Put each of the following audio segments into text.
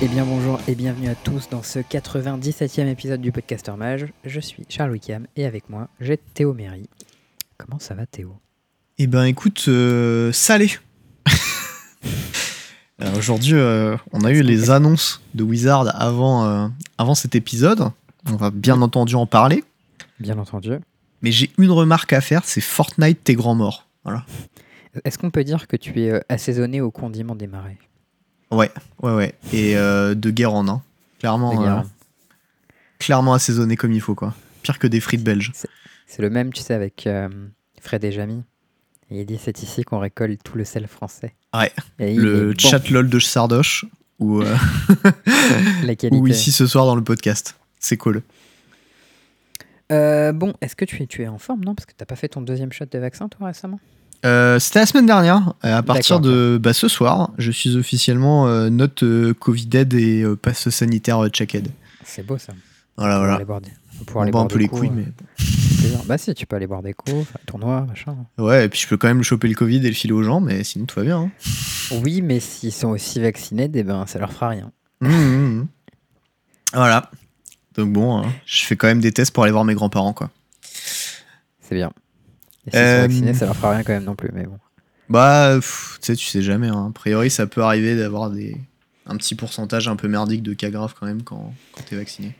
Eh bien bonjour et bienvenue à tous dans ce 97e épisode du Podcaster Mage. Je suis Charles Wickham et avec moi j'ai Théo Méry. Comment ça va Théo? Eh ben écoute, euh, salé. Euh, Aujourd'hui, euh, on a eu les annonces de Wizard avant, euh, avant cet épisode. On va bien entendu en parler. Bien entendu. Mais j'ai une remarque à faire, c'est Fortnite, t'es grand mort. Voilà. Est-ce qu'on peut dire que tu es assaisonné au condiment des marais? Ouais, ouais, ouais. Et euh, de Guérande, hein. Clairement, De Guérande. euh, clairement assaisonné comme il faut, quoi. Pire que des frites belges. C'est le même, tu sais, avec euh, Fred et Jamy. Et il dit c'est ici qu'on récolte tout le sel français. Ouais, Et Le bon, chat lol de Sardoche ou, ici ce soir dans le podcast. C'est cool. Bon, est-ce que tu es, tu es en forme, non? Parce que t'as pas fait ton deuxième shot de vaccin, toi, récemment? Euh, C'était la semaine dernière. Euh, À partir de bah, ce soir, je suis officiellement euh, note euh, Covid-aid et passe sanitaire check-aid. C'est beau, ça. Voilà, voilà. boire pour On aller bat un boire peu les couilles, mais. Bah si, tu peux aller boire des coups, faire un tournoi, machin. Ouais, et puis je peux quand même choper le Covid et le filer aux gens, mais sinon tout va bien. hein. Oui, mais s'ils sont aussi vaccinés, eh ben, ça leur fera rien. Mmh, mmh, mmh. Voilà. Donc bon, hein, je fais quand même des tests pour aller voir mes grands-parents, quoi. C'est bien. Et s'ils Euh, sont vaccinés, ça leur fera rien quand même non plus, mais bon. Bah, pff, tu sais, tu sais jamais. hein. A priori, ça peut arriver d'avoir des... un petit pourcentage un peu merdique de cas graves quand même quand, quand t'es vacciné.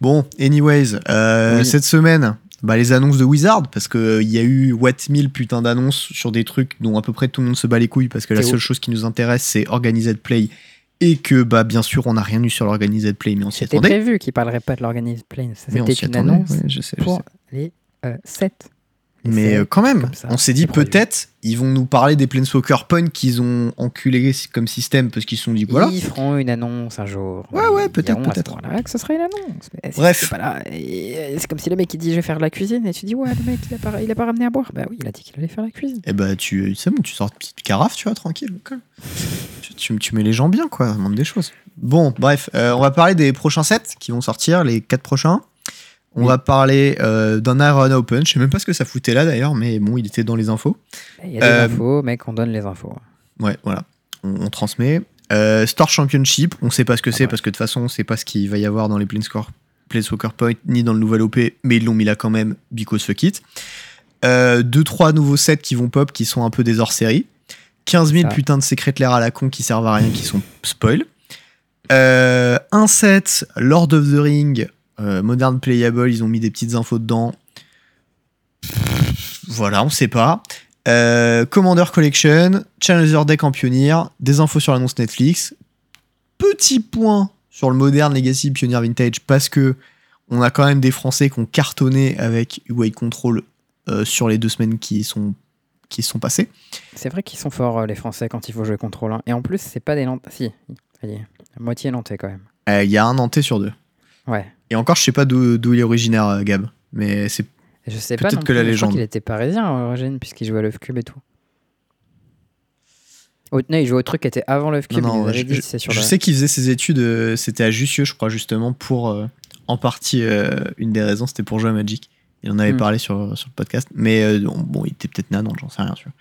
Bon, anyways, euh, Oui. cette semaine, bah, les annonces de Wizard, parce qu'il y a eu what 1000 putain d'annonces sur des trucs dont à peu près tout le monde se bat les couilles, parce que la seule chose qui nous intéresse, c'est Organized Play, et que, bah, bien sûr, on n'a rien eu sur l'Organized Play, mais on s'y C'était attendait. prévu qu'ils parleraient pas de Mais on C'était une attendait, annonce ouais, je sais, je pour sais. les 7. Mais euh, quand même, ça, on s'est dit peut-être ils vont nous parler des Planeswalker Point qu'ils ont enculé comme système parce qu'ils se sont dit voilà. Ils feront une annonce un jour. Ouais, ouais, peut-être, peut-être. que ce sera une annonce. Mais Bref. c'est euh, c'est comme si le mec il dit je vais faire de la cuisine et tu dis ouais le mec il a pas, il a pas ramené à boire. Bah oui il a dit qu'il allait faire la cuisine. Et bah tu c'est bon, tu sors une petite carafe, tu vois, tranquille. tu, tu- tu mets les gens bien quoi, demande des choses. Bon, bref, euh, on va parler des prochains sets qui vont sortir, les quatre prochains. On Oui. va parler euh, d'un Iron Open, je sais même pas ce que ça foutait là d'ailleurs, mais bon, il était dans les infos. Il y a des Euh, infos, mec on donne les infos. Ouais, voilà, on, on transmet. Euh, Store Championship, on sait pas ce que c'est ouais. parce que de toute façon, on sait pas ce qu'il va y avoir dans les Planeswalker, Planeswalker Point ni dans le nouvel OP, mais ils l'ont mis là quand même, because fuck it. Euh, deux, trois nouveaux sets qui vont pop qui sont un peu des hors-série. 15 000 Ça. putains de secrétaires à la con qui servent à rien, qui sont spoil. Euh, un set Lord of the Ring, euh, Modern Playable, ils ont mis des petites infos dedans. Voilà, on sait pas. Euh, Commander Collection, Challenger Deck en Pioneer, des infos sur l'annonce Netflix. Petit point sur le Modern Legacy Pioneer Vintage parce que on a quand même des Français qui ont cartonné avec Way Control euh, sur les deux semaines qui sont qui sont passées. C'est vrai qu'ils sont forts euh, les Français quand il faut jouer contrôle 1. Et en plus c'est pas des Nantais. Si, la moitié Nantais quand même. Euh, Il y a un Nantais sur deux. Ouais. Et encore, je sais pas d'où il est originaire, euh, Gab. Mais c'est Je sais pas. Peut-être que la mais je légende. qu'il était parisien à l'origine puisqu'il jouait à Love Cube et tout. Oh, non, il jouait au truc qui était avant Love Cube. Non, non, je, dit, je- je sais qu'il faisait ses études, euh, c'était à Jussieu, je crois, justement, pour. euh, en partie, euh, une des raisons, c'était pour jouer à Magic. Il en avait Hmm. parlé sur, sur le podcast. Mais bon, il était peut-être Nantes, j'en sais rien, vois.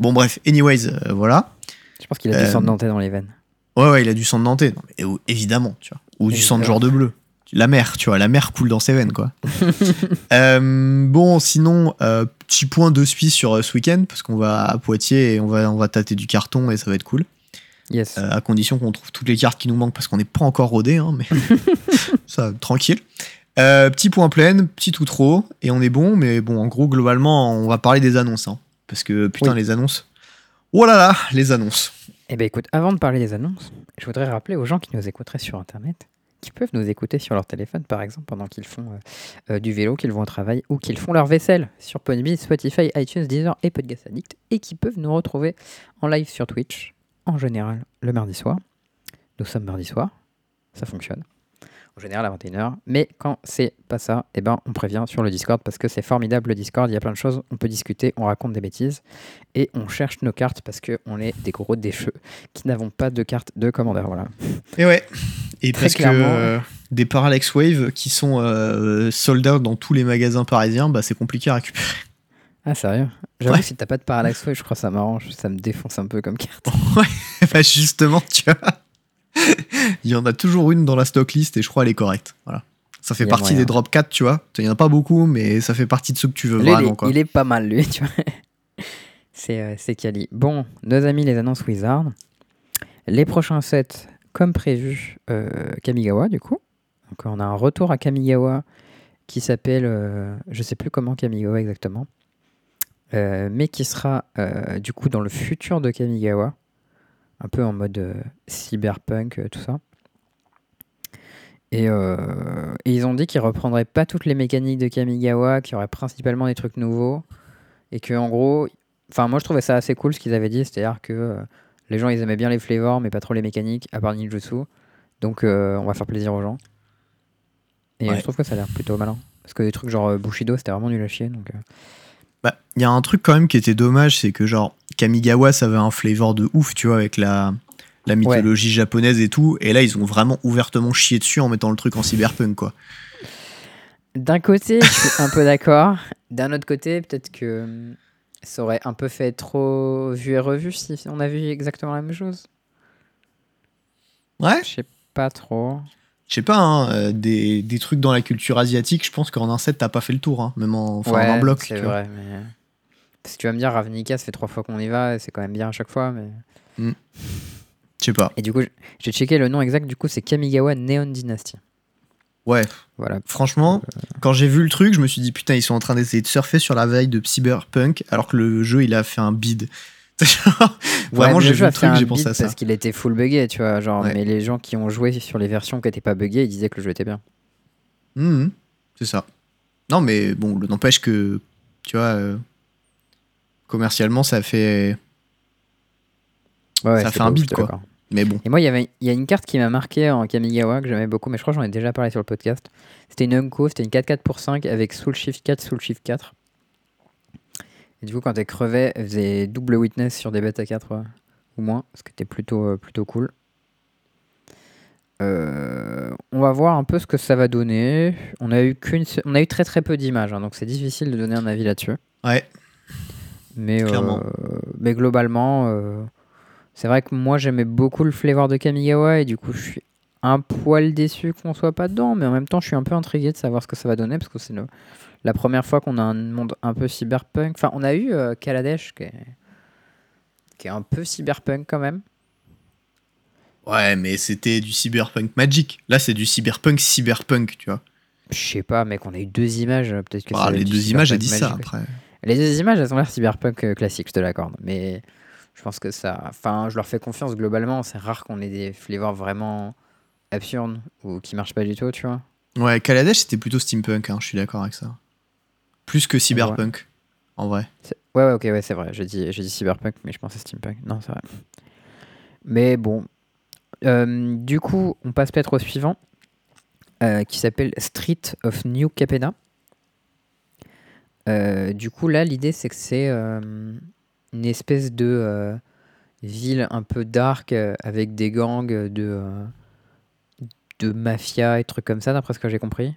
Bon, bref, anyways, voilà. Je pense qu'il a du sang de Nantais dans les veines. Ouais, ouais, il a du sang de Nantais. Non, mais, évidemment, tu vois. Ou du sang de genre de bleu. La mer, tu vois, la mer coule dans ses veines, quoi. Euh, bon, sinon, euh, petit point de spi sur euh, ce week-end, parce qu'on va à Poitiers et on va, on va tâter du carton et ça va être cool. Yes. À condition qu'on trouve toutes les cartes qui nous manquent parce qu'on n'est pas encore rodé, hein, mais ça, tranquille. Petit point plein, petit ou trop, et on est bon, mais bon, en gros, globalement, on va parler des annonces, hein, parce que putain, Oui. les annonces. Oh là là, les annonces. Eh bien, écoute, avant de parler des annonces, je voudrais rappeler aux gens qui nous écouteraient sur Internet, qui peuvent nous écouter sur leur téléphone, par exemple, pendant qu'ils font euh, euh, du vélo, qu'ils vont au travail ou qu'ils font leur vaisselle sur Podbean, Spotify, iTunes, Deezer et Podcast Addict, et qui peuvent nous retrouver en live sur Twitch, en général le mardi soir. Nous sommes mardi soir, ça fonctionne. En général à 21h, mais quand c'est pas ça, eh ben, on prévient sur le Discord parce que c'est formidable le Discord, il y a plein de choses, on peut discuter, on raconte des bêtises et on cherche nos cartes parce qu'on est des gros décheux qui n'avons pas de carte de commandeur. Voilà. Et ouais. Et Très parce clairement. que euh, des Parallax Wave qui sont euh, sold out dans tous les magasins parisiens, bah, c'est compliqué à récupérer. Ah, sérieux? J'avoue, Ouais. si t'as pas de Parallax Wave, je crois que ça m'arrange. Ça me défonce un peu comme carte. ouais, bah, justement, tu vois. Il y en a toujours une dans la stock list et je crois elle est correcte. Voilà. Ça fait partie moyen. des drop 4, tu vois. Il y en a pas beaucoup, mais ça fait partie de ceux que tu veux Lui, il, vraiment, est, quoi. il est pas mal, lui, tu vois. C'est euh, c'est Kali. Bon, nos amis les annonces Wizard. Les prochains sets, comme prévu, euh, Kamigawa, du coup. Donc, on a un retour à Kamigawa qui s'appelle, euh, je sais plus comment Kamigawa exactement, euh, mais qui sera du coup dans le futur de Kamigawa, un peu en mode euh, cyberpunk, euh, tout ça. Et, euh, et ils ont dit qu'ils reprendraient pas toutes les mécaniques de Kamigawa, qu'il y aurait principalement des trucs nouveaux, et que en gros, enfin moi je trouvais ça assez cool ce qu'ils avaient dit, c'est-à-dire que euh, les gens ils aimaient bien les flavors, mais pas trop les mécaniques, à part Ninjutsu. Donc euh, on va faire plaisir aux gens. Et Ouais. je trouve que ça a l'air plutôt malin. Parce que des trucs genre Bushido, c'était vraiment nul à chier. Donc, Bah, il y a un truc quand même qui était dommage, c'est que genre Kamigawa, ça avait un flavor de ouf, tu vois, avec la, la mythologie japonaise et tout. Et là, ils ont vraiment ouvertement chié dessus en mettant le truc en cyberpunk, quoi. D'un côté, je suis un peu d'accord. D'un autre côté, peut-être que hum, ça aurait un peu fait trop vu et revu si on avait vu exactement la même chose. Ouais, Je sais pas trop. Je sais pas, hein, euh, des, des trucs dans la culture asiatique, je pense qu'en un set, t'as pas fait le tour, hein, même en, enfin, en un bloc. c'est vois. vrai. Mais... Parce que tu vas me dire, Ravnica, ça fait trois fois qu'on y va, et c'est quand même bien à chaque fois. Mais... Je sais pas. Et du coup, j'ai checké le nom exact, du coup, c'est Kamigawa Neon Dynasty. Ouais, Voilà. franchement, quand j'ai vu le truc, je me suis dit, putain, ils sont en train d'essayer de surfer sur la veille de cyberpunk, alors que le jeu, il a fait un bid. Vraiment, Ouais, j'ai vu le truc, un j'ai pensé bid à ça. Parce qu'il était full buggé, tu vois. Genre, Ouais. Mais les gens qui ont joué sur les versions qui n'étaient pas buggées, ils disaient que le jeu était bien. Mhm, c'est ça. Non, mais bon, le- n'empêche que, tu vois, euh, commercialement, ça fait. Ouais, Ça fait un bid, quoi. Mais bon. Et moi, il y avait, il y a une carte qui m'a marqué en Kamigawa que j'aimais beaucoup, mais je crois que j'en ai déjà parlé sur le podcast. C'était une Unco, c'était une 4-4 pour 5 avec Soul Shift 4, Soul Shift 4. Et du coup, quand elle crevait, elle faisait double witness sur des bêtes à 4 ouais, ou moins, ce qui était plutôt, euh, plutôt cool. Euh, on va voir un peu ce que ça va donner. On a eu, qu'une, on a eu très très peu d'images, hein, donc c'est difficile de donner un avis là-dessus. Ouais. Mais, euh, mais globalement, euh, c'est vrai que moi j'aimais beaucoup le flavor de Kamigawa et du coup je suis un poil déçu qu'on soit pas dedans, mais en même temps je suis un peu intrigué de savoir ce que ça va donner parce que c'est le- la première fois qu'on a un monde un peu cyberpunk. Enfin, on a eu euh, Kaladesh qui est, qui est un peu cyberpunk quand même. Ouais, mais c'était du cyberpunk magic. Là, c'est du cyberpunk cyberpunk, tu vois. Je sais pas, mec, on a eu deux images, euh, peut-être que Ah, va les deux images, elle cyberpunk dit ça magique. après. Les deux images, elles ont l'air cyberpunk euh, classique, je te l'accorde. Mais je pense que ça. Enfin, je leur fais confiance globalement. C'est rare qu'on ait des flavors vraiment absurdes ou qui marchent pas du tout, tu vois. Ouais, Kaladesh, c'était plutôt steampunk, hein, je suis d'accord avec ça. Plus que cyberpunk, en vrai. Ouais, ouais, ok, ouais, c'est vrai. J'ai dit, dit cyberpunk, mais je pensais steampunk. Non, c'est vrai. Mais bon. Euh, du coup, on passe peut-être au suivant, euh, qui s'appelle Street of New Capena. Euh, du coup, là, l'idée, c'est que c'est une espèce de ville un peu dark avec des gangs de, de mafia et trucs comme ça, d'après ce que j'ai compris.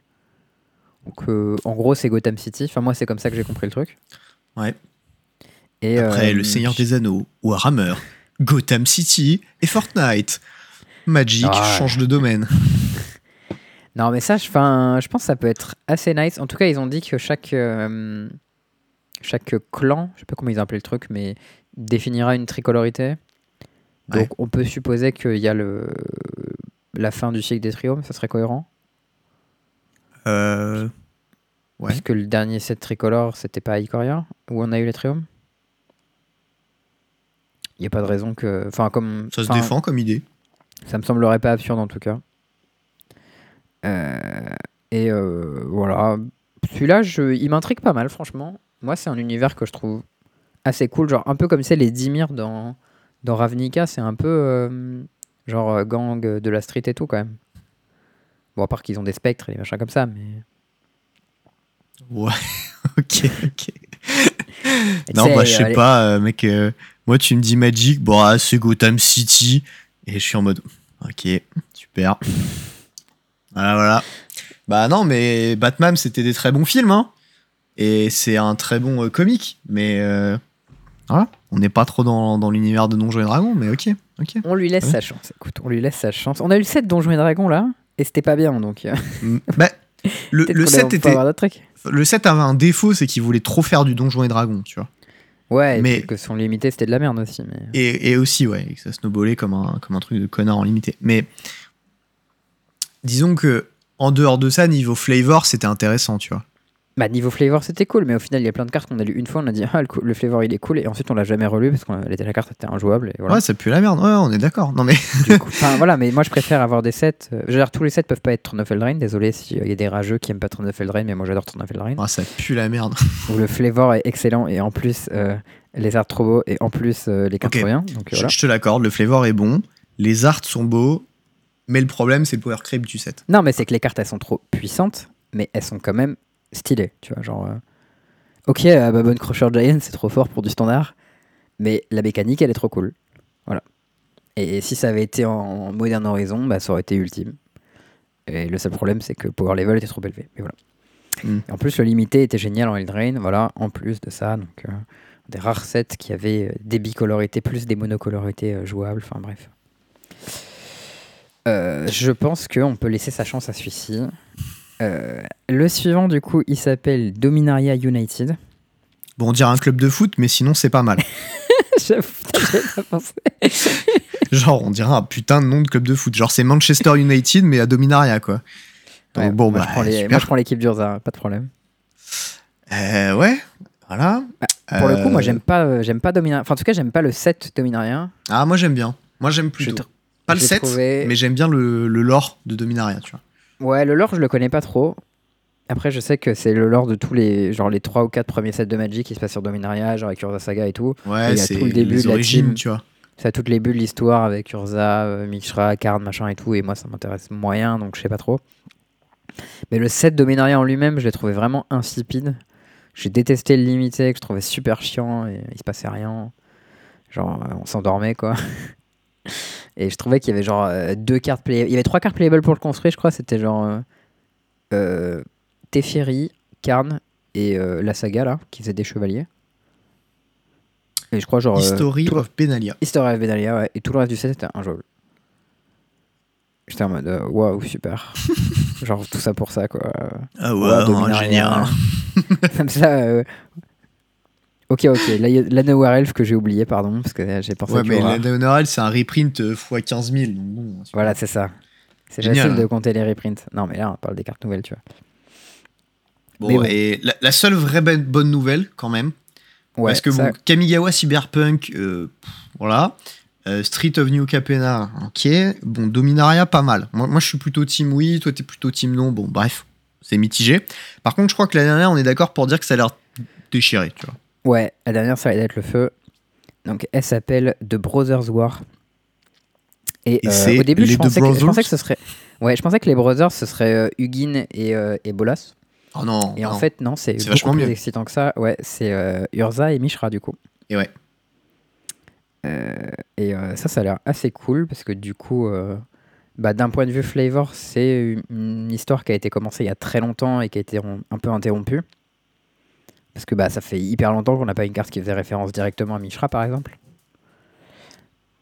Donc, euh, en gros, c'est Gotham City. Enfin, moi, c'est comme ça que j'ai compris le truc. Ouais. Et, Après, euh, Le Seigneur des Anneaux, Warhammer, Gotham City et Fortnite. Magic Ah, change de domaine. Non, mais ça, je, 'fin, je pense que ça peut être assez nice. En tout cas, ils ont dit que chaque, euh, chaque clan, je sais pas comment ils ont appelé le truc, mais définira une tricolorité. Donc, Ouais. on peut supposer qu'il y a le, la fin du cycle des triomphes, ça serait cohérent. Euh, Ouais. Puisque le dernier set tricolore, c'était pas à Ikoria, où on a eu les triomphes. Il n'y a pas de raison que. Enfin, comme. ça se enfin, défend comme idée. Ça me semblerait pas absurde en tout cas. Euh, et euh, voilà. Celui-là, je, il m'intrigue pas mal, franchement. Moi, c'est un univers que je trouve assez cool. Genre, un peu comme c'est les Dimir dans, dans Ravnica. C'est un peu euh, genre gang de la street et tout, quand même. Bon, à part qu'ils ont des spectres et des machins comme ça, mais. Ouais, ok, ok. Non, bah, je sais euh, pas, euh, mec. euh, moi, tu me dis Magic, bon, ah, c'est Gotham City. Et je suis en mode, ok, super. Voilà, voilà. Bah, non, mais Batman, c'était des très bons films, hein. Et c'est un très bon euh, comique. Mais voilà, on n'est pas trop dans, dans l'univers de Donjons et Dragons, mais ok, Ok. On lui laisse Ouais. sa chance. Écoute, on lui laisse sa chance. On a eu le 7 Donjons et Dragons là, et c'était pas bien donc. euh, Mm. bah, le, le qu'on 7 peut était, le 7 avait un défaut, c'est qu'il voulait trop faire du donjon et dragon, tu vois. Ouais, Mais- que son limité c'était de la merde aussi. Mais... Et, et aussi, ouais, et que ça snowballait comme un, comme un truc de connard en limité. Mais disons que en dehors de ça, niveau flavor, c'était intéressant, tu vois. Bah, niveau flavor, c'était cool, mais au final, il y a plein de cartes qu'on a lu une fois, on a dit, ah, le, le flavor il est cool, et ensuite on l'a jamais relu parce que la carte était injouable. Et voilà. Ouais, ça pue la merde. Ouais, on est d'accord. Non mais Du coup, enfin, voilà, mais moi je préfère avoir des sets. euh, veux dire, tous les sets peuvent pas être Eldraine, désolé s'il y a des rageux qui aiment pas Eldraine, mais moi j'adore Eldraine. Ah, ça pue la merde. Où le flavor est excellent, et en plus, euh, les arts trop beaux, et en plus, euh, les cartes Ok. trop bien. Donc je te l'accorde, le flavor est bon, les arts sont beaux, mais le problème c'est le power creep du set. Non, mais c'est que les cartes elles sont trop puissantes, mais elles sont quand même stylées, tu vois. Genre, euh, ok, euh, Babon Crusher Giant c'est trop fort pour du standard, mais la mécanique elle est trop cool. Voilà. Et, si ça avait été en Modern Horizon, bah, ça aurait été ultime. Et le seul problème c'est que le power level était trop élevé. Mais voilà. Mm. Et en plus, le limité était génial en Eldraine, voilà, en plus de ça, donc euh, des rares sets qui avaient euh, des bicolorités plus des monocolorités jouables, enfin bref. Je pense qu'on peut laisser sa chance à celui-ci. Euh, le suivant, du coup, il s'appelle Dominaria United. Bon, on dirait un club de foot, mais sinon c'est pas mal. J'avoue, pas pensé. Genre, on dirait un putain de nom de club de foot. Genre, c'est Manchester United, mais à Dominaria, quoi. Donc, Ouais, bon, moi, bah, je prends les- moi, je prends l'équipe d'Urza, pas de problème. Euh, ouais, voilà. Pour le coup, moi, Euh, j'aime pas, euh, j'aime pas Dominaria. Enfin, en tout cas, j'aime pas le set Dominaria. Ah, moi j'aime bien. Moi j'aime plutôt. Pas le j'ai 7, trouvé- mais j'aime bien le, le lore de Dominaria, tu vois. Ouais, le lore, je le connais pas trop. Après, je sais que c'est le lore de tous les, genre les 3 ou 4 premiers sets de Magic qui se passent sur Dominaria, genre avec Urza Saga et tout. Ouais, c'est tout le début les de la team. tu vois. Ça toutes les bulles de l'histoire avec Urza, euh, Mishra, Karn, machin et tout. Et moi, ça m'intéresse moyen, donc je sais pas trop. Mais le set Dominaria en lui-même, je l'ai trouvé vraiment insipide. J'ai détesté le limité, que je trouvais super chiant et il se passait rien. Genre, euh, on s'endormait quoi. et je trouvais qu'il y avait genre euh, deux cartes playables. Il y avait trois cartes playables pour le construire, je crois. C'était genre euh, euh, Teferi, Karn et euh, la saga là, qui faisait des chevaliers. Et je crois genre. History tout- of Benalia. History of Benalia, ouais. Et tout le reste du set était injouable. J'étais en mode waouh, super. Genre tout ça pour ça, quoi. Ah Ouais, Dominaria. Comme ça. Ok, ok. Là, il y a l'anneau War Elf que j'ai oublié, pardon, parce que j'ai pensé Ouais, mais rare. la Dominaria, c'est un reprint x 15 000. donc bon, c'est- Voilà, c'est ça. C'est facile de compter les reprints. Non, mais là, on parle des cartes nouvelles, tu vois. Bon, et la, la seule vraie bonne- bonne nouvelle, quand même, Ouais, parce que ça- bon, Kamigawa Cyberpunk, euh, voilà. Euh, Street of New Capenna, ok. Bon, Dominaria, pas mal. Moi, moi, je suis plutôt team oui, toi, t'es plutôt team non. Bon, bref, c'est mitigé. Par contre, je crois que la dernière, on est d'accord pour dire que ça a l'air déchiré, tu vois. Ouais, la dernière, ça va être le feu. Donc, elle s'appelle The Brothers War. Et, Et euh, au début, je pensais, que, je pensais que ce serait. Ouais, je pensais que les Brothers, ce serait euh, Hugin et, euh, et Bolas. Oh non. Et en non. fait, non, c'est vachement plus mieux. excitant que ça. Ouais, c'est euh, Urza et Mishra, du coup. Et ouais. Et ça, ça a l'air assez cool parce que du coup, bah, d'un point de vue flavor, c'est une, histoire qui a été commencée il y a très longtemps et qui a été un peu interrompue. Parce que bah, ça fait hyper longtemps qu'on n'a pas une carte qui faisait référence directement à Mishra, par exemple.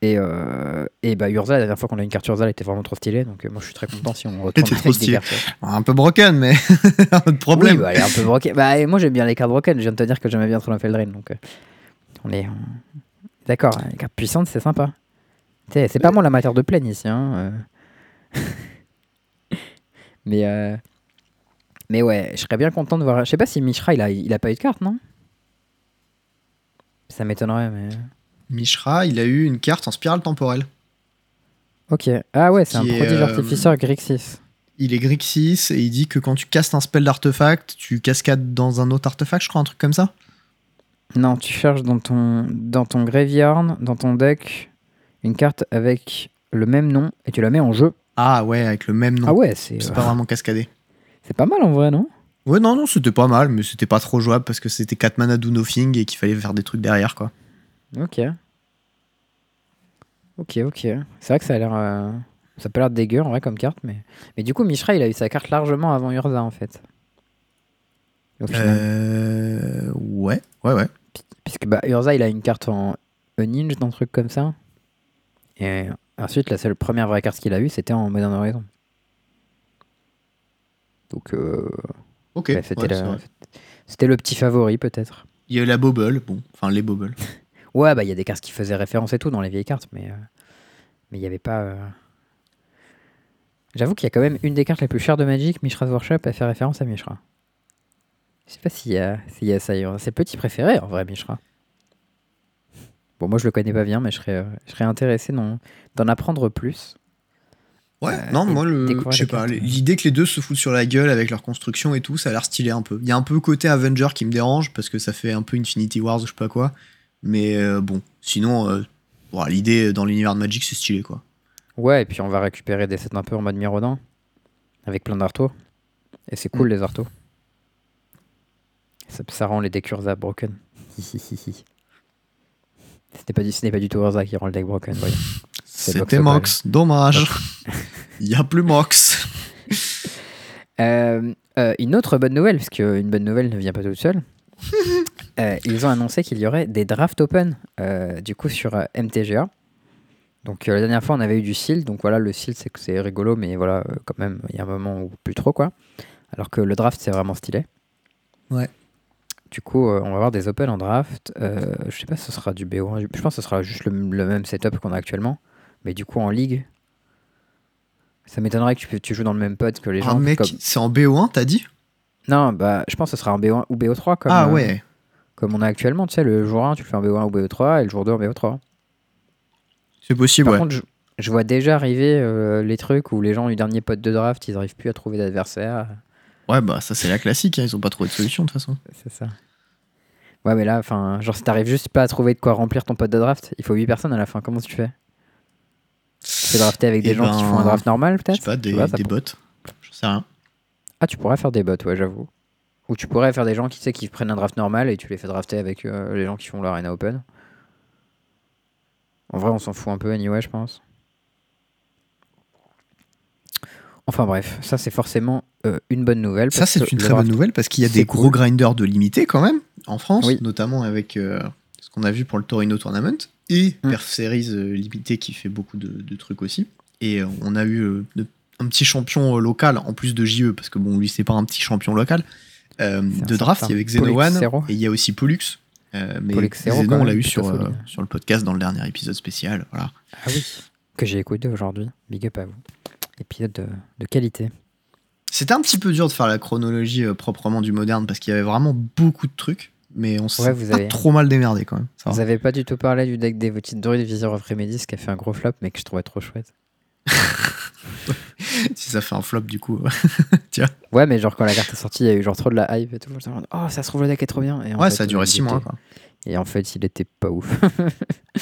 Et, euh, et bah, Urza, la dernière fois qu'on a une carte Urza, elle était vraiment trop stylée. Donc euh, moi, je suis très content si on retourne avec des cartes. Un peu broken, mais un autre problème. Oui, bah, elle est un peu broken. Bah, et moi, j'aime bien les cartes broken. Je viens de te dire que j'aimais bien Eldraine. Donc, euh, on est. D'accord, les cartes puissantes, c'est sympa. C'est pas moi la matière de plaine ici. Hein, euh. mais, euh, mais ouais, je serais bien content de voir. Je sais pas si Mishra, il a, il a pas eu de carte, non? Ça m'étonnerait, mais. Mishra, il a eu une carte en spirale temporelle. Ok. Ah ouais, c'est un prodige euh, artificeur Grixis. Il est Grixis et il dit que quand tu castes un spell d'artefact, tu cascades dans un autre artefact, je crois, un truc comme ça? Non, tu cherches dans ton, dans ton graveyard, dans ton deck, une carte avec le même nom et tu la mets en jeu. Ah ouais, avec le même nom. Ah ouais, c'est C'est euh, pas vraiment cascadé. C'est pas mal en vrai, non? Ouais, non, non, c'était pas mal, mais c'était pas trop jouable parce que c'était 4 mana do nothing et qu'il fallait faire des trucs derrière, quoi. Ok. Ok, ok. C'est vrai que ça a l'air. euh, Ça pas l'air dégueu en vrai comme carte, mais. Mais du coup, Mishra, il a eu sa carte largement avant Urza en fait. Euh. Ouais, ouais, ouais. Puisque bah, Urza, il a une carte en Unhinged, un truc comme ça. Et ensuite, la seule première vraie carte qu'il a eue, c'était en Modern Horizon. Donc, euh, Ok. ouais, c'était ouais, le petit favori, peut-être. Il y a eu la Bobble, bon, enfin les Bobbles. Ouais, bah il y a des cartes qui faisaient référence et tout dans les vieilles cartes, mais euh, mais il n'y avait pas. euh, J'avoue qu'il y a quand même une des cartes les plus chères de Magic, Mishra's Workshop, elle fait référence à Mishra. Je sais pas s'il y a, s'il y a ça. C'est le petit préféré en vrai, Mishra. Bon, moi je le connais pas bien, mais je serais, je serais intéressé d'en d'en apprendre plus. Ouais, Euh, non, moi, le, je sais pas, l'idée que les deux se foutent sur la gueule avec leur construction et tout, ça a l'air stylé un peu. Il y a un peu côté Avenger qui me dérange parce que ça fait un peu Infinity Wars ou je sais pas quoi. Mais euh, bon, sinon, euh, bon, l'idée dans l'univers de Magic, c'est stylé quoi. Ouais, et puis on va récupérer des sets un peu en mode Mirodin, avec plein d'artos. Et c'est cool les artos. Ça, ça rend les decks Urza broken. N'est pas, du- ce n'est pas du tout Urza qui rend le deck broken. voyons. C'était. Mox, dommage. Il y a plus Mox. Euh, euh, une autre bonne nouvelle, parce qu'une bonne nouvelle ne vient pas toute seule. Euh, ils ont annoncé qu'il y aurait des draft open du coup sur MTGA. Donc la dernière fois on avait eu du seal, donc voilà le seal c'est que c'est rigolo, mais voilà quand même il y a un moment où plus trop quoi. Alors que le draft c'est vraiment stylé. Ouais. Du coup euh, on va avoir des open en draft. Euh, je sais pas si ce sera du BO1, je pense que ce sera juste le, le même setup qu'on a actuellement, mais du coup en ligue. Ça m'étonnerait que tu, tu joues dans le même pod que les Ah, gens. mec, comme- c'est en BO1, t'as dit? Non, bah, je pense que ce sera en BO1 ou BO3 comme, Ah euh, ouais. comme on a actuellement. Tu sais, le jour 1, tu le fais en BO1 ou BO3 et le jour 2 en BO3. C'est possible, Par ouais. contre, je, je vois déjà arriver euh, les trucs où les gens du dernier pote de draft, ils n'arrivent plus à trouver d'adversaire. Ouais, bah ça c'est la classique, hein, ils ont pas trouvé de solution de toute façon. C'est ça. Ouais, mais là, enfin, genre, si t'arrives juste pas à trouver de quoi remplir ton pote de draft, il faut 8 personnes à la fin. Comment tu fais? Tu fais drafter avec des Eh gens qui ben, font un draft normal, Je peut-être sais pas, des, Tu vois, ça des pour- bots. J'en sais rien. Ah, tu pourrais faire des bots, ouais, j'avoue. Ou tu pourrais faire des gens qui, tu sais, qui prennent un draft normal et tu les fais drafter avec euh, les gens qui font l'arena open. En vrai, on s'en fout un peu anyway, je pense. Enfin bref, ça c'est forcément euh, une bonne nouvelle. Ça, c'est une très bonne nouvelle parce qu'il y a des gros cool. grinders de limité quand même en France, Oui. notamment avec euh, ce qu'on a vu pour le Torino Tournament et Mm. Perf Series euh, limité qui fait beaucoup de, de trucs aussi. Et euh, on a eu euh, de- un petit champion local en plus de JE parce que bon, lui, c'est pas un petit champion local. euh, de draft, il y avait Xenowan et il y a aussi Pollux. Euh, mais quand on l'a eu sur, euh, sur le podcast dans le dernier épisode spécial. Voilà. Ah oui, que j'ai écouté aujourd'hui. Big up à vous. Épisode de, de qualité. C'était un petit peu dur de faire la chronologie proprement du moderne parce qu'il y avait vraiment beaucoup de trucs, mais on s'est Ouais, vous pas avez- trop mal démerdé quand même. Ça. Vous avez pas du tout parlé du deck des petites druides Visor of Remedies qui a fait un gros flop, mais que je trouvais trop chouette. si ça fait un flop du coup. Ouais, mais genre quand la carte est sortie, il y a eu genre trop de la hype et tout. Mode, Oh, ça se trouve le deck est trop bien. Et en ouais, fait, ça a duré il 6 mois. Quoi. Et en fait, il était pas ouf.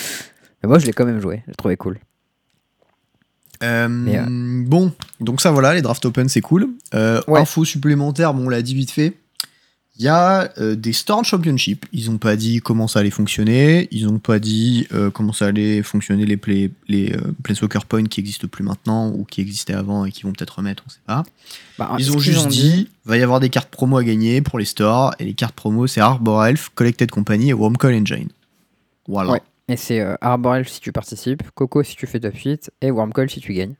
mais moi, je l'ai quand même joué. J'ai trouvé cool. Euh, Mais, Bon, donc ça voilà, les draft open c'est cool. Euh, Ouais. Info supplémentaire, bon on l'a dit vite fait. Il y a euh, des Storm Championship. Ils ont pas dit comment ça allait fonctionner. Ils ont pas dit euh, comment ça allait fonctionner les play, les euh, Planeswalker Points qui existent plus maintenant ou qui existaient avant et qui vont peut-être remettre, on sait pas. Bah, Ils ont juste dit, va y avoir des cartes promo à gagner pour les stores et les cartes promo c'est Arbor Elf, Collected Company et Wormcoil Engine. Voilà. Ouais. Et c'est euh, Arbor Elf si tu participes, Coco si tu fais top 8 et Wormcoil si tu gagnes.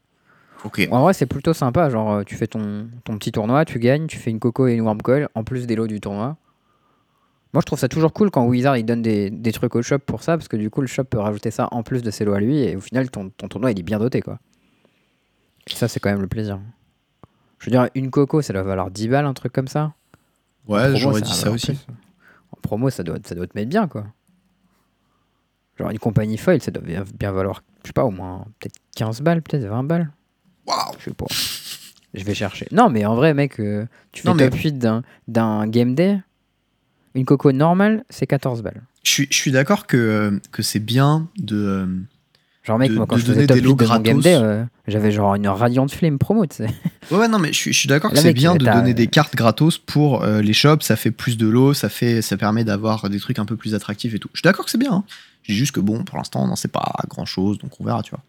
Ok. En vrai, c'est plutôt sympa. Genre, euh, tu fais ton, ton petit tournoi, tu gagnes, tu fais une Coco et une Wormcoil en plus des lots du tournoi. Moi, je trouve ça toujours cool quand Wizard il donne des, des trucs au shop pour ça, parce que du coup, le shop peut rajouter ça en plus de ses lots à lui, et au final, ton, ton tournoi il est bien doté quoi. Et ça, c'est quand même le plaisir. Je veux dire, une Coco, ça doit valoir 10 balles, un truc comme ça. Ouais, j'aurais dit ça aussi. plus. En promo, ça doit, ça doit te mettre bien, quoi. Genre, une compagnie foil, ça doit bien, bien valoir, je sais pas, au moins peut-être 15 balles, peut-être 20 balles. Waouh. Je sais pas. Je vais chercher. Non, mais en vrai, mec, euh, tu fais Non, mais- top 8 d'un, game day. Une coco normale, c'est 14 balles. Je suis, je suis d'accord que, euh, que c'est bien de. euh, Genre, mec, De- moi, quand de je faisais top des 8 lots de mon game gratos. day, j'avais genre une Radiant Flame promo, tu sais. Ouais, ouais, non, mais je suis, je suis d'accord que c'est bien de donner des cartes gratos pour les shops. Ça fait plus de lots, ça, fait, ça permet d'avoir des trucs un peu plus attractifs et tout. Je suis d'accord que c'est bien. Hein. Je dis juste que bon, pour l'instant, on n'en sait pas grand chose, donc on verra, tu vois.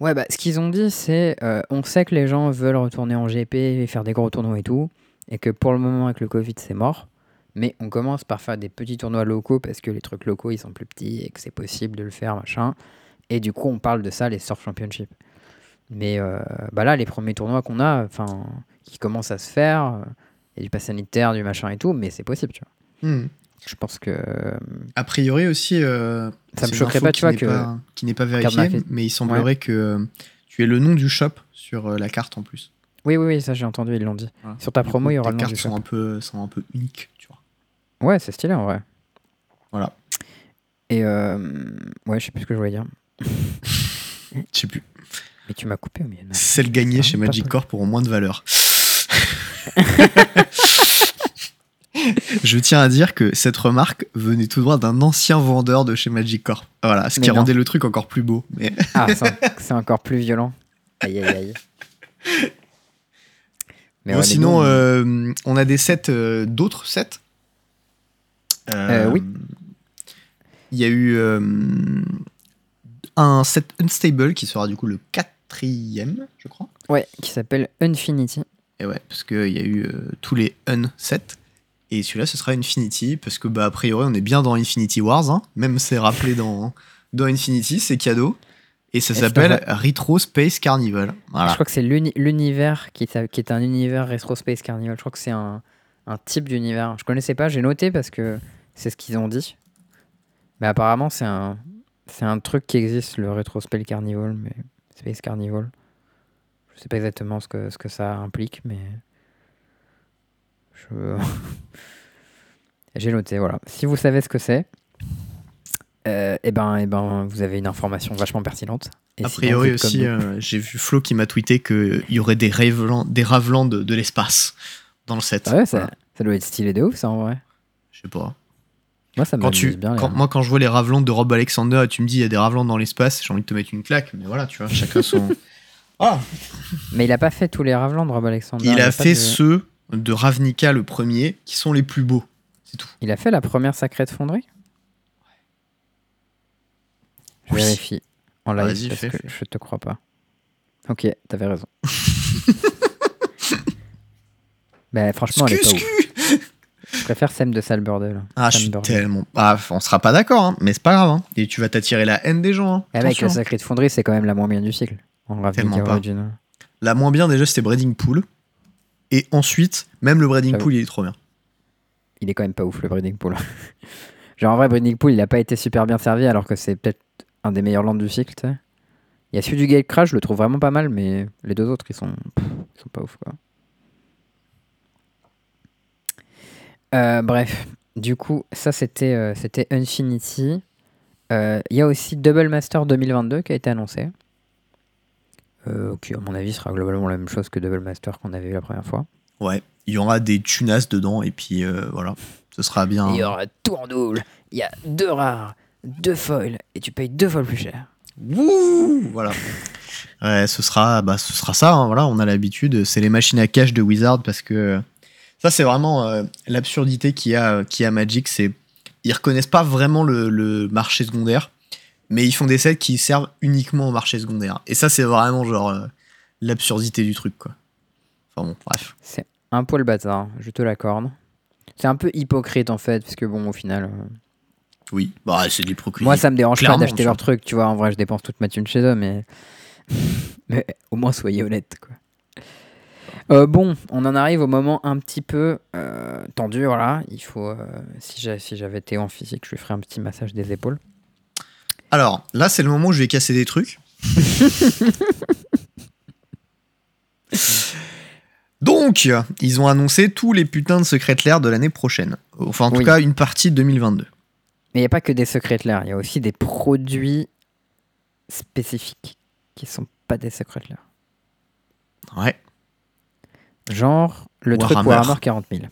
Ouais, bah, ce qu'ils ont dit, c'est euh, on sait que les gens veulent retourner en GP et faire des gros tournois et tout, et que pour le moment, avec le Covid, c'est mort. Mais on commence par faire des petits tournois locaux parce que les trucs locaux, ils sont plus petits et que c'est possible de le faire, machin. Et du coup, on parle de ça, les Surf Championship. Mais euh, bah là, les premiers tournois qu'on a, enfin, qui commencent à se faire, euh, il y a du pass sanitaire, du machin et tout, mais c'est possible, tu vois. Hmm. Je pense que. euh, A priori aussi, euh, Ça me choquerait pas, tu vois, que- pas- qui n'est pas Mafia- mais il semblerait que euh, tu aies le nom du shop sur la carte en plus. Oui, oui, oui, ça j'ai entendu, ils l'ont dit. Voilà. Sur ta Du promo, coup, il y aura le nom cartes du sont un peu, sont un peu uniques, tu vois. Ouais, c'est stylé en vrai. Voilà. Et euh, ouais, je sais plus ce que je voulais dire. Je sais plus. Mais tu m'as coupé au milieu Celle gagnée c'est chez Magic. Corp pour moins de valeur. Je tiens à dire que cette remarque venait tout droit d'un ancien vendeur de chez Magic Corp. Voilà, ce Mais qui non. rendait le truc encore plus beau. Mais Ah, c'est encore plus violent. Aïe, aïe, aïe. Mais Bon, ouais, mais sinon, euh, on a des sets, euh, d'autres sets. Euh, oui. Il y a eu un set Unstable qui sera du coup le quatrième, je crois. Ouais, qui s'appelle Infinity. Et ouais, parce qu'il y a eu tous les Un sets. Et celui-là, ce sera Infinity, parce que, bah, a priori, on est bien dans Infinity Wars. hein. Même c'est rappelé dans, dans Infinity, c'est cadeau. Et ça s'appelle Retro Space Carnival. Je crois que c'est l'uni- l'univers qui, est- qui est un univers Retro Space Carnival. Je crois que c'est un, un type d'univers. Je connaissais pas, j'ai noté parce que c'est ce qu'ils ont dit. Mais apparemment, c'est un, c'est un truc qui existe, le Retro Space Carnival, mais Space Carnival. Je sais pas exactement ce que, ce que ça implique, mais. J'ai noté, voilà. Si vous savez ce que c'est, euh, eh ben, eh ben, vous avez une information vachement pertinente. Et A priori comme aussi, euh, j'ai vu Flo qui m'a tweeté qu'il y aurait des Ravelands, des de, de l'espace dans le set. Ah ouais, ça, Voilà. ça doit être stylé de ouf, ça en vrai. Je sais pas. Moi, ça Quand m'amuse tu, bien. les quand- gars. moi, quand je vois les Ravelands de Rob Alexander et tu me dis il y a des Ravelands dans l'espace, j'ai envie de te mettre une claque. Mais voilà, tu vois, chacun son. Ah Mais il a pas fait tous les Ravelands de Rob Alexander. Il a fait de- ceux de Ravnica le premier qui sont les plus beaux. C'est tout. Il a fait la première sacrée de fonderie Je Oui. vérifie en live Vas-y, parce fais, que fais. je te crois pas. Ok, t'avais raison. bah franchement, elle est pas ouf. Je préfère Sam de Salburdel. Ah, je Sam suis Burdel. tellement. Ah, on sera pas d'accord, hein, mais c'est pas grave. hein. Et tu vas t'attirer la haine des gens. hein. Eh mec, la sacrée de fonderie, c'est quand même la moins bien du cycle. Tellement Ravnica. Original. La moins bien, déjà, c'était Breeding Pool. Et ensuite, même le Breeding J'avoue. Pool, il est trop bien. Il est quand même pas ouf le Breeding Pool. Genre en vrai, Breeding Pool, il a pas été super bien servi alors que c'est peut-être un des meilleurs lands du cycle. Il y a celui du Gate Crash, je le trouve vraiment pas mal, mais les deux autres, ils sont, pff, ils sont pas ouf quoi. Euh, bref, du coup, ça c'était euh, c'était Infinity. Euh, Il y a aussi Double Master 2022 qui a été annoncé. Euh, qui, à mon avis, sera globalement la même chose que Double Master qu'on avait eu la première fois. Ouais. Il y aura des tunas dedans, et puis euh, voilà. Ce sera bien. Il y aura tout en double. Il y a deux rares, deux foils, et tu payes deux fois plus cher. Wouh Voilà. Ouais, ce sera, bah, ce sera ça. hein, voilà, on a l'habitude. C'est les machines à cash de Wizard parce que ça, c'est vraiment euh, l'absurdité qu'il y a, qu'il y a à Magic. C'est ils reconnaissent pas vraiment le, le marché secondaire, mais ils font des sets qui servent uniquement au marché secondaire. Et ça, c'est vraiment genre euh, l'absurdité du truc, quoi. Enfin bon, bref. C'est un poil bâtard, je te l'accorde. C'est un peu hypocrite en fait, parce que bon, au final, euh, Oui, bah, c'est de l'hypocrisie. moi ça me dérange pas d'acheter vois. trucs, tu vois. En vrai, je dépense toute ma thune chez eux, mais, mais au moins soyez honnêtes, quoi. Euh, bon, on en arrive au moment un petit peu tendu, voilà. Il faut, si j'a- si j'avais Théo en physique, je lui ferais un petit massage des épaules. Alors, là, c'est le moment où je vais casser des trucs. Donc, ils ont annoncé tous les putains de secrets l'air de l'année prochaine. Enfin, en tout Oui. cas, une partie de 2022. Mais il n'y a pas que des secrets l'air, il y a aussi des produits spécifiques qui sont pas des secrets l'air. Ouais. Genre le truc Warhammer. Warhammer 40 000.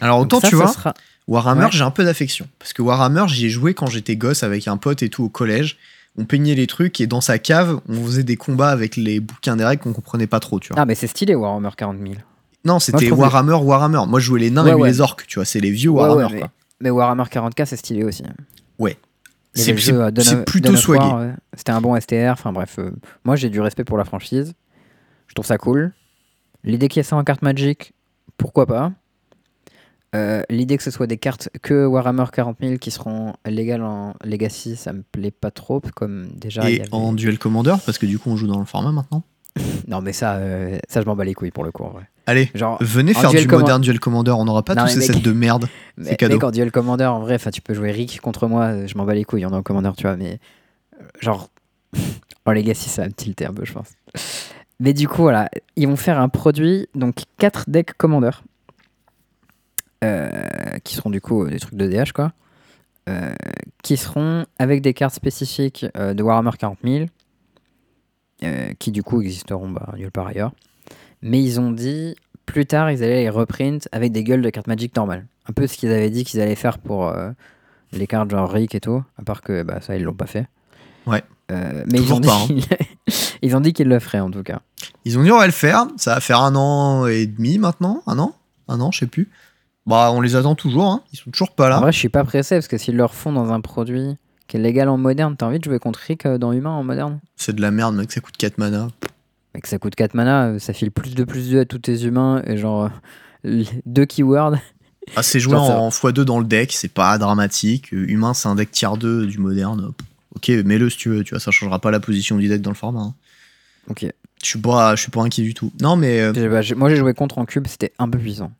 Alors, autant, ça, tu vois, sera- Warhammer, Ouais. j'ai un peu d'affection. Parce que Warhammer, j'y ai joué quand j'étais gosse avec un pote et tout au collège. On peignait les trucs et dans sa cave, on faisait des combats avec les bouquins des règles qu'on comprenait pas trop, tu vois. Ah, mais c'est stylé Warhammer 40 000. non, c'était Warhammer, Warhammer. Moi, je jouais les nains Ouais, et ouais. les orques, tu vois. C'est les vieux Warhammer, mais, quoi. mais Warhammer 40k, c'est stylé aussi. Ouais. C'est euh, c'est plutôt ouais. C'était un bon STR. Enfin bref, euh, moi j'ai du respect pour la franchise. Je trouve ça cool. L'idée qu'il y ait ça en carte Magic, pourquoi pas. Euh, L'idée que ce soit des cartes que Warhammer 40 000 qui seront légales en Legacy, ça me plaît pas trop. Comme déjà. Et avait- en duel commander, parce que du coup on joue dans le format maintenant. Non, mais ça, euh, ça je m'en bats les couilles pour le coup. en vrai. Allez, Genre, venez en faire duel du moderne duel commander, on n'aura pas Non, tous ces sets de merde. mais, cadeau. mec, en duel commander, en vrai, enfin, tu peux jouer Rick contre moi, je m'en bats les couilles en duel commander, tu vois, mais euh, genre, en Legacy, ça va me tilter un peu, je pense. Mais du coup, voilà, ils vont faire un produit, donc 4 decks commander, euh, qui seront du coup euh, des trucs de DH, quoi, euh, qui seront avec des cartes spécifiques euh, de Warhammer 40 000, euh, qui du coup existeront bah, nulle part ailleurs. Mais ils ont dit plus tard, ils allaient les reprint avec des gueules de cartes Magic normales. Un peu ce qu'ils avaient dit qu'ils allaient faire pour euh, les cartes genre Rick et tout, à part que bah, ça, ils l'ont pas fait. Ouais. Euh, mais ils ont, dit pas, hein. qu'ils- ils ont dit qu'ils le feraient en tout cas. Ils ont dit on va le faire, ça va faire un an et demi maintenant, un an? Un an, je sais plus. Bah on les attend toujours, hein. ils sont toujours pas En là. vrai, je suis pas pressé parce que s'ils le refont dans un produit qui est légal en moderne, t'as envie de jouer contre Rick euh, dans Humain en moderne? C'est de la merde mec, ça coûte 4 mana. Que ça coûte 4 mana, euh, ça file plus de plus 2 à tous tes humains et genre euh, deux keywords. Ah, c'est joué Genre, ça- en x2 dans le deck, c'est pas dramatique. Euh, Humain c'est un deck tier 2 du moderne. Ok, mets-le si tu veux, tu vois, ça changera pas la position du deck dans le format. hein. Ok. Je suis pas, je suis pas inquiet du tout. Non mais euh, bah, moi j'ai joué contre en cube, c'était un peu puissant.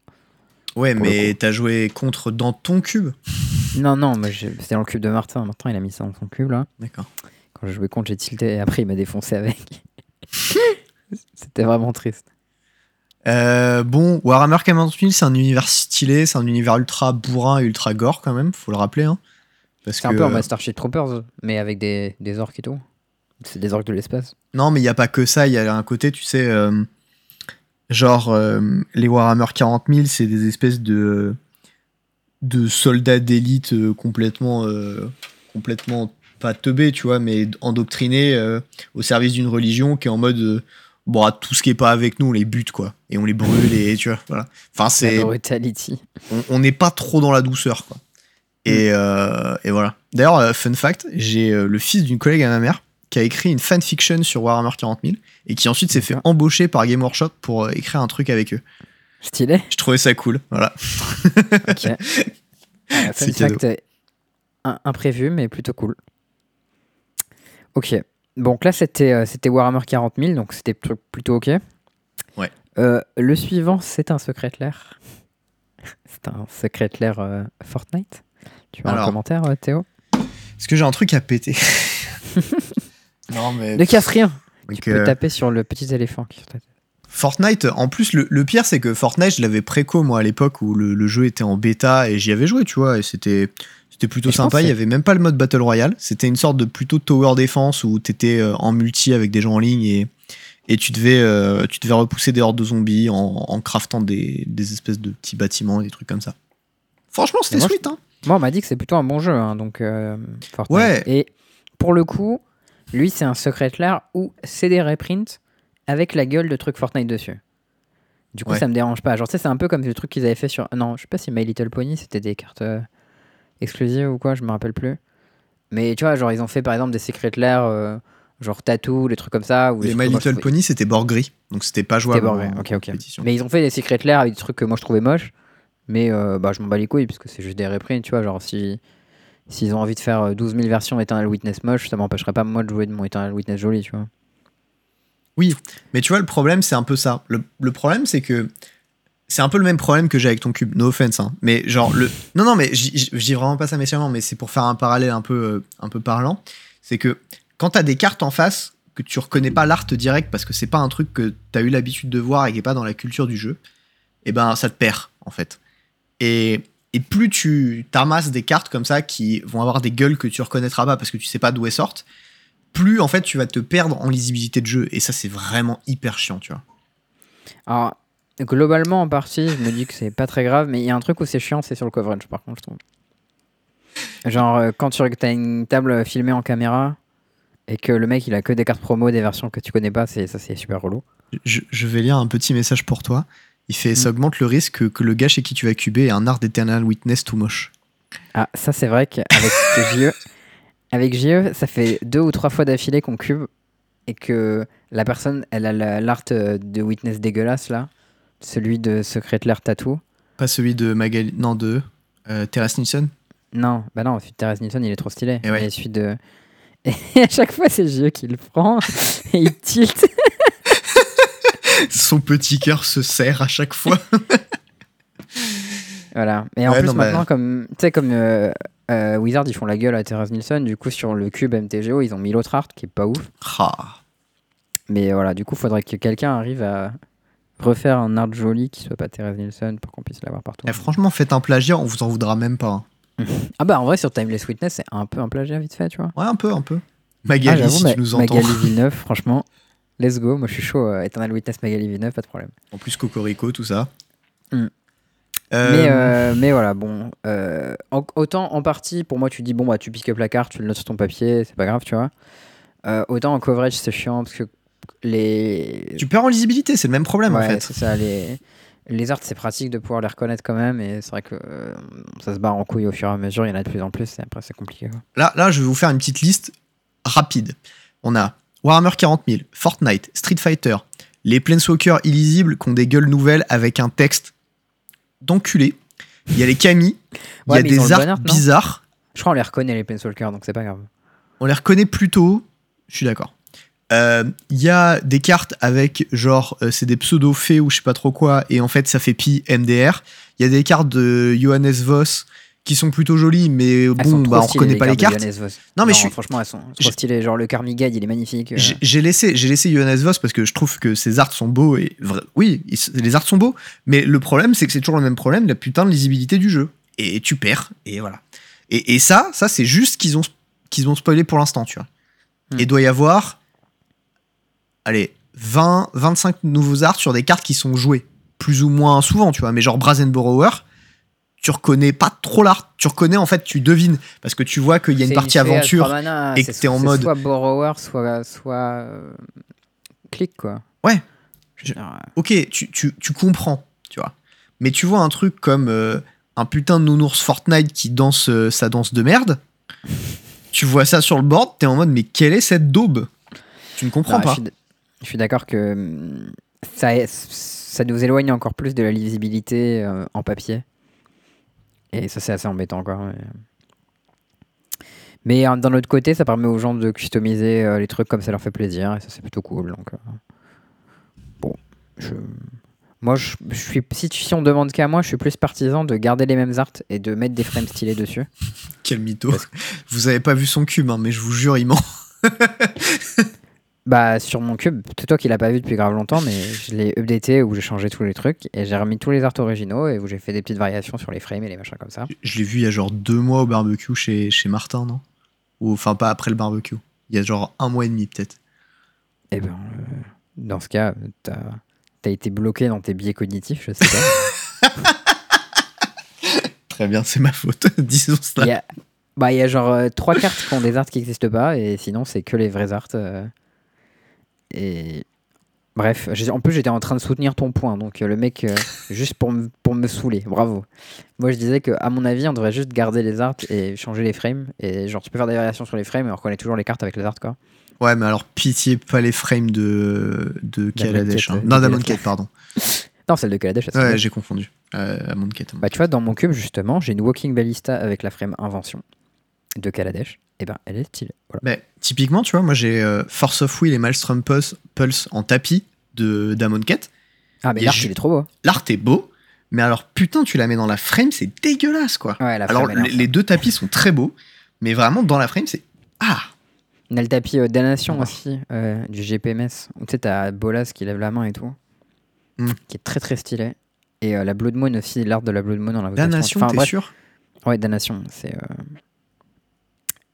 Ouais, mais t'as joué contre dans ton cube. Non, non, c'était dans le cube de Martin. Martin il a mis ça dans son cube là. D'accord. Quand j'ai joué contre, j'ai tilté et après il m'a défoncé avec. c'était vraiment triste. Euh, bon, Warhammer 40 000, c'est un univers stylé, c'est un univers ultra bourrin et ultra gore quand même, faut le rappeler. Hein. C'est un peu en Starship Troopers, mais avec des, des orques et tout. C'est des orques de l'espace. Non, mais il n'y a pas que ça. Il y a un côté, tu sais, euh, genre, euh, les Warhammer 40 000, c'est des espèces de, de soldats d'élite euh, complètement, euh, complètement, pas teubés, tu vois, mais endoctrinés euh, au service d'une religion qui est en mode, bon, à tout ce qui est pas avec nous, on les bute, quoi. Et on les brûle, et tu vois, voilà. Enfin, c'est. Brutality. on- n'est pas trop dans la douceur quoi. Et, euh, et voilà. D'ailleurs, fun fact, j'ai le fils d'une collègue à ma mère qui a écrit une fanfiction sur Warhammer 40 000 et qui ensuite s'est fait embaucher par Game Workshop pour euh, écrire un truc avec eux. Stylé. Je trouvais ça cool. Voilà. Ok. Euh, fun fact, imprévu, mais plutôt cool. Ok. Donc là, c'était euh, c'était Warhammer 40 000, donc c'était pl- plutôt ok. Ouais. Euh, le suivant, c'est un secret lair. c'est un secret lair euh, Fortnite. Tu as un commentaire, Théo? Est-ce que j'ai un truc à péter Non, mais. Ne casse rien. Donc, Tu peux euh, taper sur le petit éléphant qui. Fortnite, en plus, le, le pire, c'est que Fortnite, je l'avais préco, moi, à l'époque où le, le jeu était en bêta et j'y avais joué, tu vois, et c'était. C'était plutôt Et sympa, il y c'est- avait même pas le mode Battle Royale, c'était une sorte de plutôt tower defense où t'étais euh, en multi avec des gens en ligne et, et tu, devais, euh, tu devais repousser des hordes de zombies en, en craftant des, des espèces de petits bâtiments et des trucs comme ça. Franchement, c'était sweet, hein Moi, on m'a dit que c'est plutôt un bon jeu, hein, donc euh, Fortnite. Ouais. Et pour le coup, lui, c'est un secret lair où c'est des reprints avec la gueule de trucs Fortnite dessus. Du coup, Ouais. ça me dérange pas. Genre, tu sais, c'est un peu comme le truc qu'ils avaient fait sur. Non, je sais pas si My Little Pony, c'était des cartes euh, exclusives ou quoi, je me rappelle plus. Mais tu vois, genre, ils ont fait par exemple des secret lairs, euh, genre Tattoo, des trucs comme ça. Ou Les My Little trouvais- Pony, c'était bord gris, donc c'était pas jouable bord en. Mais ils ont fait des secret lairs avec des trucs que moi je trouvais moches. Mais euh, bah, je m'en bats les couilles puisque c'est juste des reprints, tu vois. Genre, si s'ils ont envie de faire euh, 12 000 versions Eternal Witness moche, ça m'empêcherait pas moi de jouer de mon Eternal Witness joli, tu vois. Mais tu vois, le problème, c'est un peu ça. Le, problème, c'est que c'est un peu le même problème que j'ai avec ton cube. No offense, hein. Mais genre, le. Non, non, mais je dis vraiment pas ça méchamment, mais c'est pour faire un parallèle un peu, euh, un peu parlant. C'est que quand t'as des cartes en face, que tu reconnais pas l'art direct parce que c'est pas un truc que t'as eu l'habitude de voir et qui est pas dans la culture du jeu, et ben ça te perd, en fait. Et. Et plus tu t'amasses des cartes comme ça qui vont avoir des gueules que tu reconnaîtras pas parce que tu sais pas d'où elles sortent, plus en fait tu vas te perdre en lisibilité de jeu. Et ça, c'est vraiment hyper chiant, tu vois. Alors, globalement, en partie, je me dis que c'est pas très grave, mais il y a un truc où c'est chiant, c'est sur le coverage, par contre, je trouve. Genre, euh, quand tu as une table filmée en caméra et que le mec il a que des cartes promo, des versions que tu connais pas, c'est ça c'est super relou. Je, je vais lire un petit message pour toi. Il fait Mm. ça augmente le risque que, le gars chez qui tu vas cuber ait un art d'Eternal Witness tout moche. Ah, ça c'est vrai qu'avec JE, avec JE, ça fait deux ou trois fois d'affilée qu'on cube et que la personne, elle a la- l'art euh, de Witness dégueulasse là, celui de Secret Lair Tattoo. Pas celui de Magali. Non, de euh, Terrace Nilsson? Non, bah non, celui de Thérèse Nilsson, il est trop stylé. Et ouais. Et celui de. Et à chaque fois, c'est Gio qui le prend et il tilt. Son petit cœur se serre à chaque fois. Voilà. Et en Ouais, plus, non, bah- maintenant, comme, tu sais, comme euh, euh, Wizard, ils font la gueule à Thérèse Nilsson, du coup, sur le cube MTGO, ils ont mis l'autre art qui est pas ouf. Ah. Mais voilà, du coup, faudrait que quelqu'un arrive à refaire un art joli qui soit pas Thérèse Nilsson pour qu'on puisse l'avoir partout. Eh, franchement, faites un plagiat, on vous en voudra même pas. hein. Ah bah, en vrai, sur Timeless Witness, c'est un peu un plagiat vite fait, tu vois. Ouais, un peu, un peu. Ah, Magali, j'avoue, si tu nous entends. Magali Villeneuve, franchement, let's go. Moi, je suis chaud. euh, Eternal Witness, Magali Villeneuve, pas de problème. En plus, Cocorico, tout ça. Hmm. Euh, Mais, euh, mais voilà, bon. euh, en- autant en partie, pour moi, tu dis, bon, bah, tu pick up la carte, tu le notes sur ton papier, c'est pas grave, tu vois. Autant en coverage, c'est chiant parce que les. Tu perds en lisibilité, c'est le même problème en Ouais, fait. c'est ça. Les, les arts, c'est pratique de pouvoir les reconnaître quand même. Et c'est vrai que euh, ça se barre en couille au fur et à mesure. Il y en a de plus en plus. Et après, c'est compliqué. quoi. Là, là, je vais vous faire une petite liste rapide. On a Warhammer 40 000, Fortnite, Street Fighter, les Planeswalkers illisibles qui ont des gueules nouvelles avec un texte d'enculé. Il y a les Kami, il Ouais, y a des arts bizarres. Je crois qu'on les reconnaît, les Planeswalkers, donc c'est pas grave. On les reconnaît plutôt. Je suis d'accord. Euh, Il y a des cartes avec genre euh, c'est des pseudo fées ou je sais pas trop quoi et en fait ça fait pi MDR. Il y a des cartes de Johannes Voss qui sont plutôt jolies mais bon bah on reconnaît pas les cartes. Non, mais je suis- Franchement, elles sont trop stylées. Genre, le Carmigade, il est magnifique. euh. J'ai laissé, j'ai laissé Johannes Voss parce que je trouve que ses arts sont beaux et oui, ils- les arts sont beaux, mais le problème c'est que c'est toujours le même problème, la putain de lisibilité du jeu. Et tu perds et voilà. Et, et ça, ça c'est juste qu'ils ont qu'ils ont spoilé pour l'instant, tu vois. Hmm. Et doit y avoir, allez, 20, 25 nouveaux arts sur des cartes qui sont jouées plus ou moins souvent, tu vois. Mais genre Brazen Borrower, tu reconnais pas trop l'art. Tu reconnais en fait, tu devines parce que tu vois qu'il y a une partie aventure. manas, et que t'es en mode- Soit borrower, soit. soit euh, click, quoi. Ouais. Je ok, tu, tu, tu comprends, tu vois. Mais tu vois un truc comme euh, un putain de nounours Fortnite qui danse euh, sa danse de merde. tu vois ça sur le board, t'es en mode, mais quelle est cette daube? Tu ne comprends non, pas. Je suis d'accord que hum, ça, ça nous éloigne encore plus de la lisibilité en papier. Et ça, c'est assez embêtant, quoi. Mais, mais, euh, d'un autre côté, ça permet aux gens de customiser euh, les trucs comme ça leur fait plaisir. Et ça, c'est plutôt cool. Donc, euh, bon, je. Moi, je, je suis, si, tu- si on demande qu'à moi, je suis plus partisan de garder les mêmes arts et de mettre des frames stylés dessus. Quel mytho. Vous avez pas vu son cube, hein, mais je vous jure, il ment. Bah, sur mon cube, c'est toi qui l'as pas vu depuis grave longtemps, mais je l'ai updaté où j'ai changé tous les trucs et j'ai remis tous les arts originaux et où j'ai fait des petites variations sur les frames et les machins comme ça. Je l'ai vu il y a genre deux mois au barbecue chez, chez Martin, non? Ou enfin, pas après le barbecue. Il y a genre un mois et demi, peut-être. Et ben, euh, dans ce cas, t'as as été bloqué dans tes biais cognitifs, je sais pas. Très bien, c'est ma faute. Disons Il ça. y a, bah, il y a genre euh, trois cartes qui ont des arts qui n'existent pas et sinon, c'est que les vrais arts. euh, et. Bref, en plus j'étais en train de soutenir ton point, donc euh, le mec, euh, juste pour, me- pour me saouler, bravo. Moi je disais que à mon avis on devrait juste garder les arts et changer les frames, et genre tu peux faire des variations sur les frames et on reconnaît toujours les cartes avec les arts quoi. Ouais, mais alors pitié, pas les frames de, de Kaladesh. Hein. euh, Non, de d'Amon pardon. Non, celle de Kaladesh, Ouais, j'ai confondu. Euh, Amon. Bah tu vois, dans mon cube justement, j'ai une Walking Ballista avec la frame Invention de Kaladesh, et ben elle est stylée. Voilà. Mais typiquement, tu vois, moi j'ai euh, Force of Will et Maelstrom Pulse, Pulse en tapis de d'Amon Quête. Ah mais l'art je- il est trop beau. L'art est beau, mais alors putain, tu la mets dans la frame, c'est dégueulasse quoi. Ouais, la alors les, les deux tapis sont très beaux, mais vraiment dans la frame, c'est. Ah On a le tapis euh, Damnation Ah. aussi, euh, du GPMS, tu sais, t'as Bolas qui lève la main et tout, Hmm. qui est très très stylé. Et euh, la Blood Moon aussi, l'art de la Blood Moon dans la. Damnation, Enfin, t'es bref. sûr? Ouais, Damnation, c'est.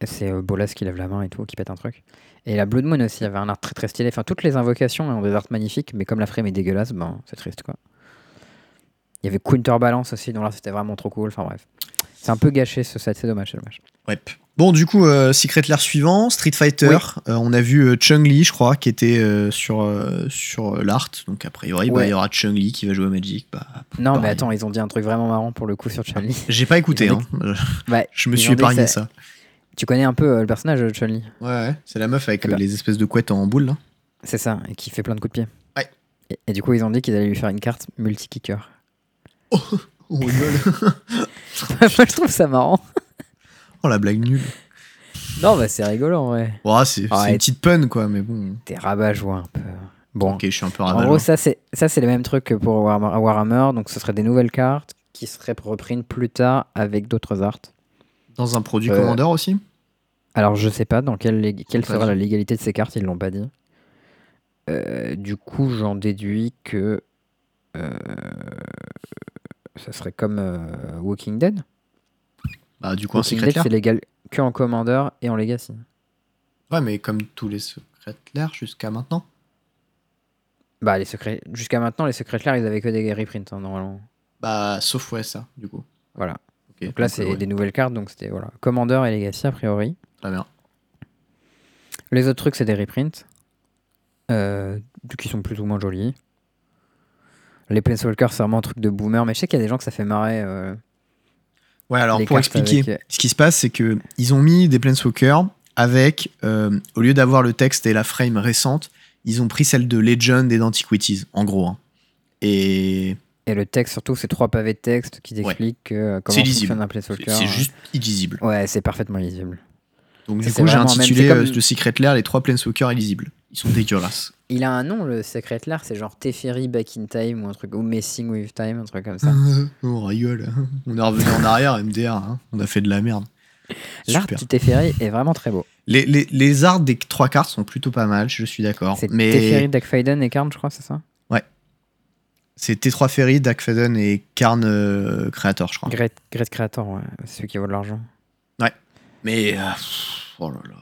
C'est euh, Bolas qui lève la main et tout, qui pète un truc. Et la Blood Moon aussi avait un art très très stylé. Enfin, toutes les invocations ont des arts magnifiques, mais comme la frame est dégueulasse, ben c'est triste quoi. Il y avait Counterbalance aussi, dont là c'était vraiment trop cool. Enfin bref. C'est un peu gâché ce set, c'est dommage, c'est dommage. Ouais. Bon, du coup, euh, Secret Lair suivant, Street Fighter. Oui. Euh, on a vu euh, Chun-Li, je crois, qui était sur, sur l'art. Donc, a priori, bah, Ouais. il y aura Chun-Li qui va jouer au Magic. Bah, Non, mais attends, ils ont dit un truc vraiment marrant pour le coup sur Chun-Li. J'ai pas écouté, hein. Je me suis épargné ça- ça. Tu connais un peu euh, le personnage de Chun-Li Ouais, ouais. C'est la meuf avec Eh euh, ben. les espèces de couettes en boule, là. C'est ça, et qui fait plein de coups de pied. Ouais. Et, et du coup, ils ont dit qu'ils allaient lui faire une carte multi-kicker. On rigole. Moi, je trouve ça marrant. Oh la blague nulle. Non, bah c'est rigolo en vrai. Ouais, c'est une petite pun quoi, mais bon. T'es rabat-joie un peu. Bon, Ok, je suis un peu en rabat. gros, ça c'est ça c'est le même truc que pour Warhammer, Warhammer, donc ce serait des nouvelles cartes qui seraient reprises plus tard avec d'autres arts. Dans un produit Euh, Commander aussi? Alors je sais pas dans quelle, lég- quelle sera la légalité de ces cartes, ils l'ont pas dit. Euh, du coup, j'en déduis que euh, ça serait comme euh, Walking Dead. Bah, du coup, un Walking secret Dead, lair. c'est légal que en Commander et en Legacy. Ouais, mais comme tous les secrets lair jusqu'à maintenant. Bah les secrets jusqu'à maintenant les secrets clairs ils avaient que des reprints hein, normalement. Bah, sauf ouais, ça, du coup. Voilà. Donc là c'est ouais, des nouvelles cartes donc c'était voilà Commander et Legacy a priori. Très bien. Les autres trucs c'est des reprints euh, qui sont plus ou moins jolis. Les Planeswalkers c'est vraiment un truc de boomer mais je sais qu'il y a des gens que ça fait marrer. euh, Ouais, alors pour expliquer, avec, euh, ce qui se passe, c'est que ils ont mis des Planeswalkers avec, euh, au lieu d'avoir le texte et la frame récente, ils ont pris celle de Legend et d'Antiquities, en gros. hein. Et Et le texte surtout c'est trois pavés de texte qui t'expliquent euh, comment fonctionne un Planeswalker. c'est juste illisible. Ouais c'est parfaitement lisible. Donc du coup, j'ai vraiment même- intitulé c'est comme- euh, de Secret Lair les trois Planeswalkers illisibles. Ils sont dégueulasses. Il a un nom le secret clair c'est genre Teferi Back in Time ou un truc ou Messing with Time un truc comme ça. on rigole. On est revenu en arrière, MDR. hein. On a fait de la merde. L'art du Teferi est vraiment très beau. Les, les, les arts des trois cartes sont plutôt pas mal, je suis d'accord. C'est Mais Teferi, Darkfaiden et Karn, je crois, c'est ça? C'est T3 Ferry, Dak Faden et Karn euh, Creator, je crois. Great, Great Creator, ouais. C'est celui qui vaut de l'argent. Mais. euh, oh là là.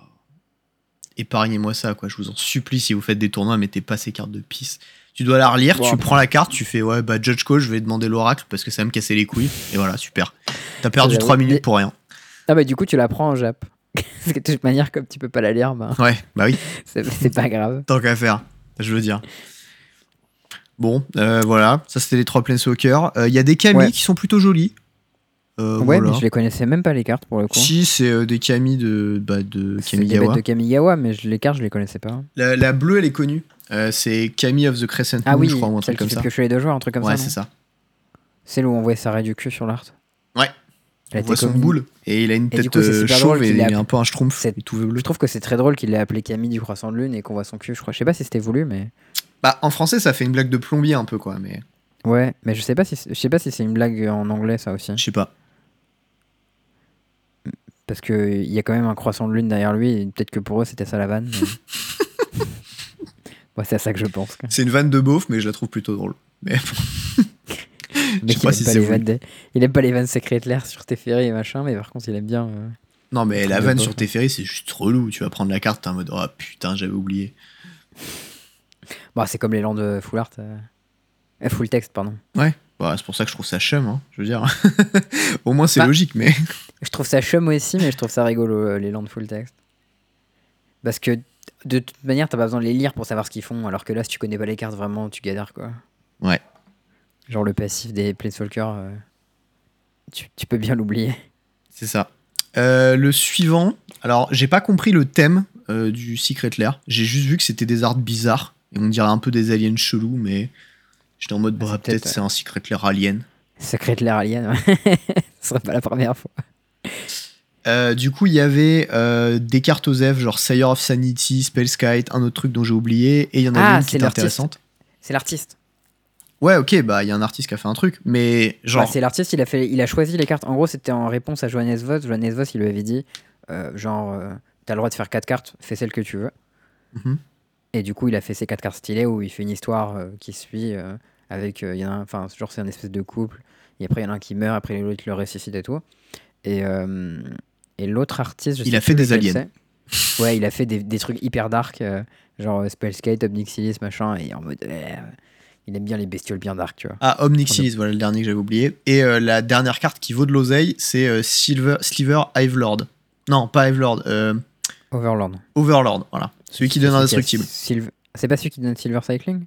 Épargnez-moi ça, quoi. Je vous en supplie, si vous faites des tournois, mettez pas ces cartes de pisse. Tu dois la relire, tu prends la carte, tu fais ouais, bah Judge Call, je vais demander l'oracle parce que ça va me casser les couilles. Et voilà, super. T'as perdu J'avoue. 3 minutes pour rien. Ah bah du coup, tu la prends en Jap. Parce que de toute manière, comme tu peux pas la lire, bah, Ouais, bah oui, c'est pas grave. tant qu'à faire, je veux dire. Bon, euh, voilà, ça c'était les trois Planeswalkers. Euh, Il y a des Ouais. qui sont plutôt jolis. Euh, ouais, voilà. mais je les connaissais même pas les cartes pour le coup. Si, c'est euh, des Kami de, bah, de C'est des bêtes Kamigawa. de Kamigawa, mais je- les cartes, je les connaissais pas. La, la bleue, elle est connue. Euh, c'est Kami of the Crescent Ah Moon, oui, je crois, ou un truc comme ça. fait piocher les deux joueurs, un truc comme ouais, ça. c'est non ça. C'est où on voit sa du cul sur l'art. Ouais. Elle On voit son boule et il a une Et tête coup, c'est chauve et il ait est un peu un schtroumpf C'est- et tout bleu. Je trouve que c'est très drôle qu'il l'ait appelé Camille du croissant de lune et qu'on voit son cul, je crois. Je sais pas si c'était voulu, mais. Bah, en français, ça fait une blague de plombier un peu, quoi, mais Ouais, mais je sais pas si c'est- je sais pas si c'est une blague en anglais ça aussi. je sais pas. Parce que il y a quand même un croissant de lune derrière lui, et peut-être que pour eux c'était ça la vanne. mais- c'est à ça que je pense. quoi. C'est une vanne de beauf, mais je la trouve plutôt drôle. Mais Mais sais pas si il, aime pas c'est les voulu. vannes des- il aime pas les vannes secrètes l'air sur Teferi et machin, mais par contre il aime bien. euh, non, mais Truc la de vanne sur hein. Teferi, c'est juste relou. Tu vas prendre la carte, t'es en mode oh putain, j'avais oublié. Bah, c'est comme les lands de full art. euh, euh, full text, pardon. Bah, c'est pour ça que je trouve ça chum, hein, je veux dire. Au moins, c'est Bah. logique, mais. Je trouve ça chum aussi, mais je trouve ça rigolo euh, les lands full text. Parce que de toute manière, t'as pas besoin de les lire pour savoir ce qu'ils font, alors que là, si tu connais pas les cartes, vraiment, tu galères quoi. Ouais. Genre le passif des Planeswalkers, euh, tu, tu peux bien l'oublier. C'est ça. Euh, le suivant, alors j'ai pas compris le thème euh, du Secret Lair. J'ai juste vu que c'était des arts bizarres. Et on dirait un peu des aliens chelous, mais j'étais en mode, Ah, bah, peut-être c'est un Secret Lair alien. Secret Lair Alien, ouais. Ce serait pas la première fois. Euh, du coup, il y avait euh, des cartes aux F, genre Sire of Sanity, Spellskite, un autre truc dont j'ai oublié, et il y en avait Ah, une qui était intéressante. C'est l'artiste. Ouais, ok, bah il y a un artiste qui a fait un truc, mais genre. Bah, c'est l'artiste, il a fait, il a choisi les cartes. En gros, c'était en réponse à Johannes Vos. Johannes Vos, il lui avait dit, euh, genre, euh, t'as le droit de faire quatre cartes, fais celle que tu veux. Mhm. Et du coup, il a fait ces quatre cartes stylées où il fait une histoire euh, qui suit euh, avec, euh, y en a un- enfin, genre c'est un espèce de couple. Et après, il y en a un qui meurt, après l'autre le ressuscite et tout. Et, euh, et l'autre artiste, je Il sais a fait des aliens. Ouais, il a fait des, des trucs hyper dark, genre Spellskite, Obnixilis, machin, et en mode, il aime bien les bestioles bien dark, tu vois. Ah, Omnixilis, voilà le dernier que j'avais oublié. Et la dernière carte qui vaut de l'oseille, c'est Silver, Sliver Hivelord. Non, pas Hivelord, euh, Overlord. Overlord, voilà. Celui qui donne indestructible. C'est pas celui qui donne Silver Cycling?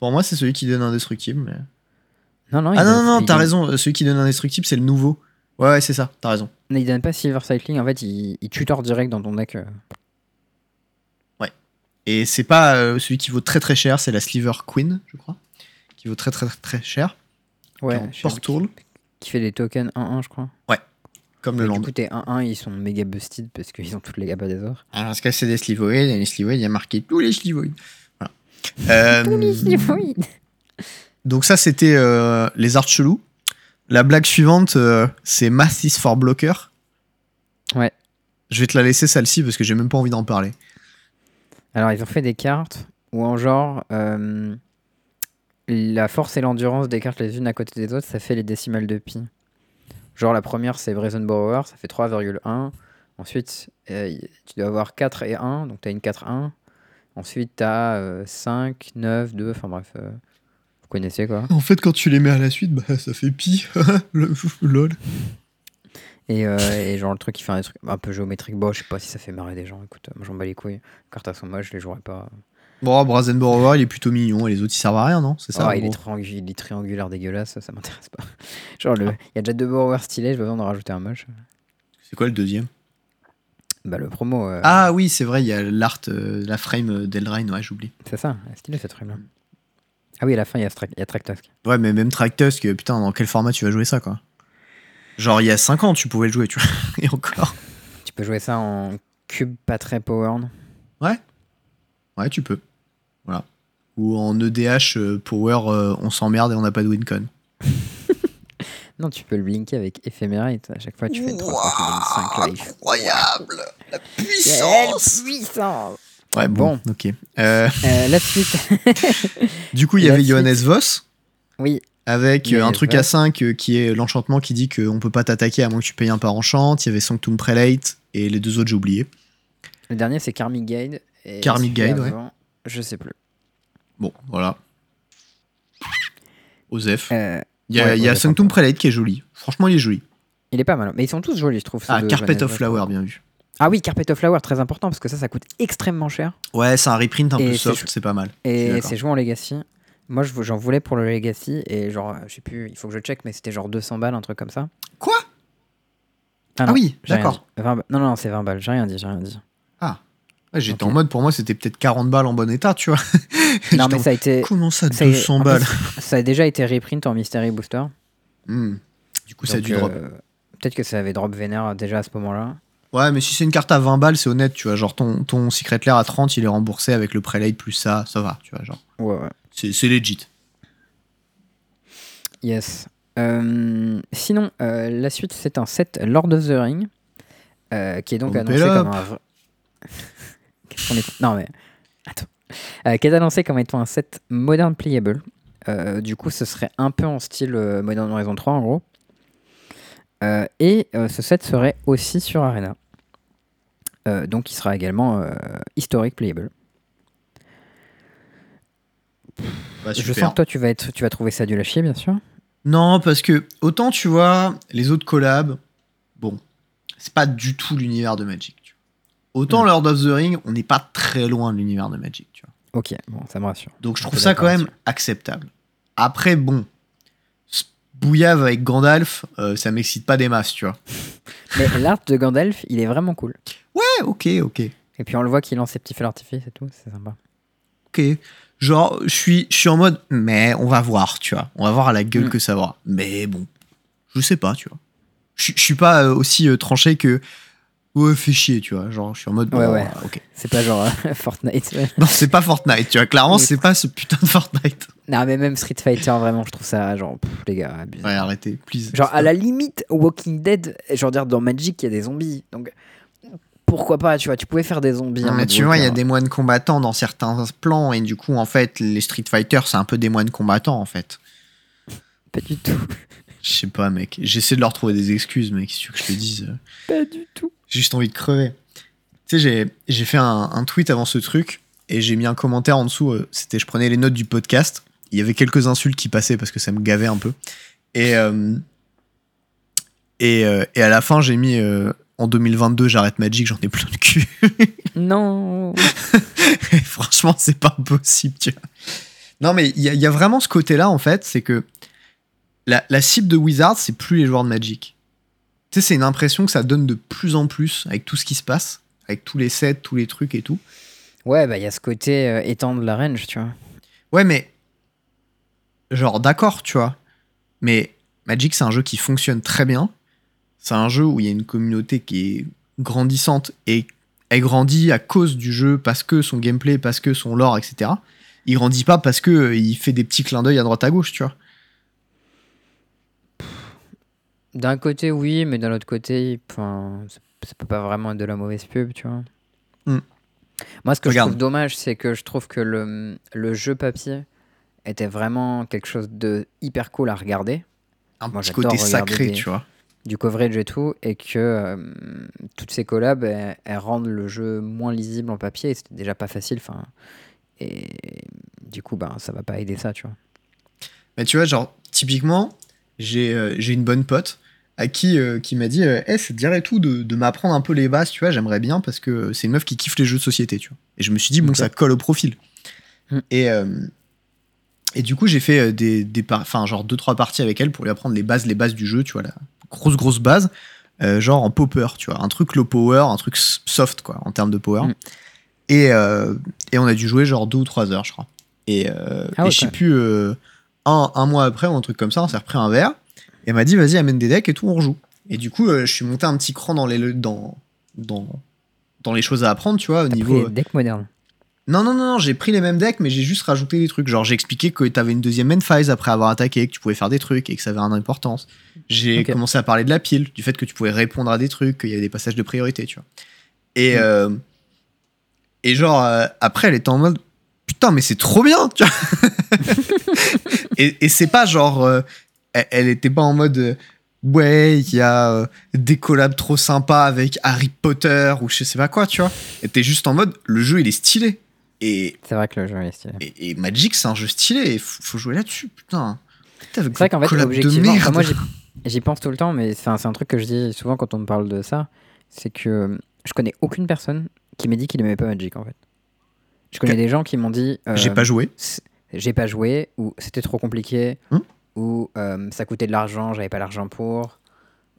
Pour moi, c'est celui qui donne indestructible. mais- Non, non, Ah non, non, t'as raison. euh, Celui qui donne indestructible, c'est le nouveau. Ouais, ouais, c'est ça, t'as raison. Non, il donne pas Silver Cycling, en fait, il, il tutor direct dans ton deck. euh. Et c'est pas euh, celui qui vaut très très cher, c'est la Sliver Queen, je crois. Qui vaut très très très cher. Ouais, plus Portal, Qui fait des tokens 1-1, je crois. Comme le du land. coup, tes 1-1, ils sont méga busted parce qu'ils ont toutes les gabas des autres. Alors, parce que c'est des slivoïdes, et les slivoïdes, il y a marqué tous les slivoïdes. Voilà. Euh, donc ça, c'était euh, les arts chelous. La blague suivante, euh, c'est Mathis for Blocker. Ouais. Je vais te la laisser celle-ci parce que j'ai même pas envie d'en parler. Alors, ils ont fait des cartes où, en genre, euh, la force et l'endurance des cartes les unes à côté des autres, ça fait les décimales de pi. Genre, la première, c'est Brazen Borrower, ça fait 3,1. Ensuite, euh, tu dois avoir 4 et 1, donc tu as une 4-1. Ensuite, tu as 5, 9, 2, enfin bref, euh, vous connaissez quoi. En fait, quand tu les mets à la suite, bah, ça fait pi. Le- Lol. Et, euh, et genre, le truc, il fait un truc un peu géométrique. Bon, je sais pas si ça fait marrer des gens. Écoute, euh, moi j'en bats les couilles. Cartes à son moche, je les jouerai pas. Bon, Brazen Borrower, il est plutôt mignon et les autres, ils servent à rien, non? C'est ça en il, est il triangulaire dégueulasse, ça m'intéresse pas. Genre, le- il y a déjà deux borrowers stylés, j'ai besoin d'en rajouter un moche. C'est quoi le deuxième? Bah, le promo, euh, Ah oui, c'est vrai, il y a l'art, euh, la frame euh, d'Eldraine, ouais, j'oublie. c'est ça, stylé cette frame là. Ah oui, à la fin, il y a, Stra- il y a Track-Task. Ouais, mais même Tracktusk, euh, putain, dans quel format tu vas jouer ça, quoi? Genre, il y a 5 ans, tu pouvais le jouer, tu vois. Et encore. Tu peux jouer ça en cube pas très powered. Ouais, tu peux. Voilà. Ou en EDH euh, Power, euh, on s'emmerde et on n'a pas de wincon. Non, tu peux le blinker avec Ephemerate. À chaque fois, tu fais 3 5 life. Incroyable La Quelle puissance puissance Ouais, bon, ok. Euh, Euh, La suite. du coup, il y avait. Johannes Voss, oui, avec euh, un truc à Voss. 5 euh, qui est l'enchantement qui dit qu'on peut pas t'attaquer à moins que tu payes un par enchant. Il y avait Sanctum Prelate et les deux autres, j'ai oublié. le dernier, c'est Karmic Guide. Et Karmic Guide, ouais. avant, Je sais plus. Bon, voilà. Osef. Euh, Il y a, ouais, y a Sanctum Prelate qui est joli. Franchement, il est joli. il est pas mal. Mais ils sont tous jolis, je trouve. Ah, Carpet of. Flower, bien vu. Ah oui, Carpet of Flower, très important parce que ça, ça coûte extrêmement cher. Ouais, c'est un reprint un Et peu soft, c'est pas mal. Et c'est joué en Legacy. Moi, je- j'en voulais pour le Legacy. Et genre, euh, je sais plus, il faut que je check, mais c'était genre 200 balles, un truc comme ça. Quoi? Ah non, oui, d'accord. dit. 20 ba- Non, non, non, c'est 20 balles. J'ai rien dit, j'ai rien dit. Ouais, J'étais en mode, pour moi, c'était peut-être 40 balles en bon état, tu vois. Non, mais ça a été. Comment ça, ça y est, 200 en balles? fait, Ça a déjà été reprint en Mystery Booster. Hmm. Du coup, ça a dû drop. euh, Peut-être que ça avait drop vénère déjà à ce moment-là. Ouais, mais si c'est une carte à 20 balles, c'est honnête, tu vois. Genre, ton, ton Secret Lair à 30, il est remboursé avec le Prelate plus ça, ça va, tu vois. Genre, Ouais, ouais. c'est legit. Yes. Euh, sinon, euh, la suite, c'est un set Lord of the Ring, qui est donc annoncé up. comme un. Non, mais. Attends. Euh, qui est annoncé comme étant un set modern playable. Euh, du coup, ce serait un peu en style euh, Modern Horizon 3, en gros. Euh, et ce set serait aussi sur Arena. Donc, il sera également historique playable. Bah, Je sens que toi, tu vas, être, tu vas trouver ça du à chier, bien sûr. Non, parce que autant tu vois, les autres collabs, bon, c'est pas du tout l'univers de Magic. Autant Mm. Lord of the Ring, on n'est pas très loin de l'univers de Magic. Tu vois. Ok, bon, ça me rassure. Donc je trouve ça quand même acceptable. Après, bon, bouillave avec Gandalf, euh, ça m'excite pas des masses, tu vois. Mais l'art de Gandalf, il est vraiment cool. Ouais, ok, ok. Et puis on le voit qu'il lance ses petits feux d'artifice et tout, c'est sympa. Ok. Genre, je suis, je suis en mode, mais on va voir, tu vois. On va voir à la gueule Mm. que ça va. Mais bon, je sais pas, tu vois. Je, je suis pas euh, aussi euh, tranché que, ouais, fais chier, tu vois. Genre, je suis en mode, Ouais, bon, ouais. ok. C'est pas genre euh, Fortnite. Non, c'est pas Fortnite, tu vois. Clairement, c'est pas ce putain de Fortnite. non, mais même Street Fighter, vraiment, je trouve ça, genre, pff, les gars, abusé. Ouais, arrêtez, please. Genre, à la limite, Walking Dead, genre, dire, dans Magic, il y a des zombies. Donc, pourquoi pas, tu vois, tu pouvais faire des zombies. Non, en mais tu vois, il y a des moines combattants dans certains plans, et du coup, en fait, les Street Fighter, c'est un peu des moines combattants, en fait. Pas du tout. Je sais pas, mec. J'essaie de leur trouver des excuses, mec, si tu veux que je te dise. Pas du tout. J'ai juste envie de crever. Tu sais, j'ai- fait un, un tweet avant ce truc et j'ai mis un commentaire en dessous. euh, C'était, je prenais les notes du podcast. Il y avait quelques insultes qui passaient parce que ça me gavait un peu. Et, euh, et, euh, et à la fin, j'ai mis en 2022, j'arrête Magic, j'en ai plein le cul. Non. Franchement, c'est pas possible, tu vois. Non, mais il y, a- il y a vraiment ce côté-là, en fait, c'est que la, la cible de Wizard, c'est plus les joueurs de Magic. Tu sais, c'est une impression que ça donne de plus en plus avec tout ce qui se passe, avec tous les sets, tous les trucs et tout. Ouais, bah, il y a ce côté euh, étendre la range, tu vois. Ouais, mais. Genre, d'accord, tu vois. Mais Magic, c'est un jeu qui fonctionne très bien. C'est un jeu où il y a une communauté qui est grandissante et elle grandit à cause du jeu, parce que son gameplay, parce que son lore, etc. Il grandit pas parce que euh, il fait des petits clins d'œil à droite à gauche, tu vois. D'un côté, oui, mais d'un autre côté, enfin, ça, peut pas vraiment être de la mauvaise pub, tu vois. Hmm. Moi, ce que Regarde. je trouve dommage, c'est que je trouve que le, le jeu papier était vraiment quelque chose de hyper cool à regarder, Un Moi, petit j'adore côté sacré, des- tu vois. du coverage et tout, et que euh, toutes ces collabs, elles, elles rendent le jeu moins lisible en papier, et c'était déjà pas facile, enfin. Et du coup, ben, ça va pas aider ça, tu vois. Mais tu vois, genre, typiquement, j'ai euh, j'ai une bonne pote à qui, euh, qui m'a dit euh, Eh, ça te dirait tout de, de m'apprendre un peu les bases, tu vois, j'aimerais bien parce que c'est une meuf qui kiffe les jeux de société, tu vois. Et je me suis dit, bon, ça colle au profil. Hmm. Et, euh, et du coup, j'ai fait des, des enfin, genre deux, trois parties avec elle pour lui apprendre les bases, les bases du jeu, tu vois, la grosse, grosse base, euh, genre en popper, tu vois, un truc low power, un truc soft, quoi, en termes de power. Hmm. Et, et on a dû jouer genre deux ou trois heures, je crois. Et, Ah et je sais plus, un, un mois après ou un truc comme ça, on s'est repris un verre. Et elle m'a dit, vas-y, amène des decks et tout, on rejoue. Et du coup, euh, je suis monté un petit cran dans les, dans, dans, dans les choses à apprendre, tu vois, au niveau. pris les decks modernes. Non, non, non, non, j'ai pris les mêmes decks, mais j'ai juste rajouté des trucs. Genre, j'ai expliqué que t'avais une deuxième main phase après avoir attaqué, que tu pouvais faire des trucs et que ça avait une importance. J'ai commencé à parler de la pile, du fait que tu pouvais répondre à des trucs, qu'il y avait des passages de priorité, tu vois. Et, Mm. euh, et genre, euh, après, elle était en mode putain, mais c'est trop bien, tu vois. et et c'est pas genre, euh, elle, elle était pas en mode. euh, Ouais, il y a euh, des collabs trop sympas avec Harry Potter ou je sais pas quoi, tu vois. Elle était juste en mode, le jeu il est stylé. Et, C'est vrai que le jeu est stylé. et, et Magic, c'est un jeu stylé. Et faut, faut jouer là-dessus, putain. C'est vrai qu'en fait, objectivement, enfin, moi j'y- pense tout le temps, mais c'est un, truc que je dis souvent quand on me parle de ça, c'est que je connais aucune personne qui m'a dit qu'il aimait pas Magic en fait. Je connais des gens qui m'ont dit euh, J'ai pas joué. j'ai pas joué, ou c'était trop compliqué, Hmm. Ou euh, ça coûtait de l'argent, j'avais pas l'argent pour,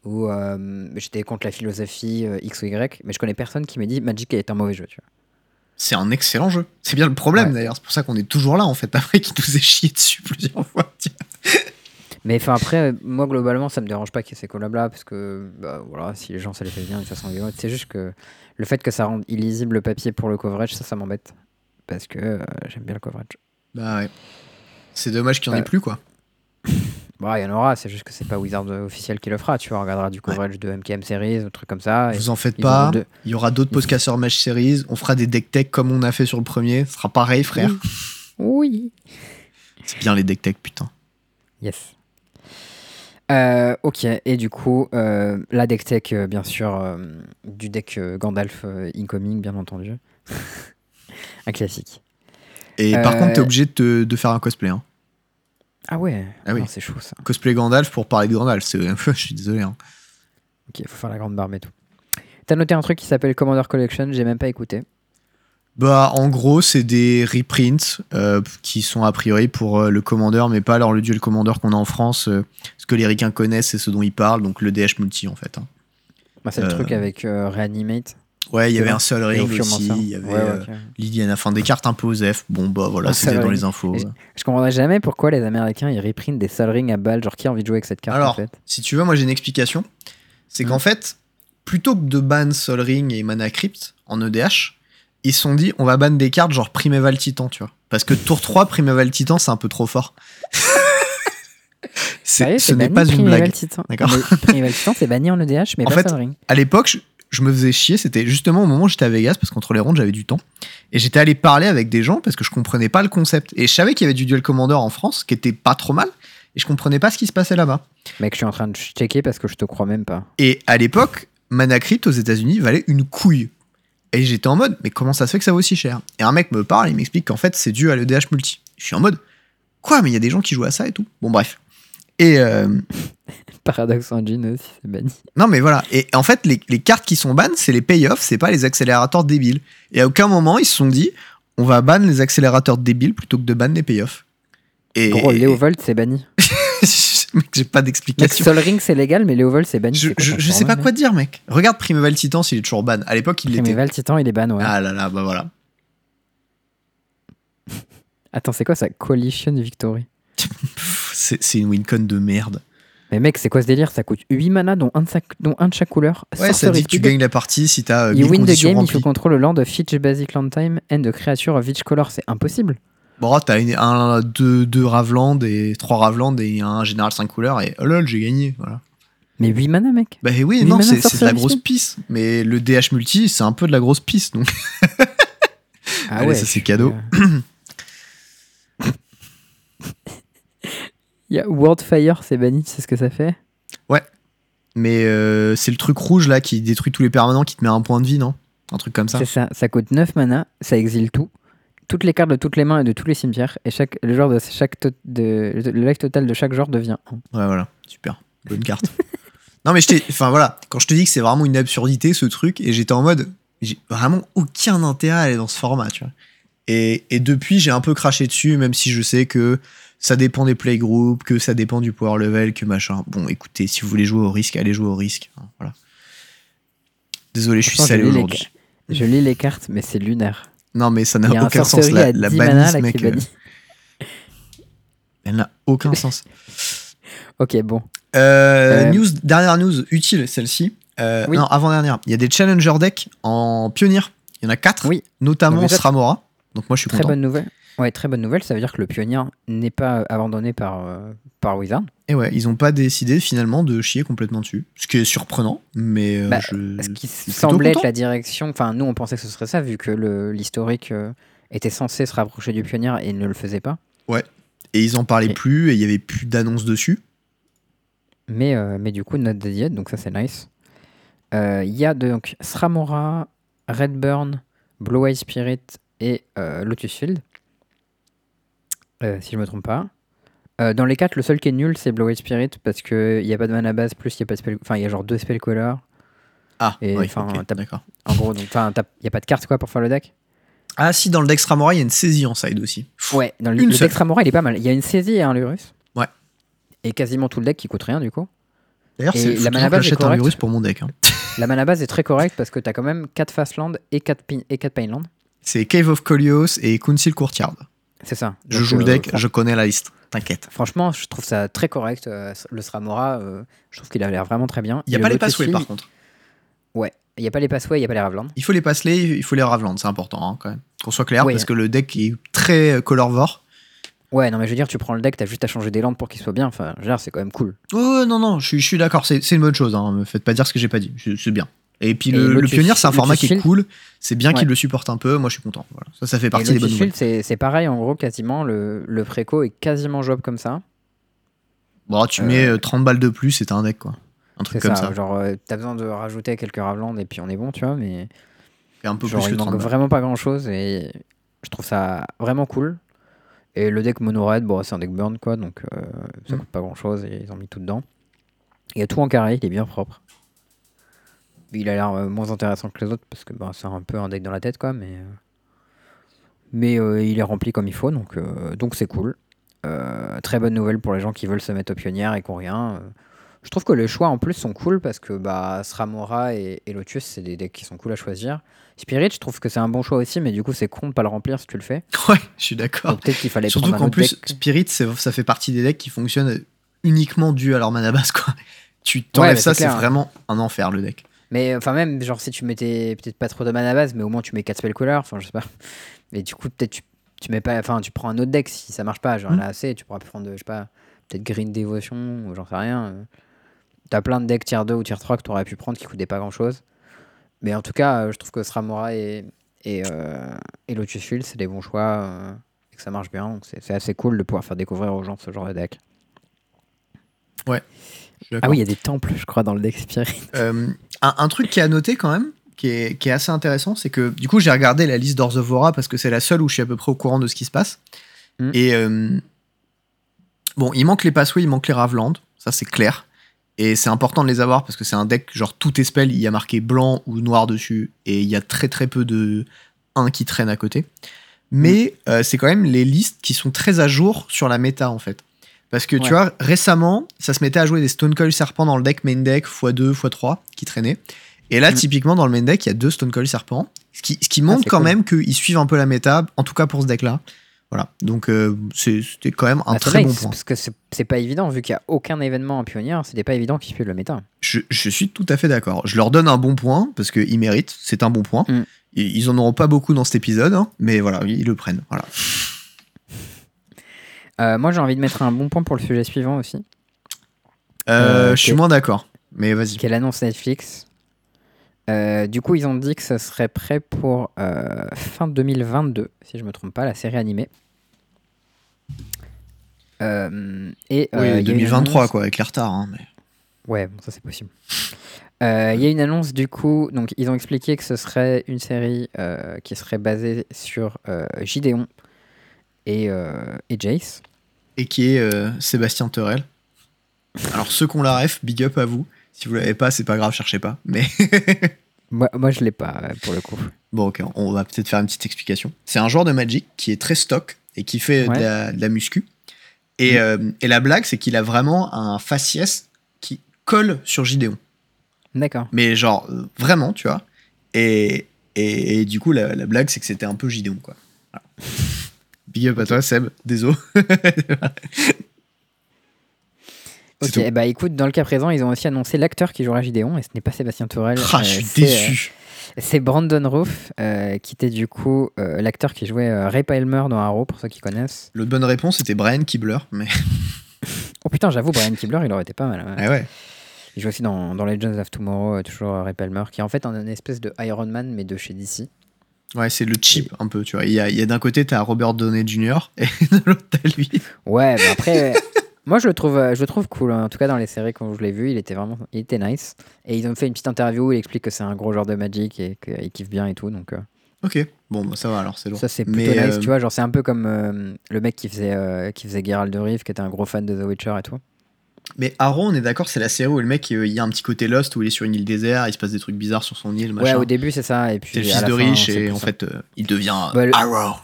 ou euh, j'étais contre la philosophie euh, X ou Y, mais je connais personne qui m'a dit Magic est un mauvais jeu, tu vois. C'est un excellent jeu. C'est bien le problème Ouais. d'ailleurs. C'est pour ça qu'on est toujours là en fait. Après, qui nous est chié dessus plusieurs fois. Mais enfin après, moi globalement, ça me dérange pas qu'il y ait ces collabs là, parce que bah, voilà, si les gens ça les fait bien, de toute façon, c'est juste que le fait que ça rende illisible le papier pour le coverage, ça, ça m'embête. Parce que j'aime bien le coverage. Bah ouais. C'est dommage qu'il n'y en ait plus quoi. Bah, il y en aura, c'est juste que c'est pas Wizard officiel qui le fera. Tu vois, on regardera du coverage de MKM Series, ou trucs comme ça. Vous en faites pas. Il y aura d'autres podcasters Match Series. On fera des deck tech comme on a fait sur le premier. Ce sera pareil, frère. Oui. C'est bien les deck tech, putain. Yes. Euh, ok, et du coup, euh, la deck tech, euh, bien sûr, du deck Gandalf incoming, bien entendu. un classique. Et par contre, t'es obligé de, te- de faire un cosplay. Hein. Ah ouais, Ah oui. C'est chaud ça. Cosplay Gandalf pour parler de Gandalf. C'est... Je suis désolé. Hein. Ok, il faut faire la grande barbe et tout. T'as noté un truc qui s'appelle Commander Collection, j'ai même pas écouté. Bah, en gros, c'est des reprints euh, qui sont a priori pour euh, le Commander, mais pas alors le duel Commander qu'on a en France. euh, ce que les ricains connaissent, c'est ce dont ils parlent, donc le DH multi en fait. hein. Bah, c'est le truc avec Reanimate. Ouais, il y avait un seul ring aussi, il y avait Ouais, ouais, euh. Liliana, enfin des cartes un peu aux F. Bon, bah voilà, Un c'était seul dans les infos. Ouais. Je comprendrais jamais pourquoi les Américains ils reprintent des Sol Ring à balles. Genre, qui a envie de jouer avec cette carte en fait? si tu veux, moi j'ai une explication. C'est qu'en fait, plutôt que de ban Sol Ring et Mana Crypt en EDH, ils se sont dit on va ban des cartes genre Primeval Titan, tu vois. Parce que tour 3, Primeval Titan, c'est un peu trop fort. Sérieux, ce n'est pas une blague. Titan. D'accord. Primeval Titan, c'est banni en EDH, mais En pas fait, Ring. À l'époque, je, je me faisais chier. C'était justement au moment où j'étais à Vegas, parce qu'entre les rondes, j'avais du temps. Et j'étais allé parler avec des gens parce que je comprenais pas le concept. Et je savais qu'il y avait du Duel Commander en France, qui était pas trop mal. Et je comprenais pas ce qui se passait là-bas. Mec, je suis en train de checker parce que je te crois même pas. Et à l'époque, Mana Crypt aux États-Unis valait une couille. Et j'étais en mode, mais comment ça se fait que ça vaut aussi cher? Et un mec me parle, il m'explique qu'en fait, c'est dû à l'EDH multi. Je suis en mode, quoi Mais il y a des gens qui jouent à ça et tout. Bon, bref. Et euh, Paradox Engine aussi, c'est banni. non, mais voilà. Et en fait, les, les cartes qui sont ban, c'est les payoffs, c'est pas les accélérateurs débiles. Et à aucun moment, ils se sont dit, on va ban les accélérateurs débiles plutôt que de ban les payoffs. Et Gros, Léo Volt, c'est banni. Mec, j'ai pas d'explication. Sol Ring, c'est légal, mais Léo Volt, c'est banni. Je, sais pas quoi dire, mec. Regarde Primeval Titan s'il est toujours ban. À l'époque, il l'était. Primeval Titan, il est ban, ouais. Ah là là, bah voilà. Attends, c'est quoi ça? Coalition Victory C'est une wincon de merde. Mais mec, c'est quoi ce délire? Ça coûte 8 mana, dont un de, chaque- dont un de chaque couleur. Ouais, ça dit que tu gagnes la partie si t'as euh, You 1000 win the game if you control a land of each basic land time and a creature of each color. C'est impossible. Bon, t'as une- un, deux, deux Ravland et trois Ravland et un général 5 couleurs et oh lol, j'ai gagné. Voilà. Mais 8 mana, mec. Bah oui, Mais non, c'est de la grosse pisse. Mais le DH multi, c'est un peu de la grosse pisse. Donc, Ah Allez, ouais, ça, c'est cadeau. euh, Il y a Wordfire, c'est banni, sais ce que ça fait? Mais euh, c'est le truc rouge là qui détruit tous les permanents, qui te met un point de vie, non? Un truc comme ça. C'est ça, ça coûte 9 mana, ça exile tout. Toutes les cartes de toutes les mains et de tous les cimetières. Et chaque, le, genre de chaque to- de, le life total de chaque genre devient 1. Ouais, voilà, super. Bonne carte. non, mais je. Enfin voilà, quand je te dis que c'est vraiment une absurdité ce truc, et j'étais en mode. J'ai vraiment aucun intérêt à aller dans ce format, tu vois. Et, et depuis, j'ai un peu craché dessus, même si je sais que ça dépend des playgroups, que ça dépend du power level, que machin. Bon, écoutez, si vous voulez jouer au risque, allez jouer au risque. hein, voilà. Désolé, je suis salé les aujourd'hui. Je lis les cartes, mais c'est lunaire. Non, mais ça n'a aucun sens. La, la 10 mana banise, là mec, euh, elle n'a aucun sens. Ok, bon. Euh, Euh, news, dernière news utile, celle-ci. Euh, Oui. Non, avant-dernière. Il y a des challenger decks en pionnier. Il y en a quatre, Oui. notamment Sramora. Donc moi, je suis Très content. bonne nouvelle. Ouais, très bonne nouvelle. Ça veut dire que le pionnier n'est pas abandonné par, euh, par Wizard. Et ouais, ils ont pas décidé finalement de chier complètement dessus. Ce qui est surprenant, mais euh, Bah, je. Ce qui semblait être la direction. Enfin, nous, on pensait que ce serait ça, vu que l'historique euh, était censé se rapprocher du pionnier et ne le faisait pas. Et ils en parlaient Et- plus et il y avait plus d'annonces dessus. Mais, euh, mais du coup, not dead yet, donc ça, c'est nice. Euh, Il y a donc Sramora, Redburn, Blue Eye Spirit et euh, Lotus Field. Euh, si je me trompe pas. Euh, dans les quatre, le seul qui est nul, c'est Blue Eye Spirit parce qu'il n'y a pas de mana base, plus il y a pas de spell. Enfin, il y a genre deux spell callers. Ah, Et oui, enfin, ok, t'as- d'accord. En gros, il n'y a pas de carte quoi pour faire le deck? Ah, si, dans le deck Sramora, il y a une saisie en side aussi. Ouais, dans le, le deck Sramora, il est pas mal. Il y a une saisie et un Lurus. Ouais. Et quasiment tout le deck qui coûte rien du coup. D'ailleurs, c'est la mana base est un virus pour mon deck. hein. La mana base est très correcte parce que tu as quand même 4 Fastland et 4, pin, et 4 Painland. C'est Cave of Kolios et Council Courtyard. C'est ça. Je Donc, joue le euh, deck, je connais la liste. T'inquiète. Franchement, je trouve ça très correct. euh, le Sramora, euh, je trouve qu'il a l'air vraiment très bien. Il n'y a pas le les passways par contre. Ouais. Il n'y a pas les passways, il n'y a pas les Ravland. Il faut les passer, il faut les Ravland, c'est important hein, quand même. Qu'on soit clair, Ouais. parce que le deck est très colorvore. Ouais, non, mais je veux dire, tu prends le deck, t'as juste à changer des landes pour qu'il soit bien. Enfin, c'est quand même cool. Oh non, non, je suis, je suis d'accord, c'est une bonne chose. Hein. Me faites pas dire ce que j'ai pas dit, c'est bien. Et puis Et le, Pionnier, c'est un format qui est cool. C'est bien qu'il le supporte un peu. Moi, je suis content. Voilà. Ça, ça fait Et partie des bonnes nouvelles. Field, c'est c'est pareil, en gros, quasiment. Le, le préco est quasiment jouable comme ça. Bon, tu Euh, mets euh, 30 balles de plus et t'as un deck, quoi. Un truc C'est comme ça, ça. genre, euh, t'as besoin de rajouter quelques Ravland et puis on est bon, tu vois, mais Et un peu genre, plus que 30 balles. vraiment pas grand chose et je trouve ça vraiment cool. Et le deck mono red, bon, c'est un deck burn quoi, donc euh, ça Mm. coûte pas grand chose et ils ont mis tout dedans. Il y a tout en carré, il est bien propre. Il a l'air euh, moins intéressant que les autres parce que bah, c'est un peu un deck dans la tête quoi, mais euh, mais euh, il est rempli comme il faut donc euh, donc c'est cool. Euh, très bonne nouvelle pour les gens qui veulent se mettre aux pionnières et qui ont rien. Je trouve que les choix en plus sont cool parce que bah, Sramora et, et Lotus, c'est des decks qui sont cool à choisir. Spirit, je trouve que c'est un bon choix aussi, mais du coup, c'est con de pas le remplir si tu le fais. Ouais, je suis d'accord. Peut-être qu'il fallait Surtout qu'en plus, deck. Spirit, ça fait partie des decks qui fonctionnent uniquement dû à leur mana base, quoi. Tu t'enlèves mais ça, c'est vraiment un enfer, le deck. Mais enfin, même, genre, si tu mettais peut-être pas trop de mana base, mais au moins tu mets 4 spell color, enfin, je sais pas. Mais du coup, peut-être tu, tu mets pas. Enfin, tu prends un autre deck si ça marche pas. Genre, Mm. là, assez, tu pourras prendre, je sais pas, peut-être Green Devotion, ou j'en sais rien. euh. T'as plein de decks tier 2 ou tier 3 que t'aurais pu prendre qui coûtaient pas grand chose. Mais en tout cas, euh, je trouve que Sramora et, et, euh, et Lotus Field, c'est des bons choix euh, et que ça marche bien. Donc, c'est c'est assez cool de pouvoir faire découvrir aux gens ce genre de deck. Suis Ah oui, il y a des temples, je crois, dans le deck Spirit. Euh, un, un truc qui est à noter quand même, qui est, qui est assez intéressant, c'est que du coup j'ai regardé la liste d'Ors of Vora parce que c'est la seule où je suis à peu près au courant de ce qui se passe. Mm. Et euh, bon, il manque les Passways, il manque les Ravland, ça c'est clair. Et c'est important de les avoir parce que c'est un deck, genre tout est spell, il y a marqué blanc ou noir dessus, et il y a très très peu de 1 qui traîne à côté. Mais euh, c'est quand même les listes qui sont très à jour sur la méta en fait. Parce que tu vois, récemment, ça se mettait à jouer des Stone Coil Serpents dans le deck main deck x2, x3 qui traînaient. Et là, Mm. typiquement, dans le main deck, il y a deux Stone Coil Serpents. Ce qui, ce qui montre quand cool. même qu'ils suivent un peu la méta, en tout cas pour ce deck-là. Voilà. Donc euh, c'est- c'était quand même un Bah, très bon point. Parce que c'est pas évident, vu qu'il n'y a aucun événement en pionnier, c'était pas évident qu'ils puissent le méta. Je, je suis tout à fait d'accord. Je leur donne un bon point parce qu'ils méritent. C'est un bon point. Mm. Ils en auront pas beaucoup dans cet épisode, hein, mais voilà, ils le prennent. Voilà. Euh, moi, j'ai envie de mettre un bon point pour le sujet suivant aussi, Euh, Euh, je suis moins d'accord, mais vas-y. qui est l'annonce Netflix. Du coup, ils ont dit que ça serait prêt pour fin 2022, si je me trompe pas, la série animée. Et Oui, il y a une 2023 annonce- quoi, avec les retards. hein, mais... Ouais, bon, ça c'est possible. Euh, Il y a une annonce du coup, donc ils ont expliqué que ce serait une série euh, qui serait basée sur euh, Gideon et, euh, et Jace. Et qui est euh, Sébastien Terrel. Alors ceux qui ont la ref, big up à vous. Si vous l'avez pas, c'est pas grave, cherchez pas. Mais Moi, moi je l'ai pas euh, pour le coup. bon, ok, on va peut-être faire une petite explication. C'est un joueur de Magic qui est très stock et qui fait de, la, de la muscu. Et, Mm. euh, et la blague, c'est qu'il a vraiment un faciès qui colle sur Gideon. D'accord. Mais genre, euh, vraiment, tu vois. Et, et, et du coup, la, la blague, c'est que c'était un peu Gideon, quoi. Voilà. Big up à toi, Seb. Désolé. Ok, tout. bah écoute, dans le cas présent, ils ont aussi annoncé l'acteur qui jouera Gideon, et ce n'est pas Sébastien Tourelle. Ah, euh, je suis c'est, déçu. euh, C'est Brandon Roof, euh, qui était du coup l'acteur qui jouait Ray Palmer dans Arrow, pour ceux qui connaissent. L'autre bonne réponse, c'était Brian Kibler. Mais Oh putain, j'avoue, Brian Kibler, il aurait été pas mal. ouais. ouais, ouais. Il joue aussi dans, dans Legends of Tomorrow, toujours Ray Palmer, qui est en fait un, espèce de Iron Man, mais de chez DC. Ouais, c'est le cheap un peu, tu vois. Il y a, a d'un côté, t'as Robert Downey Jr. et de l'autre, t'as lui. Ouais, bah après, moi je le trouve, euh, je le trouve cool. hein. En tout cas, dans les séries, quand je l'ai vu, il était vraiment, il était nice. Et ils ont fait une petite interview où il explique que c'est un gros joueur de Magic et qu'il kiffe bien et tout. Donc euh, Ok, bon, bah, ça va alors, c'est lourd. ça c'est Mais, plutôt nice, euh, tu vois. Genre c'est un peu comme euh, le mec qui faisait, euh, qui faisait Geralt de Rive, qui était un gros fan de The Witcher et tout. Mais Arrow, on est d'accord, c'est la série où le mec, euh, il y a un petit côté Lost, où il est sur une île désert, il se passe des trucs bizarres sur son île, Ouais, machin. au début c'est ça, et puis c'est le fils de riche et en ça. fait, euh, il devient Bah, le- Arrow.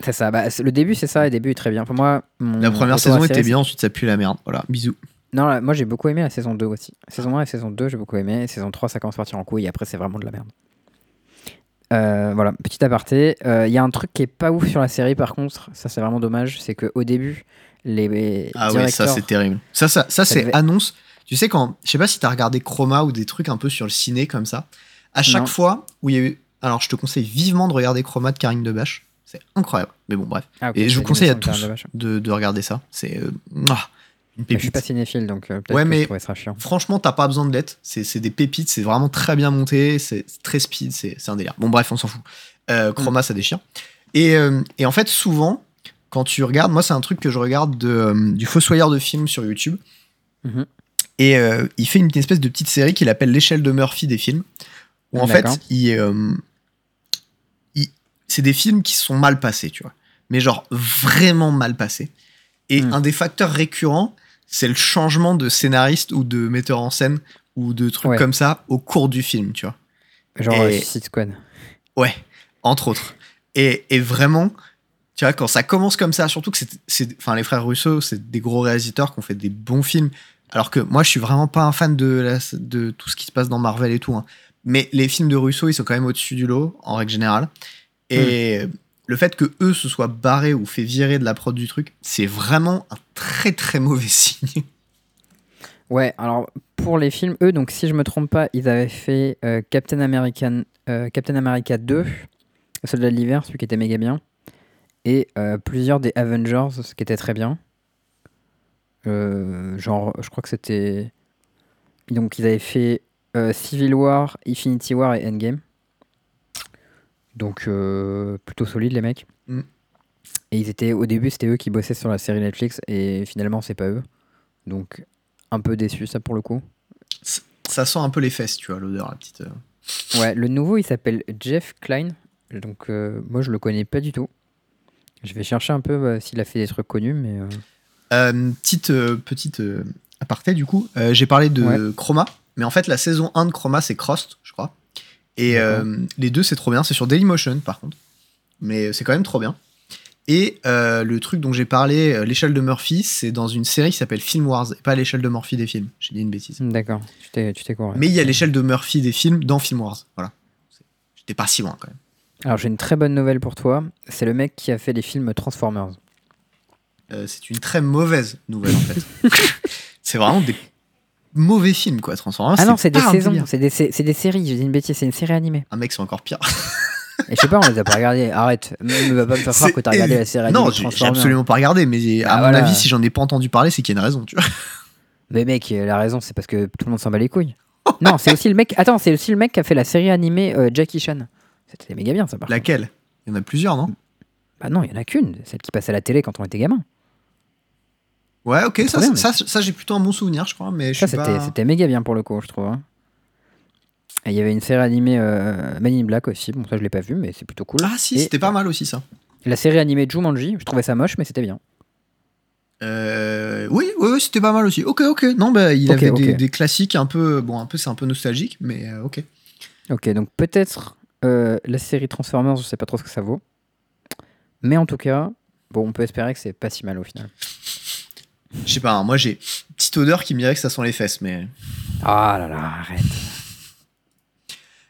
c'est ça. Bah, le début c'est ça, le début est très bien. Pour moi, mon La première saison était bien, ensuite ça pue la merde. Voilà, bisous. Non, là, moi j'ai beaucoup aimé la saison 2 aussi. Saison 1 et saison 2, j'ai beaucoup aimé. Et saison 3, ça commence à partir en couille et après, c'est vraiment de la merde. Euh, voilà, petit aparté. Euh, Il y a un truc qui est pas ouf sur la série par contre, ça c'est vraiment dommage, c'est qu'au début, les Ah ouais, ça c'est terrible. Ça, ça, ça c'est devait- annonce. Tu sais, quand. Je sais pas si t'as regardé Chroma ou des trucs un peu sur le ciné comme ça. À chaque Non. fois où il y a eu. Alors, je te conseille vivement de regarder Chroma de Karine Debache. C'est incroyable. Mais bon, bref. Ah, Et je vous conseille à de tous de, de regarder ça. C'est. euh, une Mais Je suis pépite. pas cinéphile donc euh, peut-être Ouais, que mais- chiant. Franchement, t'as pas besoin de l'être. C'est des pépites, c'est vraiment très bien monté, c'est très speed, c'est c'est un délire. Bon, bref, on s'en fout. Euh, Chroma, ça déchire. Et, euh, et en fait, souvent, quand tu regardes, moi, c'est un truc que je regarde de, euh, du Fossoyeur de films sur YouTube. Mhm. Et euh, il fait une espèce de petite série qu'il appelle l'échelle de Murphy des films. Où en fait, il, euh, il- c'est des films qui sont mal passés, tu vois. Mais genre vraiment mal passés. Et Mm. un des facteurs récurrents, c'est le changement de scénariste ou de metteur en scène ou de trucs Ouais. comme ça au cours du film, tu vois. Genre Et- Suicide Squad. Ouais, entre autres. Et, et vraiment, tu vois, quand ça commence comme ça, surtout que c'est, c'est- enfin, les frères Russo, c'est des gros réalisateurs qui ont fait des bons films. Alors que moi, je suis vraiment pas un fan de, la- de tout ce qui se passe dans Marvel et tout. hein. Mais les films de Russo, ils sont quand même au-dessus du lot, en règle générale. Et le fait que eux se soient barrés ou fait virer de la prod du truc, c'est vraiment un très très mauvais signe. Ouais, alors pour les films, eux, donc si je me trompe pas, ils avaient fait euh, Captain, American, euh, Captain America 2, Soldat de l'hiver, celui qui était méga bien, et euh, plusieurs des Avengers, ce qui était très bien. Euh, genre, je crois que c'était. Donc ils avaient fait euh, Civil War, Infinity War et Endgame. Donc plutôt solide les mecs. Mm. Et ils étaient au début, c'était eux qui bossaient sur la série Netflix et finalement c'est pas eux. Donc un peu déçu ça pour le coup. Ça sent un peu les fesses, tu vois, l'odeur, la petite. Ouais, le nouveau il s'appelle Jeff Klein. Donc moi je le connais pas du tout. Je vais chercher un peu euh, s'il a fait des trucs connus, mais euh, Euh, petite euh, petite euh, aparté du coup, j'ai parlé de Ouais. Chroma, mais en fait la saison 1 de Chroma c'est Crossed, je crois. Et les deux c'est trop bien, c'est sur Dailymotion par contre. Mais c'est quand même trop bien. Et le truc dont j'ai parlé, l'échelle de Murphy, c'est dans une série qui s'appelle Film Wars, et pas l'échelle de Murphy des films. J'ai dit une bêtise. d'accord, tu t'es correct. Mais il y a l'échelle de Murphy des films dans Film Wars. Voilà. J'étais pas si loin quand même. Alors j'ai une très bonne nouvelle pour toi. C'est le mec qui a fait les films Transformers. Euh, c'est une très mauvaise nouvelle en fait. c'est vraiment des mauvais films quoi, Transformers. Ah non, c'est des saisons, c'est des, c'est des séries. J'ai dit une bêtise, c'est une série animée. Un mec, c'est encore pire. Et je sais pas, on les a pas regardés. Arrête, ne va pas me faire croire que t'as regardé la série animée Non, j'ai absolument pas regardé, mais à Bah mon voilà. avis, si j'en ai pas entendu parler, c'est qu'il y a une raison, tu vois. Mais mec, euh, la raison, c'est parce que tout le monde s'en bat les couilles. non, c'est aussi le mec. Attends, c'est aussi le mec qui a fait la série animée euh, Jackie Chan. C'était méga bien ça. Par. Laquelle? Il y en a plusieurs, non? Bah non, il y en a qu'une, celle qui passait à la télé quand on était gamin. Ouais, ok, ça, ça, ça, j'ai plutôt un bon souvenir, je crois, mais Ça, c'était pas... méga bien pour le coup, je trouve. hein. Et il y avait une série animée euh, in Black aussi. Bon, ça, je l'ai pas vu, mais c'est plutôt cool. Ah si, c'était pas mal aussi ça. La série animée Jumanji, je trouvais ça moche, mais c'était bien. Euh, oui, oui, oui, c'était pas mal aussi. Ok, ok. Non, bah, il Ok, avait des classiques un peu, bon, un peu, c'est un peu nostalgique, mais euh, ok. Ok, donc peut-être euh, la série Transformers, je sais pas trop ce que ça vaut. Mais en tout cas, bon, on peut espérer que c'est pas si mal au final. Je sais pas, hein, moi j'ai une petite odeur qui me dirait que ça sent les fesses, mais Ah là là, arrête.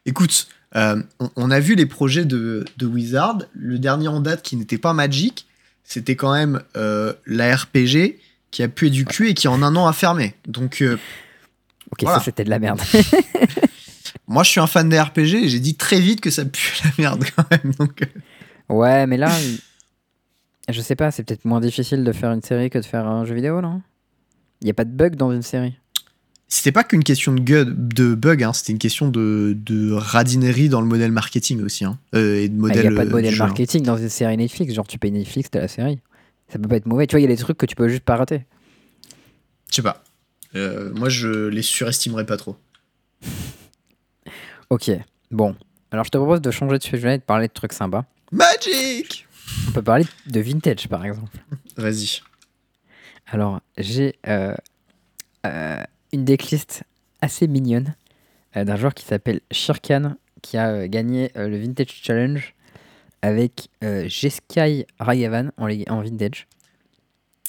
écoute, euh, on, on a vu les projets de, de Wizard. Le dernier en date qui n'était pas Magic, c'était quand même euh, la RPG qui a pué du cul et qui en un an a fermé. Donc euh, Ok, Voilà. ça c'était de la merde. moi je suis un fan des RPG et j'ai dit très vite que ça pue la merde quand même. Donc euh, ouais, mais là, il- je sais pas, c'est peut-être moins difficile de faire une série que de faire un jeu vidéo, non? Il y a pas de bug dans une série? c'était pas qu'une question de, bug, hein, c'était une question de, de radinerie dans le modèle marketing aussi. Hein, euh, et de Ah, Il n'y a pas de euh, modèle hein. marketing dans une série Netflix. Genre, tu payes Netflix, t'as la série. Ça peut pas être mauvais. Tu vois, il y a des trucs que tu peux juste pas rater. Je sais pas. Euh, moi je les surestimerais pas trop. Ok, bon. Alors, je te propose de changer de sujet et de parler de trucs sympas. Magic On peut parler de vintage, par exemple. Vas-y. Alors, j'ai euh, euh, une decklist assez mignonne euh, d'un joueur qui s'appelle Shirkan, qui a gagné le Vintage Challenge avec Jeskai Ragavan en, vintage.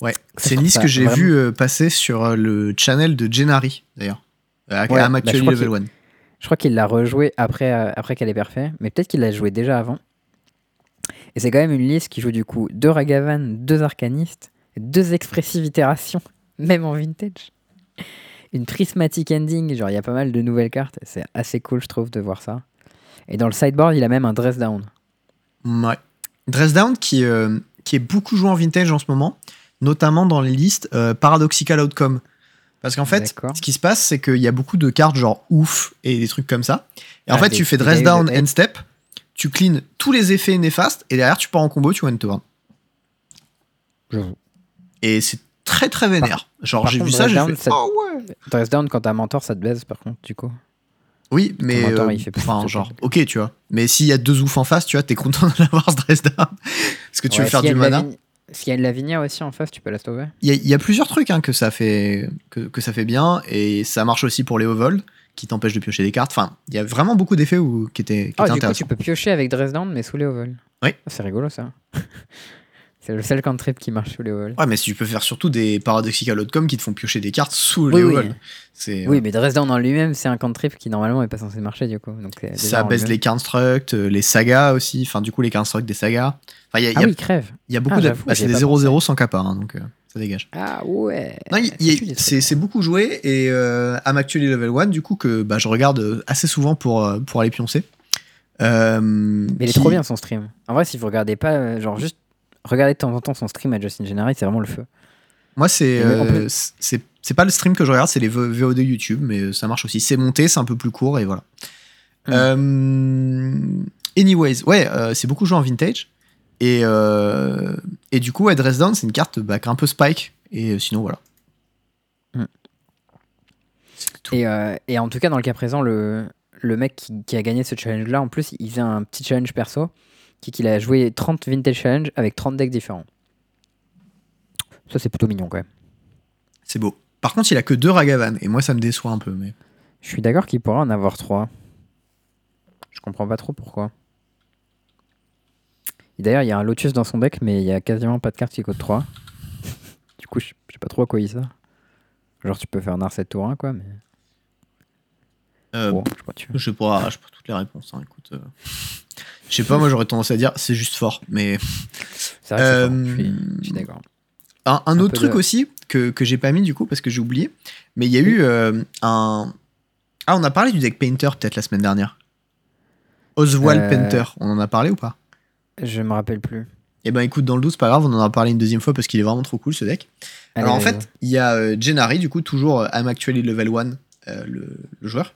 Ouais, c'est une liste que j'ai vraiment- vue passer sur le channel de Gennari, d'ailleurs. À Ouais, bah, Level 1. Je crois qu'il l'a rejoué après, euh, après qu'elle ait parfait, mais peut-être qu'il l'a joué déjà avant. Et c'est quand même une liste qui joue du coup deux Ragavan, deux Arcanistes, deux Expressive Itérations, même en vintage. Une Prismatic Ending, genre il y a pas mal de nouvelles cartes, c'est assez cool je trouve de voir ça. Et dans le sideboard, il a même un Dress Down. Ouais. Dress Down qui, euh, qui est beaucoup joué en vintage en ce moment, notamment dans les listes euh, Paradoxical Outcome. Parce qu'en fait, ce qui se passe, c'est qu'il y a beaucoup de cartes genre ouf et des trucs comme ça. Et en Ah, fait, tu fais Dress Down. End Step, tu clean tous les effets néfastes, et derrière, tu pars en combo, tu one turn. J'avoue. Et c'est très très vénère. Genre, j'ai vu ça, j'ai fait. ça- Oh ouais! Dress Down quand t'as un mentor, ça te baise par contre du coup. Oui, mais. mentor, euh, il fait Enfin, genre, ok, tu vois. Mais s'il y a deux ouf en face, tu vois, t'es content d'avoir ce dress down. Parce que tu Ouais, veux faire du mana. S'il y a une Lavinia aussi en face, tu peux la sauver. Il y, a- il y a plusieurs trucs hein, que, ça fait, que, que ça fait bien. Et ça marche aussi pour les Ovold, qui t'empêchent de piocher des cartes. Enfin, il y a vraiment beaucoup d'effets qui étaient, qui étaient du coup, tu peux piocher avec Dress Down, mais sous les ovals. Oui. Ah, c'est rigolo ça. C'est le seul cantrip qui marche sous les ovals. Ouais, mais si tu peux faire surtout des paradoxical outcomes qui te font piocher des cartes sous Oui, les oui. C'est, Oui, mais Dress Down en lui-même, c'est un cantrip qui normalement est pas censé marcher du coup. Donc, déjà ça baisse les constructs, euh, les sagas aussi. Enfin, du coup, les constructs des sagas. Enfin, il y a, il y Ah a- oui, crève. il y a beaucoup Ah, de. bah, c'est des pas 0-0 sans kappa, hein, donc euh, ça dégage. Ah ouais. C'est c'est beaucoup joué et euh, I'm actually level 1 du coup que bah, je regarde euh, assez souvent pour, euh, pour aller pioncer. Euh, Mais il est trop bien son stream. En vrai, si vous regardez pas, euh, genre juste regardez de temps en temps son stream à Justin Generate, c'est vraiment le feu. Moi c'est euh, c'est c'est pas le stream que je regarde, c'est les VOD YouTube, mais ça marche aussi. C'est monté, c'est un peu plus court et voilà. Hmm. Euh, anyways, ouais, euh, c'est beaucoup joué en vintage et et du coup, ouais, Dress Down, c'est une carte bah, qui a un peu spike et sinon voilà. Tout. Et, et en tout cas, dans le cas présent, le, le mec qui, qui a gagné ce challenge-là, en plus, il faisait un petit challenge perso, qui qu'il a joué 30 vintage challenge avec 30 decks différents. Ça, c'est plutôt mignon quand même. C'est beau. Par contre, il a que deux Ragavan et moi ça me déçoit un peu, mais. Je suis d'accord qu'il pourra en avoir 3. Je comprends pas trop pourquoi. D'ailleurs, il y a un Lotus dans son deck, mais il y a quasiment pas de carte qui coûte 3. du coup, je je sais pas trop à quoi il sert. Genre, tu peux faire Narset tour 1, quoi, mais. Euh, Bon, je sais pas, tu veux. Je sais pas, je sais pas toutes les réponses. hein, écoute, euh. Je sais pas, moi j'aurais tendance à dire c'est juste fort. Mais C'est vrai que fort, Euh, je suis, suis d'accord. un, un Un autre truc de- aussi que, que j'ai pas mis du coup parce que j'ai oublié. Mais il y a eu euh, un. Ah, on a parlé du deck Painter peut-être la semaine dernière. Oswald Euh, Painter, on en a parlé ou pas? Je me rappelle plus. Eh ben écoute, dans le doute, c'est pas grave, on en a parlé une deuxième fois parce qu'il est vraiment trop cool ce deck. Allez, Alors en fait, il y a euh, Gennari, du coup, toujours euh, I'm actually level 1, euh, le, le joueur.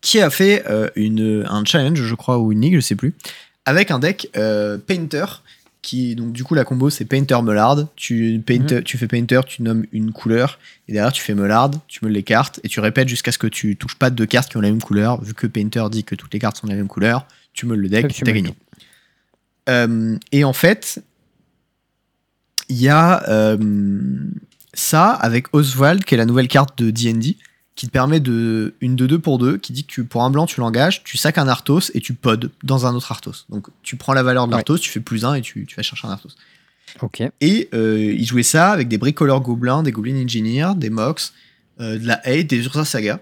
Qui a fait euh, une, un challenge, je crois, ou une ligue, je sais plus, avec un deck euh, Painter, qui, donc du coup, la combo c'est Painter Mellard. Tu, painter, tu fais Painter, tu nommes une couleur, et derrière tu fais Mellard, tu meules les cartes, et tu répètes jusqu'à ce que tu touches pas de deux cartes qui ont la même couleur. Vu que Painter dit que toutes les cartes sont de la même couleur, tu meules le deck, tu t'as gagné. Euh, et en fait, il y a euh, ça avec Oswald, qui est la nouvelle carte de D&D, qui te permet de une de deux pour deux, qui dit que tu, pour un blanc, tu l'engages, tu sacs un Arthos et tu podes dans un autre Arthos. Donc tu prends la valeur de Ouais. l'Arthos, tu fais plus un et tu, tu vas chercher un Arthos. Ok. Et euh, il jouait ça avec des bricoleurs gobelins, des goblins engineers, des mox, euh, de la hate, des Ursa Saga.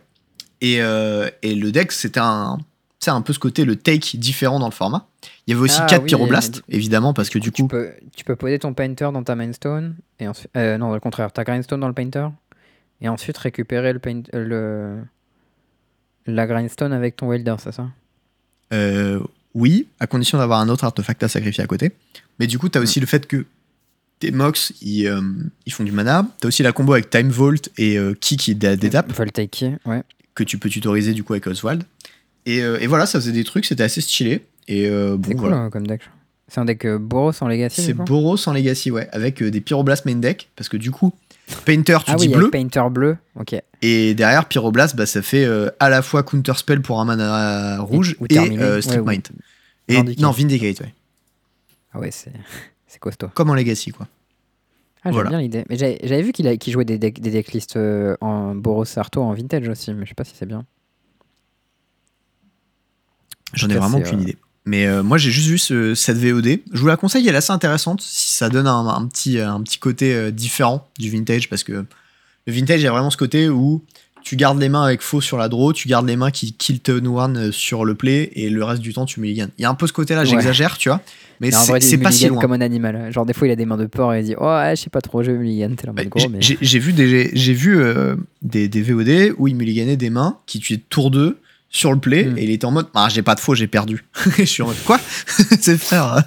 Et, euh, et le deck, c'était un, c'est un peu ce côté, le take différent dans le format. Il y avait aussi Ah 4 oui, pyroblastes, évidemment, parce que du tu coup, peux, tu peux poser ton painter dans ta mainstone et ensuite, euh, non, au contraire, ta grindstone dans le painter et ensuite récupérer le paint, euh, le la grindstone avec ton welder, c'est ça? Euh, oui, à condition d'avoir un autre artefact à sacrifier à côté. Mais du coup, t'as aussi le fait que tes mox, ils, euh, ils font du mana. T'as aussi la combo avec Time Vault et euh, Ki qui dé- détape, Voltaiki, ouais. que tu peux tutoriser du coup avec Oswald. Et, et voilà, ça faisait des trucs, c'était assez stylé. Et bon, C'est cool voilà. hein, comme deck. C'est un deck Boros en Legacy. C'est Boros en Legacy, ouais, avec des Pyroblast main deck. Parce que du coup, Painter, tu Ah dis oui, bleu. Painter bleu. Ok. Et derrière, Pyroblast, bah, ça fait euh, à la fois Counter Spell pour un mana rouge ou et, terminé, euh, ouais, Strip ou- Mind. Et, Vindicate. non, Vindicate, ouais. Ah ouais, c'est c'est costaud. Comme en Legacy, quoi. Ah, j'aime Voilà. bien l'idée. Mais j'avais j'avais vu qu'il a- qu'il jouait des, deck, des decklists euh, en Boros Arto en vintage aussi, mais je sais pas si c'est bien. J'en ai vraiment aucune idée. Mais euh, moi, j'ai juste vu ce- cette VOD. Je vous la conseille, elle est assez intéressante. Si ça donne un, un petit, un petit côté euh, différent du vintage, parce que le vintage, il y a vraiment ce côté où tu gardes les mains avec faux sur la draw, tu gardes les mains qui kill turn one euh, sur le play, et le reste du temps, tu mulliganes. Il y a un peu ce côté-là, Ouais. j'exagère, tu vois. Mais c'est pas si mulligan loin. comme un animal. Genre, des fois, il a des mains de porc et il dit Oh, ouais, je sais pas trop, je vais mulligan. Bah, mais. j'ai- vu, des, vu euh, des, des VOD où il mulliganait des mains qui tuaient tour 2 sur le play, Hmm. et il était en mode Ah, j'ai pas de faux, j'ai perdu. je suis en mode Quoi? C'est frère. hein.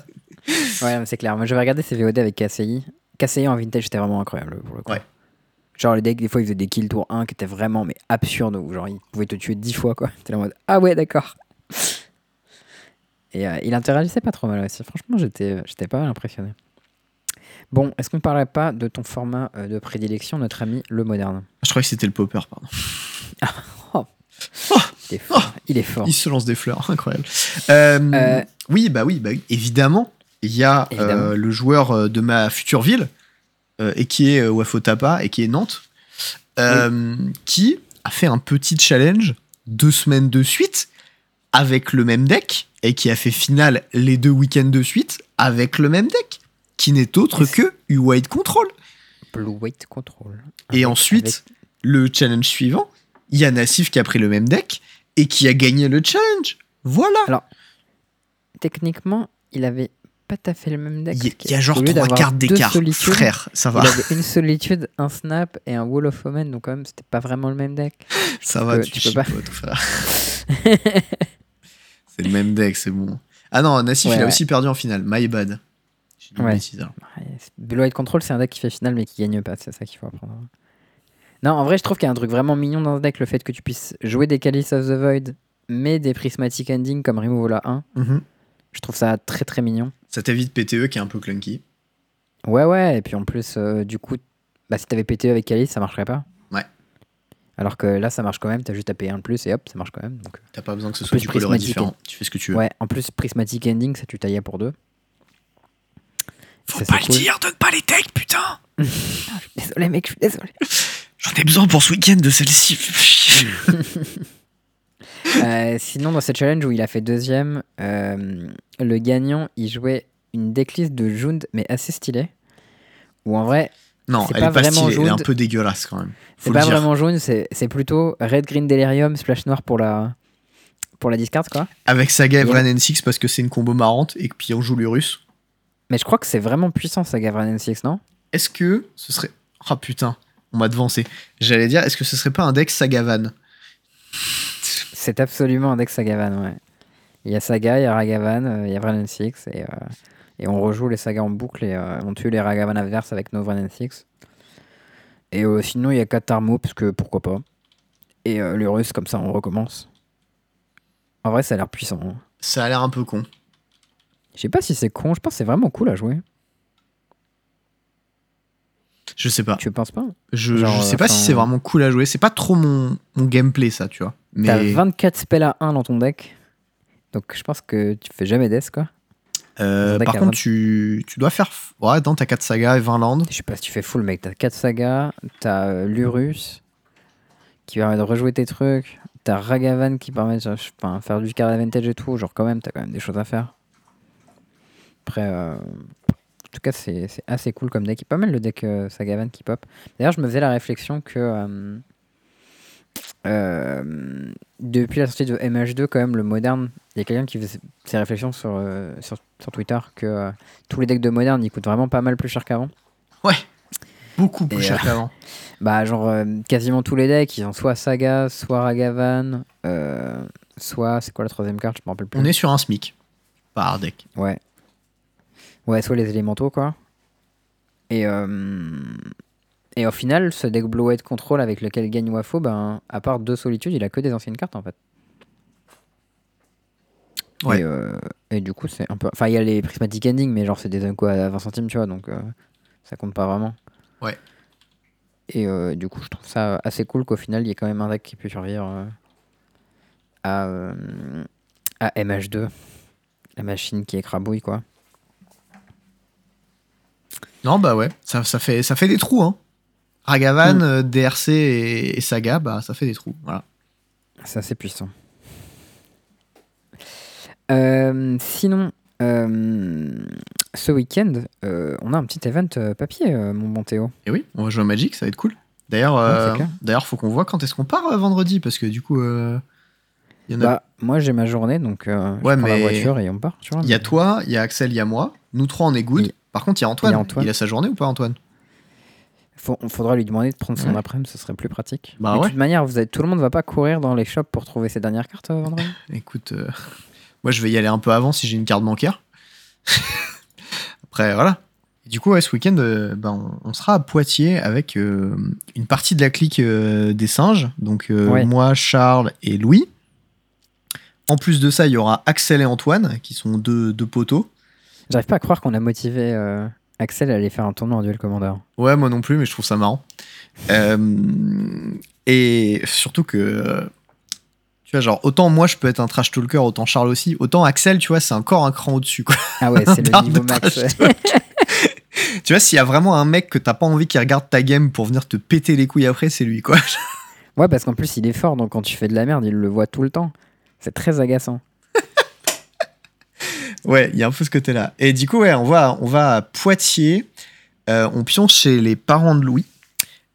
Ouais, mais c'est clair. Moi, j'avais regardé ces VOD avec KCI. KCI en vintage, c'était vraiment incroyable pour le coup. Ouais. Genre, le deck, des fois, il faisait des kills tour 1 qui étaient vraiment mais absurdes. Où genre, il pouvait te tuer 10 fois, quoi. T'es en mode Ah ouais, d'accord. Et euh, il interagissait pas trop mal aussi. Franchement, j'étais j'étais pas mal impressionné. Bon, est-ce qu'on parlerait pas de ton format euh, de prédilection, notre ami le moderne? Je croyais que c'était le popper, pardon. Il est fort. Il est fort. Il se lance des fleurs, incroyable. Euh, Euh, oui, bah oui, bah oui, évidemment. Il y a euh, le joueur de ma future ville, et qui est Wafotapa, et qui est Nantes, qui a fait un petit challenge deux semaines de suite avec le même deck, et qui a fait finale les deux week-ends de suite avec le même deck, qui n'est autre que U-White Control. Blue Weight Control. Et ensuite, avec- le challenge suivant, il y a Nassif qui a pris le même deck, et qui a gagné le challenge. Voilà. techniquement, il avait pas tout à fait le même deck. Il y, a- y genre trois cartes d'écart. Frère, ça va. Il avait une solitude, un snap et un wall of omen, donc quand même c'était pas vraiment le même deck. Ça va, tu, tu peux pas- frère. c'est le même deck, c'est bon. Ah non, Nassif, Ouais, il a ouais. aussi perdu en finale. My bad. J'ai Ouais. alors. C'est- Blue White Control, c'est un deck qui fait finale mais qui gagne pas, c'est ça qu'il faut apprendre. Non, en vrai, je trouve qu'il y a un truc vraiment mignon dans ce deck, le fait que tu puisses jouer des Chalice of the Void, mais des Prismatic Ending comme Removal à 1. Mhm. Je trouve ça très très mignon. Ça t'évite PTE qui est un peu clunky. Ouais, ouais, et puis en plus, euh, du coup, bah, si t'avais pété avec Chalice, ça marcherait pas. Ouais. Alors que là, ça marche quand même, t'as juste à payer un de plus et hop, ça marche quand même. Donc, euh, T'as pas besoin que ce soit plus du coloré différent. Tu fais ce que tu veux. Ouais, en plus, Prismatic Ending, ça tu taillais pour deux. Faut Ça, pas le cool. dire, donne pas les decks, putain Désolé, mec, je suis désolé. J'en ai besoin pour ce week-end de celle-ci. Euh, sinon, dans ce challenge où il a fait deuxième, euh, le gagnant, il jouait une decklist de Jund, mais assez stylée. Où en vrai, non, C'est elle pas est pas vraiment stylée, elle est un jaune. peu dégueulasse quand même. C'est pas dire. vraiment jaune, c'est plutôt red, green, delirium, splash noir pour la, pour la discard, quoi. Avec Saga Vren N6 parce que c'est une combo marrante et que puis on joue l'Urus. Mais je crois que c'est vraiment puissant, ça, Gavran N6, non? Est-ce que ce serait. Ah putain, on m'a devancé. J'allais dire, est-ce que ce serait pas un deck Sagavan? C'est absolument un deck Sagavan, ouais. Il y a Saga, il y a Ragavan, euh, il y a Vran N6, et, euh, et on rejoue les sagas en boucle et euh, on tue les Ragavan adverses avec nos Vran N6. Et euh, sinon, il y a Katarmo, parce que pourquoi pas. Et le russe, comme ça, on recommence. En vrai, ça a l'air puissant. hein. Ça a l'air un peu con. Je sais pas si c'est con, je pense que c'est vraiment cool à jouer. Je sais pas. Tu penses pas Je, Genre, je sais pas enfin, si c'est vraiment cool à jouer. C'est pas trop mon, mon gameplay, ça, tu vois. T'as Mais 24 spells à 1 dans ton deck. Donc je pense que tu fais jamais death, quoi. euh, par contre, 20. tu, tu dois faire. Ouais, attends, t'as 4 sagas et 20 landes. Je sais pas si tu fais full, mec. T'as 4 sagas, t'as euh, l'Urus qui permet de rejouer tes trucs, t'as Ragavan qui permet de enfin, faire du card advantage et tout. Genre, quand même, t'as quand même des choses à faire. Après, euh, tout cas, c'est assez cool comme deck. Pas mal le deck euh, Sagavan qui pop. D'ailleurs, je me faisais la réflexion que euh, euh, depuis la sortie de MH2, quand même, le moderne, il y a quelqu'un qui faisait ces réflexions sur, euh, sur, sur Twitter que tous les decks de moderne ils coûtent vraiment pas mal plus cher qu'avant. Beaucoup plus Et, cher qu'avant. Bah, genre, quasiment tous les decks, ils ont soit Saga, soit Ragavan, soit. C'est quoi la troisième carte? Je me rappelle plus. On est sur un SMIC par deck. Ouais. Ouais, soit les élémentaux, quoi. Et, euh, et au final, ce deck Blue White Control avec lequel gagne Wafo, ben, à part deux solitudes, il a que des anciennes cartes en fait. Ouais. Et, euh, et du coup, c'est un peu. Enfin, il y a les Prismatic Ending, mais genre, c'est des quoi à 20 centimes, tu vois, donc euh, ça compte pas vraiment. Ouais. Et euh, du coup, je trouve ça assez cool qu'au final, il y ait quand même un deck qui peut survivre à, à MH2, la machine qui écrabouille, quoi. Non, bah ouais, ça, ça, fait, ça fait des trous, hein. Ragavan, Mm. euh, DRC et, et Saga, bah ça fait des trous. Voilà. C'est assez puissant. Euh, sinon, euh, ce week-end, on a un petit event papier, mon bon Théo. Et oui, on va jouer à Magic, ça va être cool. D'ailleurs, Ouais, c'est clair. d'ailleurs, faut qu'on voit quand est-ce qu'on part vendredi, parce que du coup, a, Bah, moi, j'ai ma journée, donc euh, je Ouais, la mais voiture et on part. Il y a toi, il y a Axel, il y a moi. Nous trois, on est good. Par contre, il y a Antoine. il a Antoine. Il a sa journée ou pas, Antoine? Faut- on faudra lui demander de prendre son Ouais. après-midi, ce serait plus pratique. Bah Mais de ouais. toute manière, vous tout le monde va pas courir dans les shops pour trouver ses dernières cartes euh, vendredi? Écoute, euh, moi, je vais y aller un peu avant si j'ai une carte bancaire. Après, voilà. Et du coup, ouais, ce week-end, euh, ben, on, sera à Poitiers avec euh, une partie de la clique des singes. Donc, moi, Charles et Louis. En plus de ça, il y aura Axel et Antoine, qui sont deux, deux poteaux. J'arrive pas à croire qu'on a motivé euh, Axel à aller faire un tournoi en duel commandeur. Ouais, moi non plus, mais je trouve ça marrant. Euh, et surtout que, euh, tu vois, genre, autant moi je peux être un trash talker, autant Charles aussi, autant Axel, tu vois, c'est encore un cran au-dessus, quoi. Ah ouais, c'est le niveau max. ouais. tu vois, s'il y a vraiment un mec que t'as pas envie qu'il regarde ta game pour venir te péter les couilles après, c'est lui, quoi. Ouais, parce qu'en plus, il est fort, donc quand tu fais de la merde, il le voit tout le temps. C'est très agaçant. Ouais, il y a un peu ce côté-là. Et du coup, ouais, on va, on va à Poitiers, euh, on pionce chez les parents de Louis.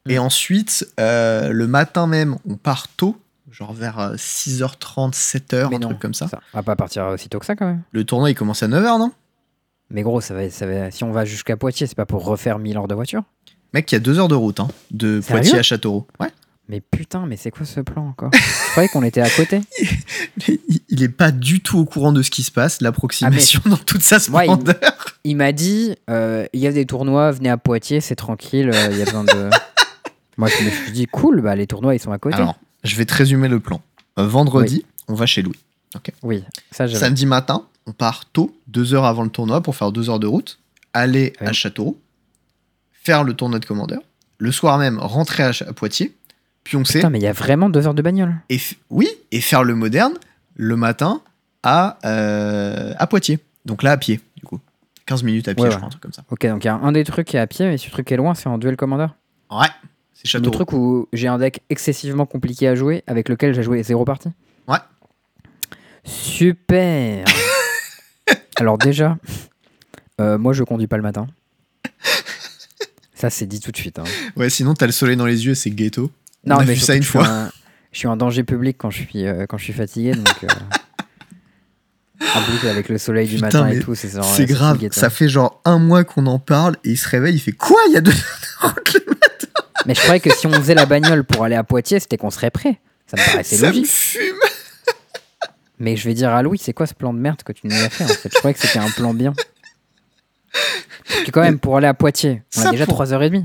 Et Mm. ensuite, euh, le matin même, on part tôt, genre vers euh, 6h30, 7h, Mais un non, truc comme ça. Ça, on va pas partir aussi tôt que ça quand même. Le tournoi, il commence à 9h, non? Mais gros, ça va, ça va, si on va jusqu'à Poitiers, c'est pas pour refaire 1000 heures de voiture? Mec, il y a deux heures de route, hein, de Poitiers à Châteauroux. Ouais. Mais putain, mais c'est quoi ce plan encore Je croyais qu'on était à côté. Il- Il est pas du tout au courant de ce qui se passe, l'approximation dans toute sa il- splendeur. Il m'a dit euh, il y a des tournois, venez à Poitiers, c'est tranquille, euh, il y a besoin de. Moi, je me suis dit cool, bah les tournois ils sont à côté. Alors, je vais te résumer le plan. Euh, vendredi, on va chez Louis. oui, ça. Samedi matin, on part tôt, deux heures avant le tournoi pour faire deux heures de route, aller à Châteauroux, faire le tournoi de commandeur, le soir même rentrer à Poitiers, pioncer, Putain, mais il y a vraiment deux heures de bagnole. et oui, et faire le moderne le matin à, euh, à Poitiers. Donc là, à pied, du coup. 15 minutes à pied, Ouais, je ouais. crois, un truc comme ça. Ok, donc il y a un des trucs qui est à pied, mais ce truc qui est loin, c'est en duel commandeur. Ouais, c'est Le Châteauroux. truc où j'ai un deck excessivement compliqué à jouer, avec lequel j'ai joué zéro partie. Ouais. Super Alors déjà, euh, moi je conduis pas le matin. Ça c'est dit tout de suite. hein. Ouais, sinon, t'as le soleil dans les yeux, c'est ghetto. On a mais vu ça une je fois. suis un- Je suis un danger public quand je suis, euh, quand je suis fatigué, donc. euh, en avec le soleil du matin et tout, c'est genre, c'est grave. Ça fait genre un mois qu'on en parle et il se réveille, il fait quoi? Il y a deux heures de le Mais je croyais que si on faisait la bagnole pour aller à Poitiers, c'était qu'on serait prêt. Ça me paraissait Ça me logique. fume. Mais je vais dire à Louis, c'est quoi ce plan de merde que tu nous as fait en fait? Je croyais que c'était un plan bien. Parce que quand même, pour aller à Poitiers, on Ça, a déjà pour- 3h30.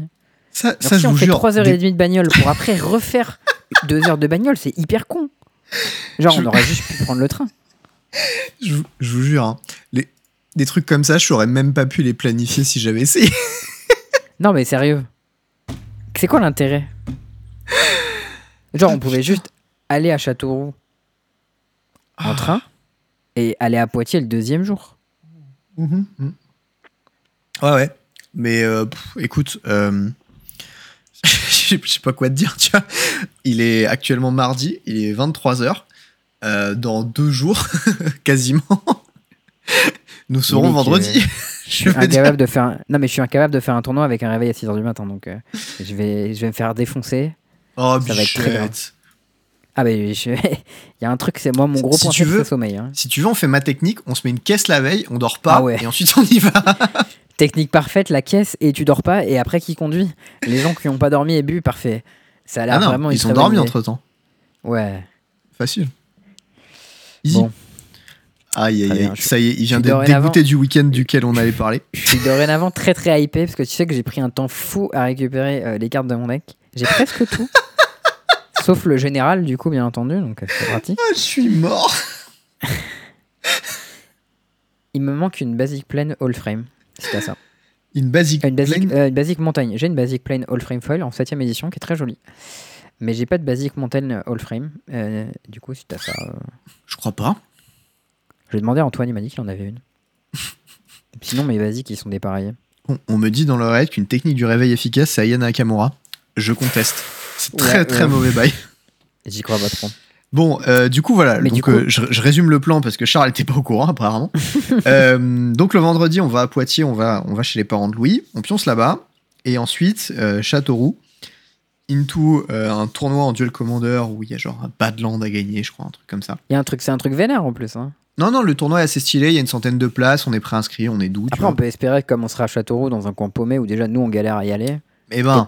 Ça, ça si je on vous fait jure. 3h30 des- de bagnole pour après refaire 2 heures de bagnole, c'est hyper con. Genre, Je- on aurait juste pu prendre le train. Je, vous- je vous jure, hein, les- des trucs comme ça, je n'aurais même pas pu les planifier si j'avais essayé. Non, mais sérieux. C'est quoi l'intérêt? Genre, on pouvait juste aller à Châteauroux Ah. en train et aller à Poitiers le deuxième jour. Mhm, mhm. Ouais, ouais. Mais euh, pff, écoute, euh, je sais pas quoi te dire, tu vois. Il est actuellement mardi, il est 23h. dans deux jours, quasiment, nous serons vendredi. euh, je dire. incapable de faire un... Non, mais je suis incapable de faire un tournoi avec un réveil à 6h du matin, donc euh, je, vais, je vais me faire défoncer. Oh, ça va être très bichette. Ah, mais je- il y a un truc, c'est moi, mon gros Si point c'est le sommeil. hein. Si tu veux, on fait ma technique, on se met une caisse la veille, on dort pas, Ah ouais. et ensuite on y va. Technique parfaite, la caisse, et tu dors pas, et après, qui conduit Les gens qui n'ont pas dormi et bu, parfait. Ça a l'air Ah vraiment ils très ont bonne dormi idée. entre temps. Ouais. Facile. Easy. Bon. Aïe, aïe, aïe. Ça y est, il vient d'être dégoûté du week-end duquel on allait parler. Je suis dorénavant très très hypé parce que tu sais que j'ai pris un temps fou à récupérer euh, les cartes de mon deck. J'ai presque tout. Sauf le général, du coup, bien entendu, donc euh, c'est pratique. Ah, je suis mort. Il me manque une basic plane all frame. À ça. Une basique. Euh, Une basic, plane. euh, une basic montagne. J'ai une basic plane all frame foil en 7ème édition qui est très jolie. Mais j'ai pas de basic montagne all frame. Euh, du coup, c'est à ça. euh, Je crois pas. Je vais demander à Antoine, il m'a dit qu'il en avait une. Sinon, mes basiques, ils sont dépareillés. On, on me dit dans l'oreille qu'une technique du réveil efficace, c'est Ayana Nakamura. Je conteste. C'est très Ouais, très ouais. mauvais bail. J'y crois pas trop. Bon, euh, du coup, voilà. Mais donc, du coup- euh, je, je résume le plan parce que Charles n'était pas au courant, apparemment. Euh, donc, le vendredi, on va à Poitiers, on va, on va chez les parents de Louis, on pionce là-bas. Et ensuite, Châteauroux, into un tournoi en duel commander où il y a genre un Badland à gagner, je crois, un truc comme ça. Il y a un truc, c'est un truc vénère en plus. Hein. Non, non, le tournoi est assez stylé, il y a une centaine de places, on est préinscrit, on est doux. Après, on peut espérer que comme on sera à Châteauroux dans un coin paumé où déjà nous on galère à y aller, Eh ben,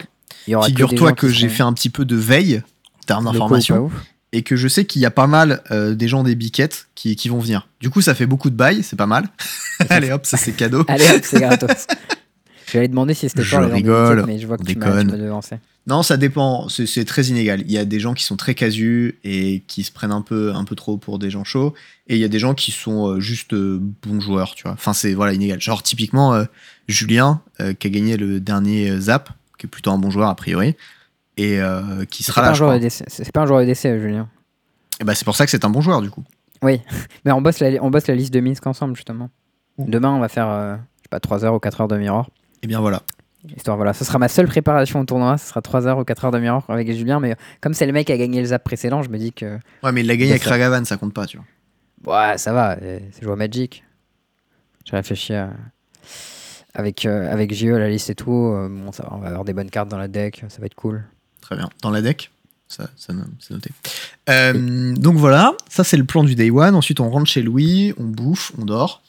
que figure-toi que j'ai seront fait un petit peu de veille d'information. Et que je sais qu'il y a pas mal euh, des gens des biquettes qui, qui vont venir. Du coup, ça fait beaucoup de bails, c'est pas mal. Allez hop, ça c'est cadeau. Allez hop, c'est gratos. je vais aller demander si c'était Je gens des rigole, Biquettes, mais je vois que tu m'as devancé. Non, ça dépend, c'est très inégal. Il y a des gens qui sont très casus et qui se prennent un peu, un peu trop pour des gens chauds, et il y a des gens qui sont euh, juste euh, bons joueurs, tu vois. Enfin, c'est voilà inégal. Genre typiquement euh, Julien euh, qui a gagné le dernier Zap, qui est plutôt un bon joueur a priori, et euh, qui sera là. c'est pas un joueur de décès, Julien. Et bah, c'est pour ça que c'est un bon joueur du coup. Oui, mais on bosse la, on bosse la liste de Minsk ensemble justement. Oh. Demain, on va faire, euh, je sais pas, 3 heures ou 4 heures de Mirror. Et bien voilà. Histoire, voilà, ce sera ma seule préparation au tournoi, ce sera 3 heures ou 4 heures de Mirror avec Julien, mais comme c'est le mec qui a gagné le zap précédent, je me dis que Ouais, mais il l'a gagné Bien avec. Ragavan, ça compte pas, tu vois. Ouais, ça va, euh, c'est jouer à Magic. J'ai réfléchi à... avec, euh, avec JE, la liste et tout. euh, bon, ça on va avoir des bonnes cartes dans la deck, ça va être cool. Très bien. Dans la deck, ça, ça c'est noté. Euh, donc voilà, ça c'est le plan du day one. Ensuite, on rentre chez Louis, on bouffe, on dort.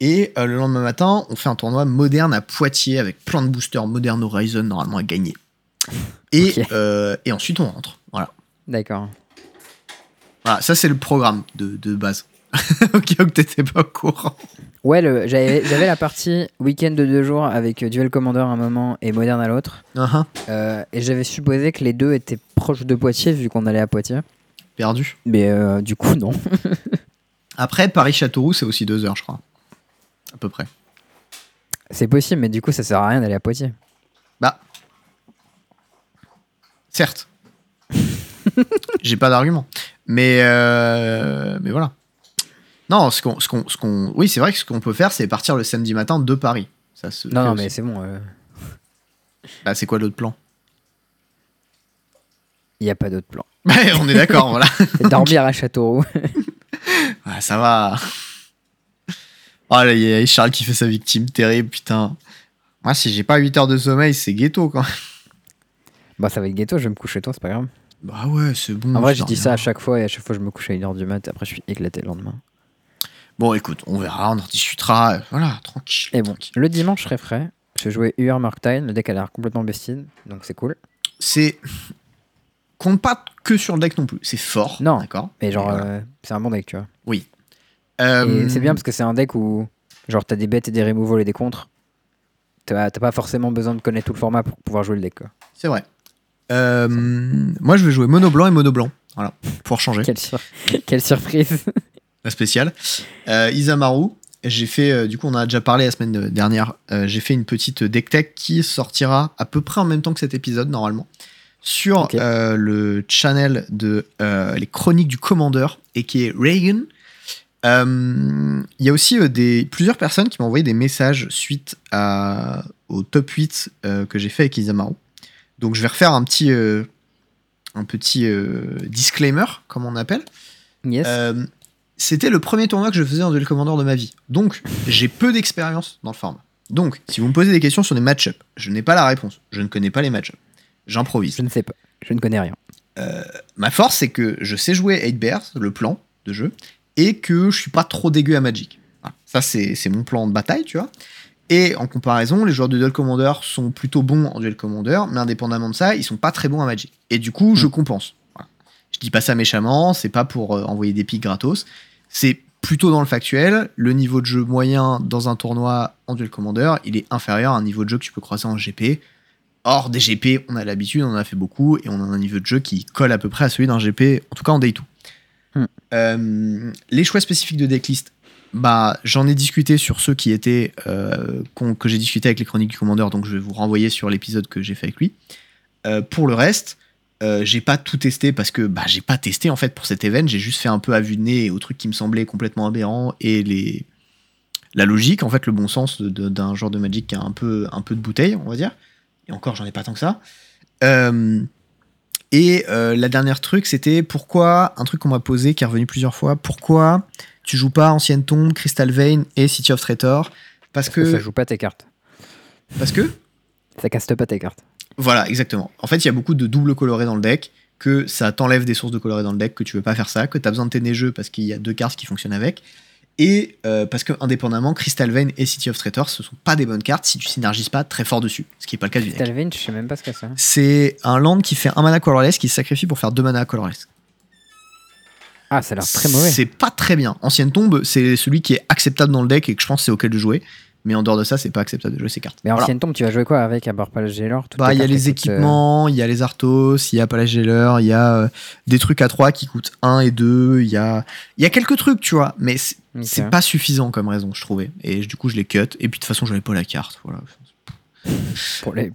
Et euh, le lendemain matin, on fait un tournoi moderne à Poitiers avec plein de boosters Modern Horizon normalement à gagner. Et, euh, et ensuite, on rentre. Voilà. D'accord. Voilà, ça c'est le programme de, de base. ok, que t'étais pas au courant. Ouais, j'avais la partie week-end de deux jours avec euh, Duel Commander à un moment et Modern à l'autre. Uh-huh. Euh, et j'avais supposé que les deux étaient proches de Poitiers vu qu'on allait à Poitiers. Perdu. Mais euh, du coup, non. Après, Paris-Châteauroux, c'est aussi deux heures, je crois. À peu près. C'est possible, mais du coup, ça sert à rien d'aller à Poitiers. Bah. Certes. J'ai pas d'argument. Mais, euh, mais voilà. Non, ce qu'on, ce qu'on, ce qu'on, oui, c'est vrai que ce qu'on peut faire, c'est partir le samedi matin de Paris. Ça se Non, mais c'est bon. euh, Bah, c'est quoi l'autre plan? Il n'y a pas d'autre plan. Ouais, On est d'accord, voilà. Dormir à Châteauroux. Ah, ça va. Oh là, il y a Charles qui fait sa victime, terrible, putain. Moi, si j'ai pas 8 heures de sommeil, c'est ghetto, quand même. bah, ça va être ghetto, je vais me coucher tôt, c'est pas grave. Bah ouais, c'est bon. En vrai, je dis ça à chaque fois et à chaque fois, je me couche à 1h du mat. Après, je suis éclaté le lendemain. Bon, écoute, on verra, on en discutera. euh, Voilà, tranquille. Et bon, tranquille. le dimanche, je serai frais. Je vais jouer UR Murktide. Le deck a l'air complètement bested. Donc, c'est cool. C'est. Compte pas que sur le deck non plus. C'est fort. Non. D'accord? Mais genre, voilà. euh, c'est un bon deck, tu vois. Euh, Et c'est bien parce que c'est un deck où, genre, t'as des bêtes et des removals et des contres. T'as t'as pas forcément besoin de connaître tout le format pour pouvoir jouer le deck, quoi. C'est vrai. Euh, moi, je vais jouer mono blanc et mono blanc. Voilà, pour changer. Quelle, sur- Quelle surprise La spéciale. Euh, Isamaru. J'ai fait, euh, du coup, on en a déjà parlé la semaine de- dernière. euh, J'ai fait une petite deck tech qui sortira à peu près en même temps que cet épisode, normalement, sur euh, le channel de les chroniques du commandeur et qui est Reagan. Il y a aussi des, plusieurs personnes qui m'ont envoyé des messages suite à, au top 8 euh, que j'ai fait avec Isamaru. Donc je vais refaire un petit, un petit disclaimer, comme on appelle. Yes. Euh, c'était le premier tournoi que je faisais en duel commandeur de ma vie. Donc, j'ai peu d'expérience dans le format. Donc, si vous me posez des questions sur des match-up, je n'ai pas la réponse. Je ne connais pas les match-up. J'improvise. Je ne sais pas. Je ne connais rien. Ma force, c'est que je sais jouer 8 Bears, le plan de jeu, et que je suis pas trop dégueu à Magic. Voilà. Ça, c'est mon plan de bataille, tu vois. Et en comparaison, les joueurs de Duel Commander sont plutôt bons en Duel Commander, mais indépendamment de ça, ils sont pas très bons à Magic. Et du coup, je compense. Voilà. Je dis pas ça méchamment, c'est pas pour euh, envoyer des pics gratos. C'est plutôt dans le factuel. Le niveau de jeu moyen dans un tournoi en Duel Commander, il est inférieur à un niveau de jeu que tu peux croiser en GP. Or, des GP, on a l'habitude, on en a fait beaucoup, et on a un niveau de jeu qui colle à peu près à celui d'un GP, en tout cas en Day 2. Hmm. Euh, les choix spécifiques de decklist, bah, j'en ai discuté sur ceux qui étaient euh, que j'ai discuté avec les chroniques du commandeur, donc je vais vous renvoyer sur l'épisode que j'ai fait avec lui. Euh, pour le reste, euh, j'ai pas tout testé parce que bah, j'ai pas testé en fait pour cet event, j'ai juste fait un peu à vue de nez aux trucs qui me semblaient complètement aberrants et les la logique, en fait, le bon sens d'un genre de Magic qui a un peu, un peu de bouteille, on va dire. Et encore, j'en ai pas tant que ça. Euh, et euh, la dernière truc, c'était pourquoi, un truc qu'on m'a posé qui est revenu plusieurs fois, pourquoi tu joues pas Ancienne Tombe, Crystal Vein et City of Traitor? Parce Parce que ça que. joue pas tes cartes. Parce que Ça caste pas tes cartes. Voilà, exactement. En fait, il y a beaucoup de double colorés dans le deck, que ça t'enlève des sources de colorés dans le deck, que tu veux pas faire ça, que tu as besoin de tes neigeux parce qu'il y a deux cartes qui fonctionnent avec. Et euh, parce que, indépendamment, Crystal Vein et City of Traitor, ce sont pas des bonnes cartes si tu synergises pas très fort dessus, ce qui est pas le cas du deck. Talvin, je sais même pas ce que c'est. C'est un land qui fait un mana colorless qui se sacrifie pour faire deux mana colorless. Ah, ça a l'air très mauvais. C'est pas très bien. Ancienne tombe, c'est celui qui est acceptable dans le deck et que je pense c'est auquel de jouer. Mais en dehors de ça, c'est pas acceptable de jouer ces cartes. Mais Voilà. ancienne tombe, tu vas jouer quoi avec à part pas le Gaylor toutes Bah, il y a les euh, équipements, il y a les Arthos, il y a Palageller, il y a euh, des trucs à 3 qui coûtent 1 et 2, il y a, il y a quelques trucs, tu vois, mais c'est pas suffisant comme raison, je trouvais. Et du coup, je les cut, et puis de toute façon, j'avais pas la carte. Voilà. Pour les...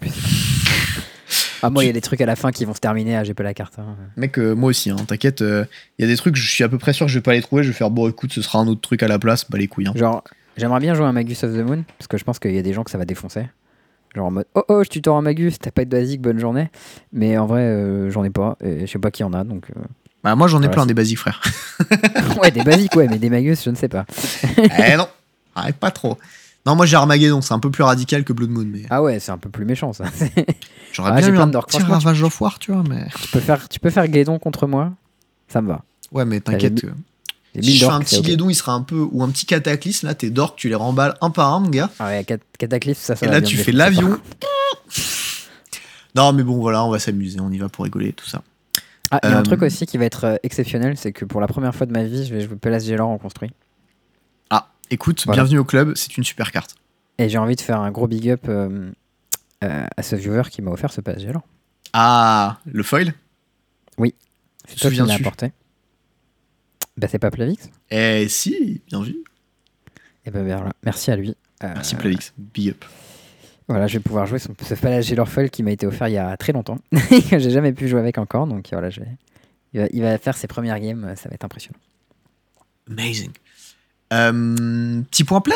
ah, moi, il y a des trucs à la fin qui vont se terminer. Ah, j'ai pas la carte. hein. Mec, euh, moi aussi, hein, t'inquiète, euh, il y a des trucs, je suis à peu près sûr que je vais pas les trouver, je vais faire bon, écoute, ce sera un autre truc à la place, bah les couilles. hein. Genre, j'aimerais bien jouer un Magus of the Moon parce que je pense qu'il y a des gens que ça va défoncer. Genre en mode Oh oh, je tutor un Magus, t'as pas de basique, bonne journée. Mais en vrai, euh, j'en ai pas. Et je sais pas qui en a donc. euh. Bah, moi, j'en ai plein des basiques, frère. ouais, des basiques, ouais, mais des Magus, je ne sais pas. eh non, arrête pas trop. Non, moi j'ai Armageddon, c'est un peu plus radical que Blood Moon, mais Ah ouais, c'est un peu plus méchant ça. j'aurais ah, bien eu plein un de dorks. petit Ravage of War, tu vois, mais. tu, peux faire, tu peux faire Guédon contre moi, ça me va. Ouais, mais t'inquiète. Les Si 1000 je fais un petit ok. guédon, il sera un peu. Ou un petit cataclysme, là, tes dorks, tu les remballes un par un, mon gars. Ah ouais, cat- Cataclysme, ça, ça Et va là, bien tu fais l'avion. Non, mais bon, voilà, on va s'amuser, on y va pour rigoler, tout ça. Ah, il y a Euh, un truc aussi qui va être euh, exceptionnel, c'est que pour la première fois de ma vie, je vais jouer Palace Gaylor en construit. Ah, écoute, Voilà. bienvenue au club, c'est une super carte. Et j'ai envie de faire un gros big up euh, euh, à ce viewer qui m'a offert ce Palace Gaylor. Ah, le foil? C'est toi qui l'as apporté. Bah, c'est pas Plavix Eh si, bien vu. Et ben voilà, merci à lui. Euh, Merci Plavix, big up. Voilà, je vais pouvoir jouer son, ce Palace Gaylor foil qui m'a été offert il y a très longtemps. que j'ai jamais pu jouer avec encore, donc voilà, je vais- il, va, il va faire ses premières games, ça va être impressionnant. Amazing. Euh, petit point plein,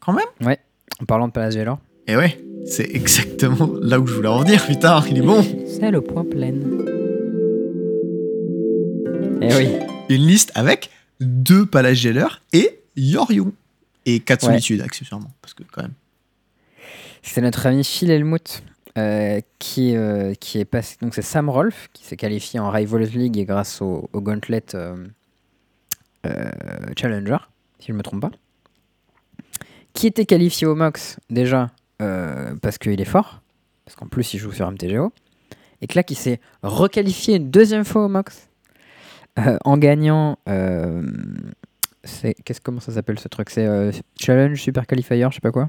quand même? En parlant de Palace Gaylor, Et ouais, c'est exactement là où je voulais en venir, putain, il est bon. c'est le point plein. Eh oui, Une liste avec deux Palageller et Yorion. Et quatre Ouais. solitudes, accessoirement, parce que quand même. c'est notre ami Phil Helmut euh, qui, euh, qui est passé. Donc c'est Sam Rolfe qui s'est qualifié en Rivals League et grâce au, au Gauntlet euh, Challenger, si je ne me trompe pas. Qui était qualifié au Mox déjà parce qu'il est fort, parce qu'en plus il joue sur MTGO. Et que là, qui s'est requalifié une deuxième fois au Mox en gagnant. euh, c'est qu'est-ce comment ça s'appelle ce truc? C'est euh, Challenge Super Qualifier, je sais pas quoi.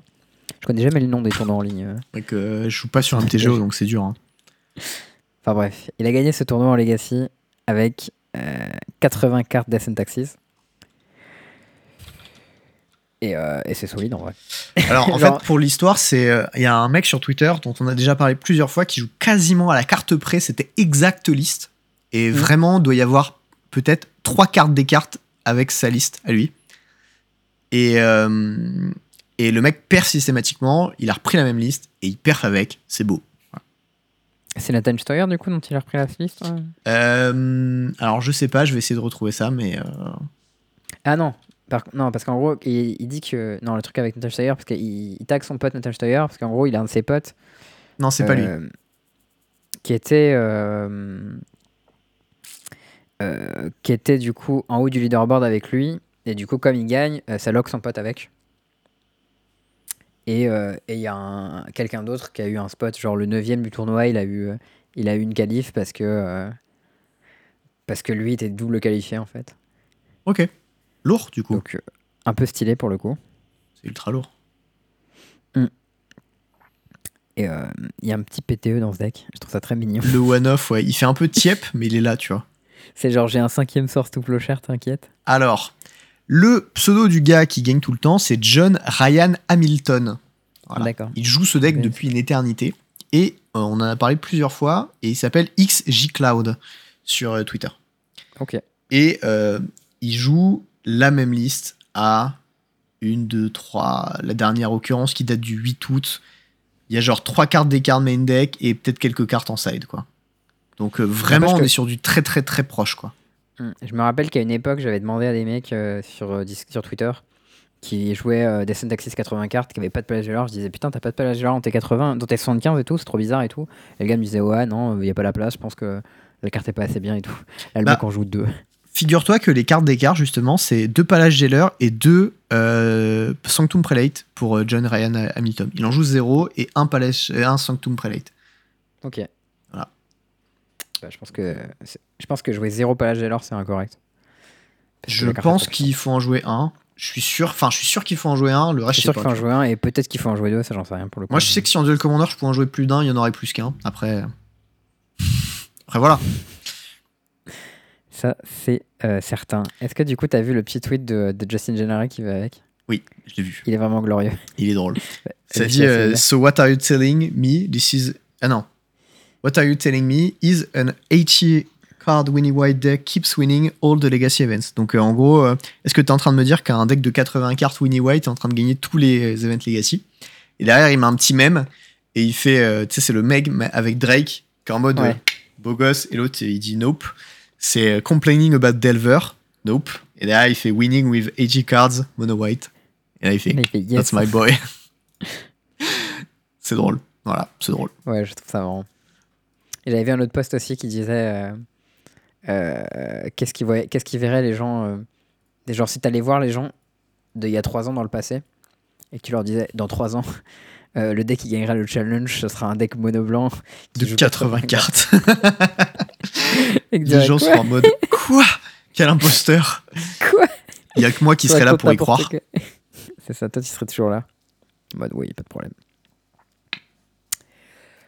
Je connais jamais le nom des tournois en ligne. euh. Euh, je joue pas sur MTGO, donc c'est dur. hein. Enfin bref, il a gagné ce tournoi en Legacy avec euh, 80 cartes Death and Taxes. Et, euh, et c'est solide en vrai. Alors, en Genre- fait, pour l'histoire, c'est euh, il y a un mec sur Twitter dont on a déjà parlé plusieurs fois qui joue quasiment à la carte près. C'était exact liste. Et Mhm. vraiment, doit y avoir peut-être trois cartes des cartes avec sa liste à lui. Et, euh, et le mec perd systématiquement. Il a repris la même liste et il perd avec. C'est beau. C'est Nathan Steuer du coup dont il a repris la liste ouais. Euh, alors, je sais pas, je vais essayer de retrouver ça, mais. euh, Ah non, par- non parce qu'en gros, il, il dit que. Non, le truc avec Nathan Steuer, parce qu'il il tag son pote Nathan Steuer, parce qu'en gros, il a un de ses potes. Non, c'est pas lui. Qui était. euh, euh, qui était du coup en haut du leaderboard avec lui. Et du coup, comme il gagne, euh, ça lock son pote avec. Et euh, et il y a un- quelqu'un d'autre qui a eu un spot, genre le 9 du tournoi, il a eu, il a eu une qualif parce que. parce que lui était double qualifié en fait. Ok. Lourd, du coup. Donc un peu stylé pour le coup. C'est ultra lourd. Et euh, il y a un petit PTE dans ce deck. Je trouve ça très mignon. Le one-off, ouais. Il fait un peu tiep, mais il est là, tu vois. C'est genre j'ai un cinquième source tout clochard, t'inquiète. Alors, le pseudo du gars qui gagne tout le temps, c'est John Ryan Hamilton. Voilà. D'accord. Il joue ce deck depuis une éternité. Et euh, on en a parlé plusieurs fois. Et il s'appelle XJCloud sur euh, Twitter. Ok. Et euh, il joue la même liste à une, deux, trois. La dernière occurrence qui date du 8 août. Il y a genre trois cartes d'écart de main deck et peut-être quelques cartes en side, quoi. Donc euh, vraiment, on que- est sur du très très très proche, quoi. Hmm. Je me rappelle qu'à une époque, j'avais demandé à des mecs euh, sur, euh, sur Twitter qui jouaient euh, des Syntaxis 80 cartes, qui avaient pas de palage de l'or. Je disais putain, t'as pas de palage de l'or dans tes 80, dans tes 75 et tout, c'est trop bizarre et tout. Et le gars me disait ouais, non, il y a pas la place, je pense que la carte est pas assez bien et tout. Là, le Bah, mec en joue deux. Figure-toi que les cartes d'écart, justement, c'est deux Palace Jailer et deux euh, Sanctum Prelate pour John Ryan Hamilton. Il en joue 0 et un, Palace, euh, un Sanctum Prelate. Ok. Bah, je, pense que, je pense que jouer zéro palage l'or, c'est incorrect. Parce Je pense qu'il faut en jouer un. Je suis sûr, enfin, je suis sûr qu'il faut en jouer un. Le reste, suis je sais sûr qu'il faut en jouer un et peut-être qu'il faut en jouer deux, ça j'en sais rien pour le coup. Moi, je sais que si en Duel Commander, je pourrais en jouer plus d'un, il y en aurait plus qu'un. Après. Après, voilà. Ça, c'est euh, certain. Est-ce que du coup, t'as vu le petit tweet de, de Justin Gennari qui va avec? Oui, je l'ai vu. Il est vraiment glorieux. Il est drôle. Ça dit euh, So, what are you telling me? This is. Ah non. What are you telling me is an 80 card winning white deck keeps winning all the legacy events. Donc, euh, en gros, euh, est-ce que tu es en train de me dire qu'un deck de 80 cartes winning white est en train de gagner tous les events legacy? Et derrière, il met un petit mème et il fait. euh, tu sais, c'est le Meg avec Drake qui est en mode Ouais. euh, beau gosse et l'autre il dit nope. C'est euh, complaining about Delver. Nope. Et derrière, il fait winning with 80 cards mono white. Et là, il fait Il fait yes. That's my boy. c'est drôle. Voilà, c'est drôle. Ouais, je trouve ça marrant. J'avais vu un autre post aussi qui disait euh, euh, qu'est-ce qu'ils qu'est-ce qu'ils verraient les gens. euh, genre, si t'allais voir les gens d'il y a 3 ans dans le passé et que tu leur disais dans 3 ans, euh, le deck qui gagnera le challenge, ce sera un deck mono blanc qui De joue 80 cartes. Les gens sont en mode Quoi? Quel imposteur Quoi? Il y a que moi qui serais là pour y croire. C'est ça, toi tu serais toujours là. En mode oui, pas de problème.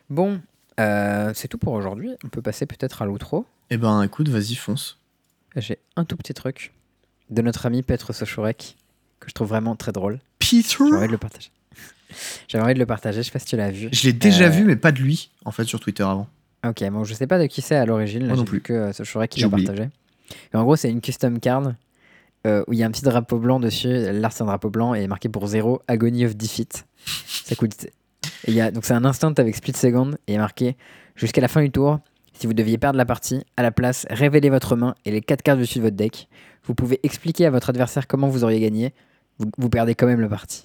Bon, euh, c'est tout pour aujourd'hui. On peut passer peut-être à l'outro. Eh ben écoute, vas-y, fonce. J'ai un tout petit truc de notre ami Petr Sochorek que je trouve vraiment très drôle. Peter J'ai envie de le partager. J'avais envie de le partager, je sais pas si tu l'as vu. Je l'ai déjà Euh, vu, mais pas de lui, en fait, sur Twitter avant. Ok, bon, je sais pas de qui c'est à l'origine. Moi non plus. que euh, Sochorek qui l'a partagé. Et en gros, c'est une custom card euh, où il y a un petit drapeau blanc dessus. L'art, c'est un drapeau blanc et marqué pour 0 Agony of Defeat. Ça coûte. Et y a, donc, c'est un instant avec split second et marqué jusqu'à la fin du tour. Si vous deviez perdre la partie, à la place, révélez votre main et les 4 cartes dessus de votre deck. Vous pouvez expliquer à votre adversaire comment vous auriez gagné. Vous, vous perdez quand même la partie.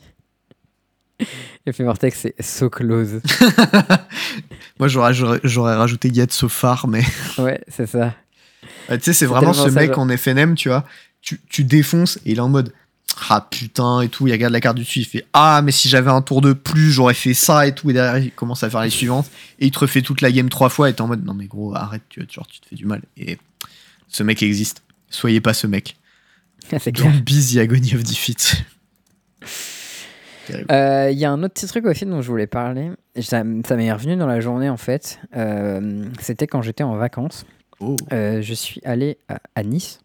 Effet Vortex, c'est so close. Moi, j'aurais, rajouté Yet So Far, mais. ouais, c'est ça. Tu sais, c'est vraiment ce mec en FNM, tu vois. Tu, tu défonces et il est en mode. Ah putain et tout, il regarde la carte du dessus, il fait Ah, mais si j'avais un tour de plus, j'aurais fait ça et tout. Et derrière, il commence à faire les suivantes. Et il te refait toute la game trois fois et t'es en mode Non, mais gros, arrête, tu, genre, tu te fais du mal. Et ce mec existe. Soyez pas ce mec. c'est clair. The agony of defeat. Euh, Il y a un autre petit truc aussi dont je voulais parler. Ça, ça m'est revenu dans la journée en fait. Euh, C'était quand j'étais en vacances. Oh, Euh, je suis allé à, à Nice.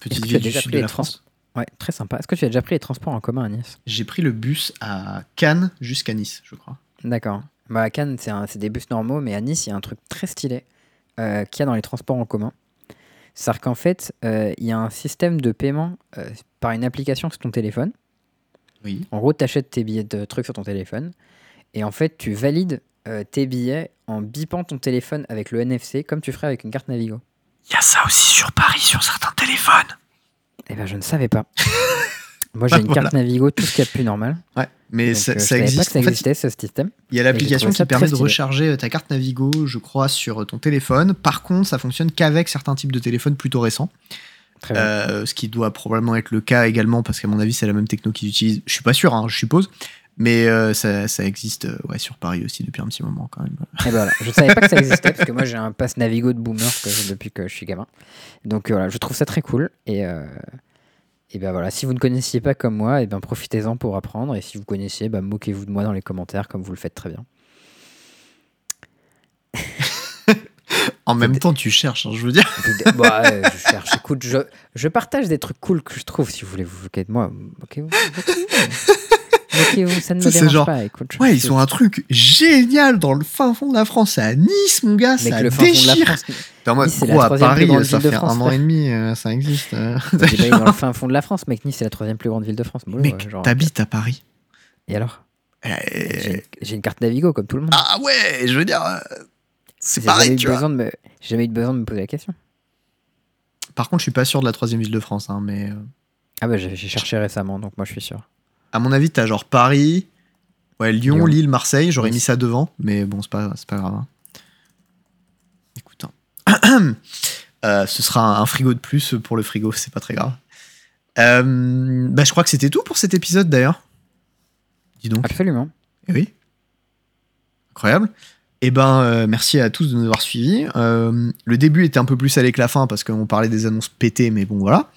petite ville du sud de la France. Ouais, très sympa. Est-ce que tu as déjà pris les transports en commun à Nice? J'ai pris le bus à Cannes jusqu'à Nice, je crois. D'accord. Bah, à Cannes, c'est des bus normaux, mais à Nice, il y a un truc très stylé euh, qu'il y a dans les transports en commun. C'est-à-dire qu'en fait, euh, il y a un système de paiement euh, par une application sur ton téléphone. Oui. En gros, tu achètes tes billets de trucs sur ton téléphone. Et en fait, tu valides euh, tes billets en bipant ton téléphone avec le NFC, comme tu ferais avec une carte Navigo. Il y a ça aussi sur Paris, sur certains téléphones. Eh ben, je ne savais pas. Moi, j'ai une Voilà. carte Navigo, tout ce qu'il y a de plus normal. Ouais, mais Donc, ça, euh, je ça savais pas existe. que ça En fait, existait, ce système. il y a l'application qui permet de recharger euh, ta carte Navigo, je crois, sur ton téléphone. Par contre, ça fonctionne qu'avec certains types de téléphones plutôt récents. Très bien. Euh, ce qui doit probablement être le cas également, parce qu'à mon avis, c'est la même techno qu'ils utilisent. Je suis pas sûr, hein, je suppose. Mais euh, ça, ça existe euh, ouais, sur Paris aussi depuis un petit moment quand même. Et ben voilà, je savais pas que ça existait parce que moi j'ai un pass Navigo de boomer que depuis que je suis gamin. Donc euh, voilà, je trouve ça très cool et euh, et ben voilà, si vous ne connaissiez pas comme moi, et ben profitez-en pour apprendre et si vous connaissiez, ben moquez-vous de moi dans les commentaires comme vous le faites très bien. En même temps, tu cherches, hein, je veux dire. Bah, euh, je cherche, écoute, je, je partage des trucs cool que je trouve si vous voulez vous moquer de moi, moquez-vous. Ça ne me dérange genre, pas. Écoute, Ouais, ils je- ont un truc génial dans le fin fond de la France, c'est à Nice, mon gars, Mec, ça le déchire. T'es en mode, Nice, c'est la gros, à troisième plus Paris, grande ça ville de fait France, un an et demi, euh, ça existe. euh. J'ai pas eu dans le fin fond de la France, mec. Nice, c'est la troisième plus grande ville de France. Bon, Mec, genre, t'habites à Paris. Et alors? Euh, J'ai une carte Navigo comme tout le monde. Ah ouais, je veux dire, euh, c'est J'ai pareil, jamais eu tu vois. besoin de me- J'ai jamais eu besoin de me poser la question. Par contre, je suis pas sûr de la troisième ville de France, hein, mais euh, Ah bah j'ai cherché récemment, donc moi je suis sûr. À mon avis, t'as genre Paris, ouais, Lyon, Lyon. Lille, Marseille. J'aurais mis ça devant, mais bon, c'est pas, pas grave. hein. Écoute, hein. Euh, ce sera un, un frigo de plus pour le frigo, c'est pas très grave. Euh, bah, je crois que c'était tout pour cet épisode d'ailleurs. Dis donc. Absolument. Eh oui. Incroyable. Eh ben, euh, merci à tous de nous avoir suivis. Euh, le début était un peu plus salé que la fin parce qu'on parlait des annonces pétées, mais bon, voilà.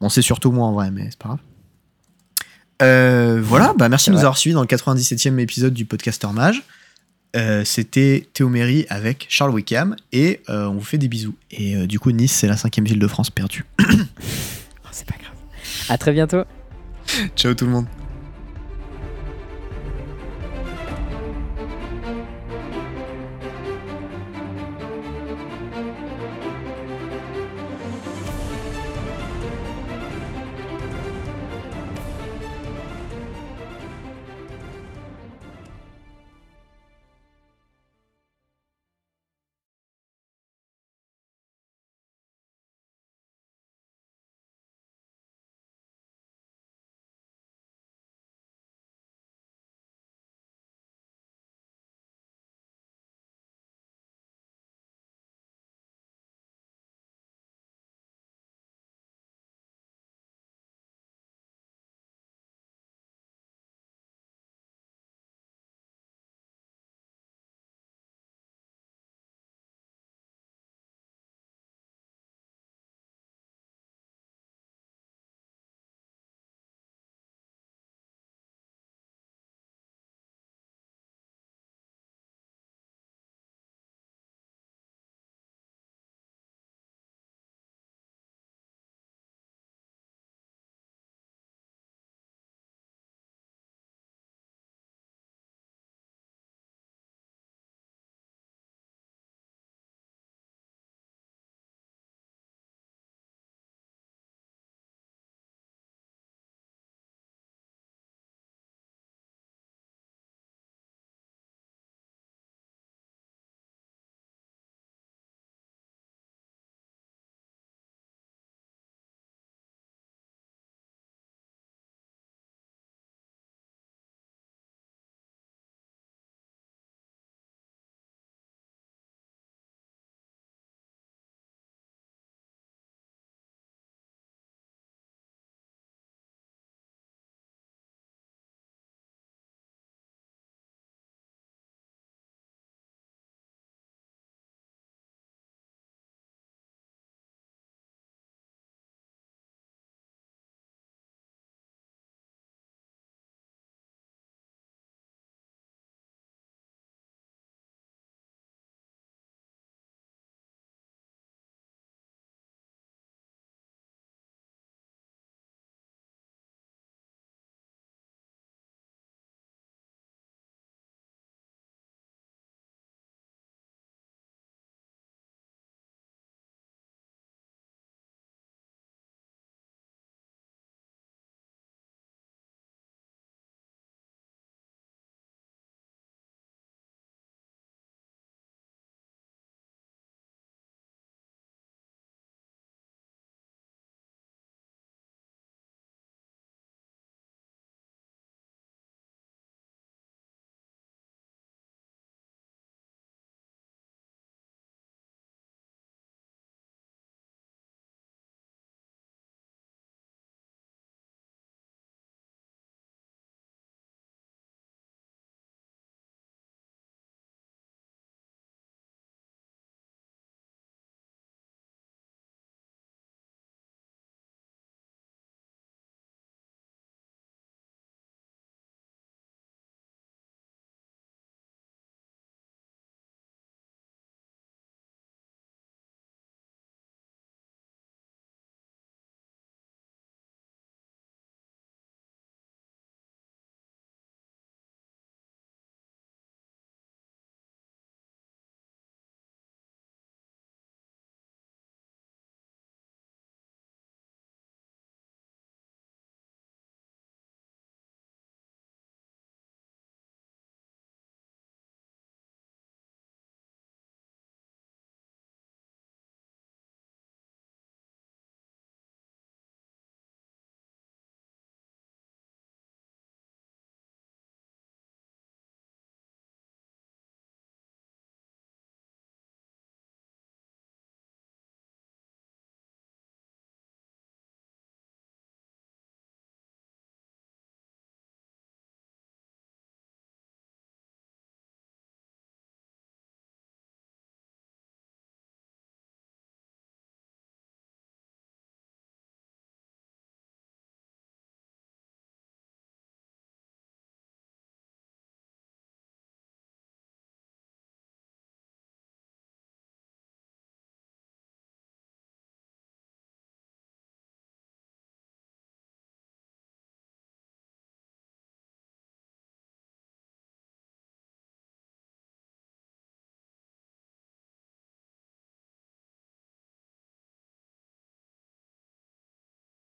Bon, c'est surtout moi en vrai, mais c'est pas grave. Euh, voilà, bah merci de nous vrai. avoir suivis dans le 97e épisode du Podcaster Mage. Euh, C'était Théoméry avec Charles Wickham et euh, on vous fait des bisous. Et du coup, Nice, c'est la cinquième ville de France perdue. Oh, c'est pas grave. À très bientôt. Ciao tout le monde.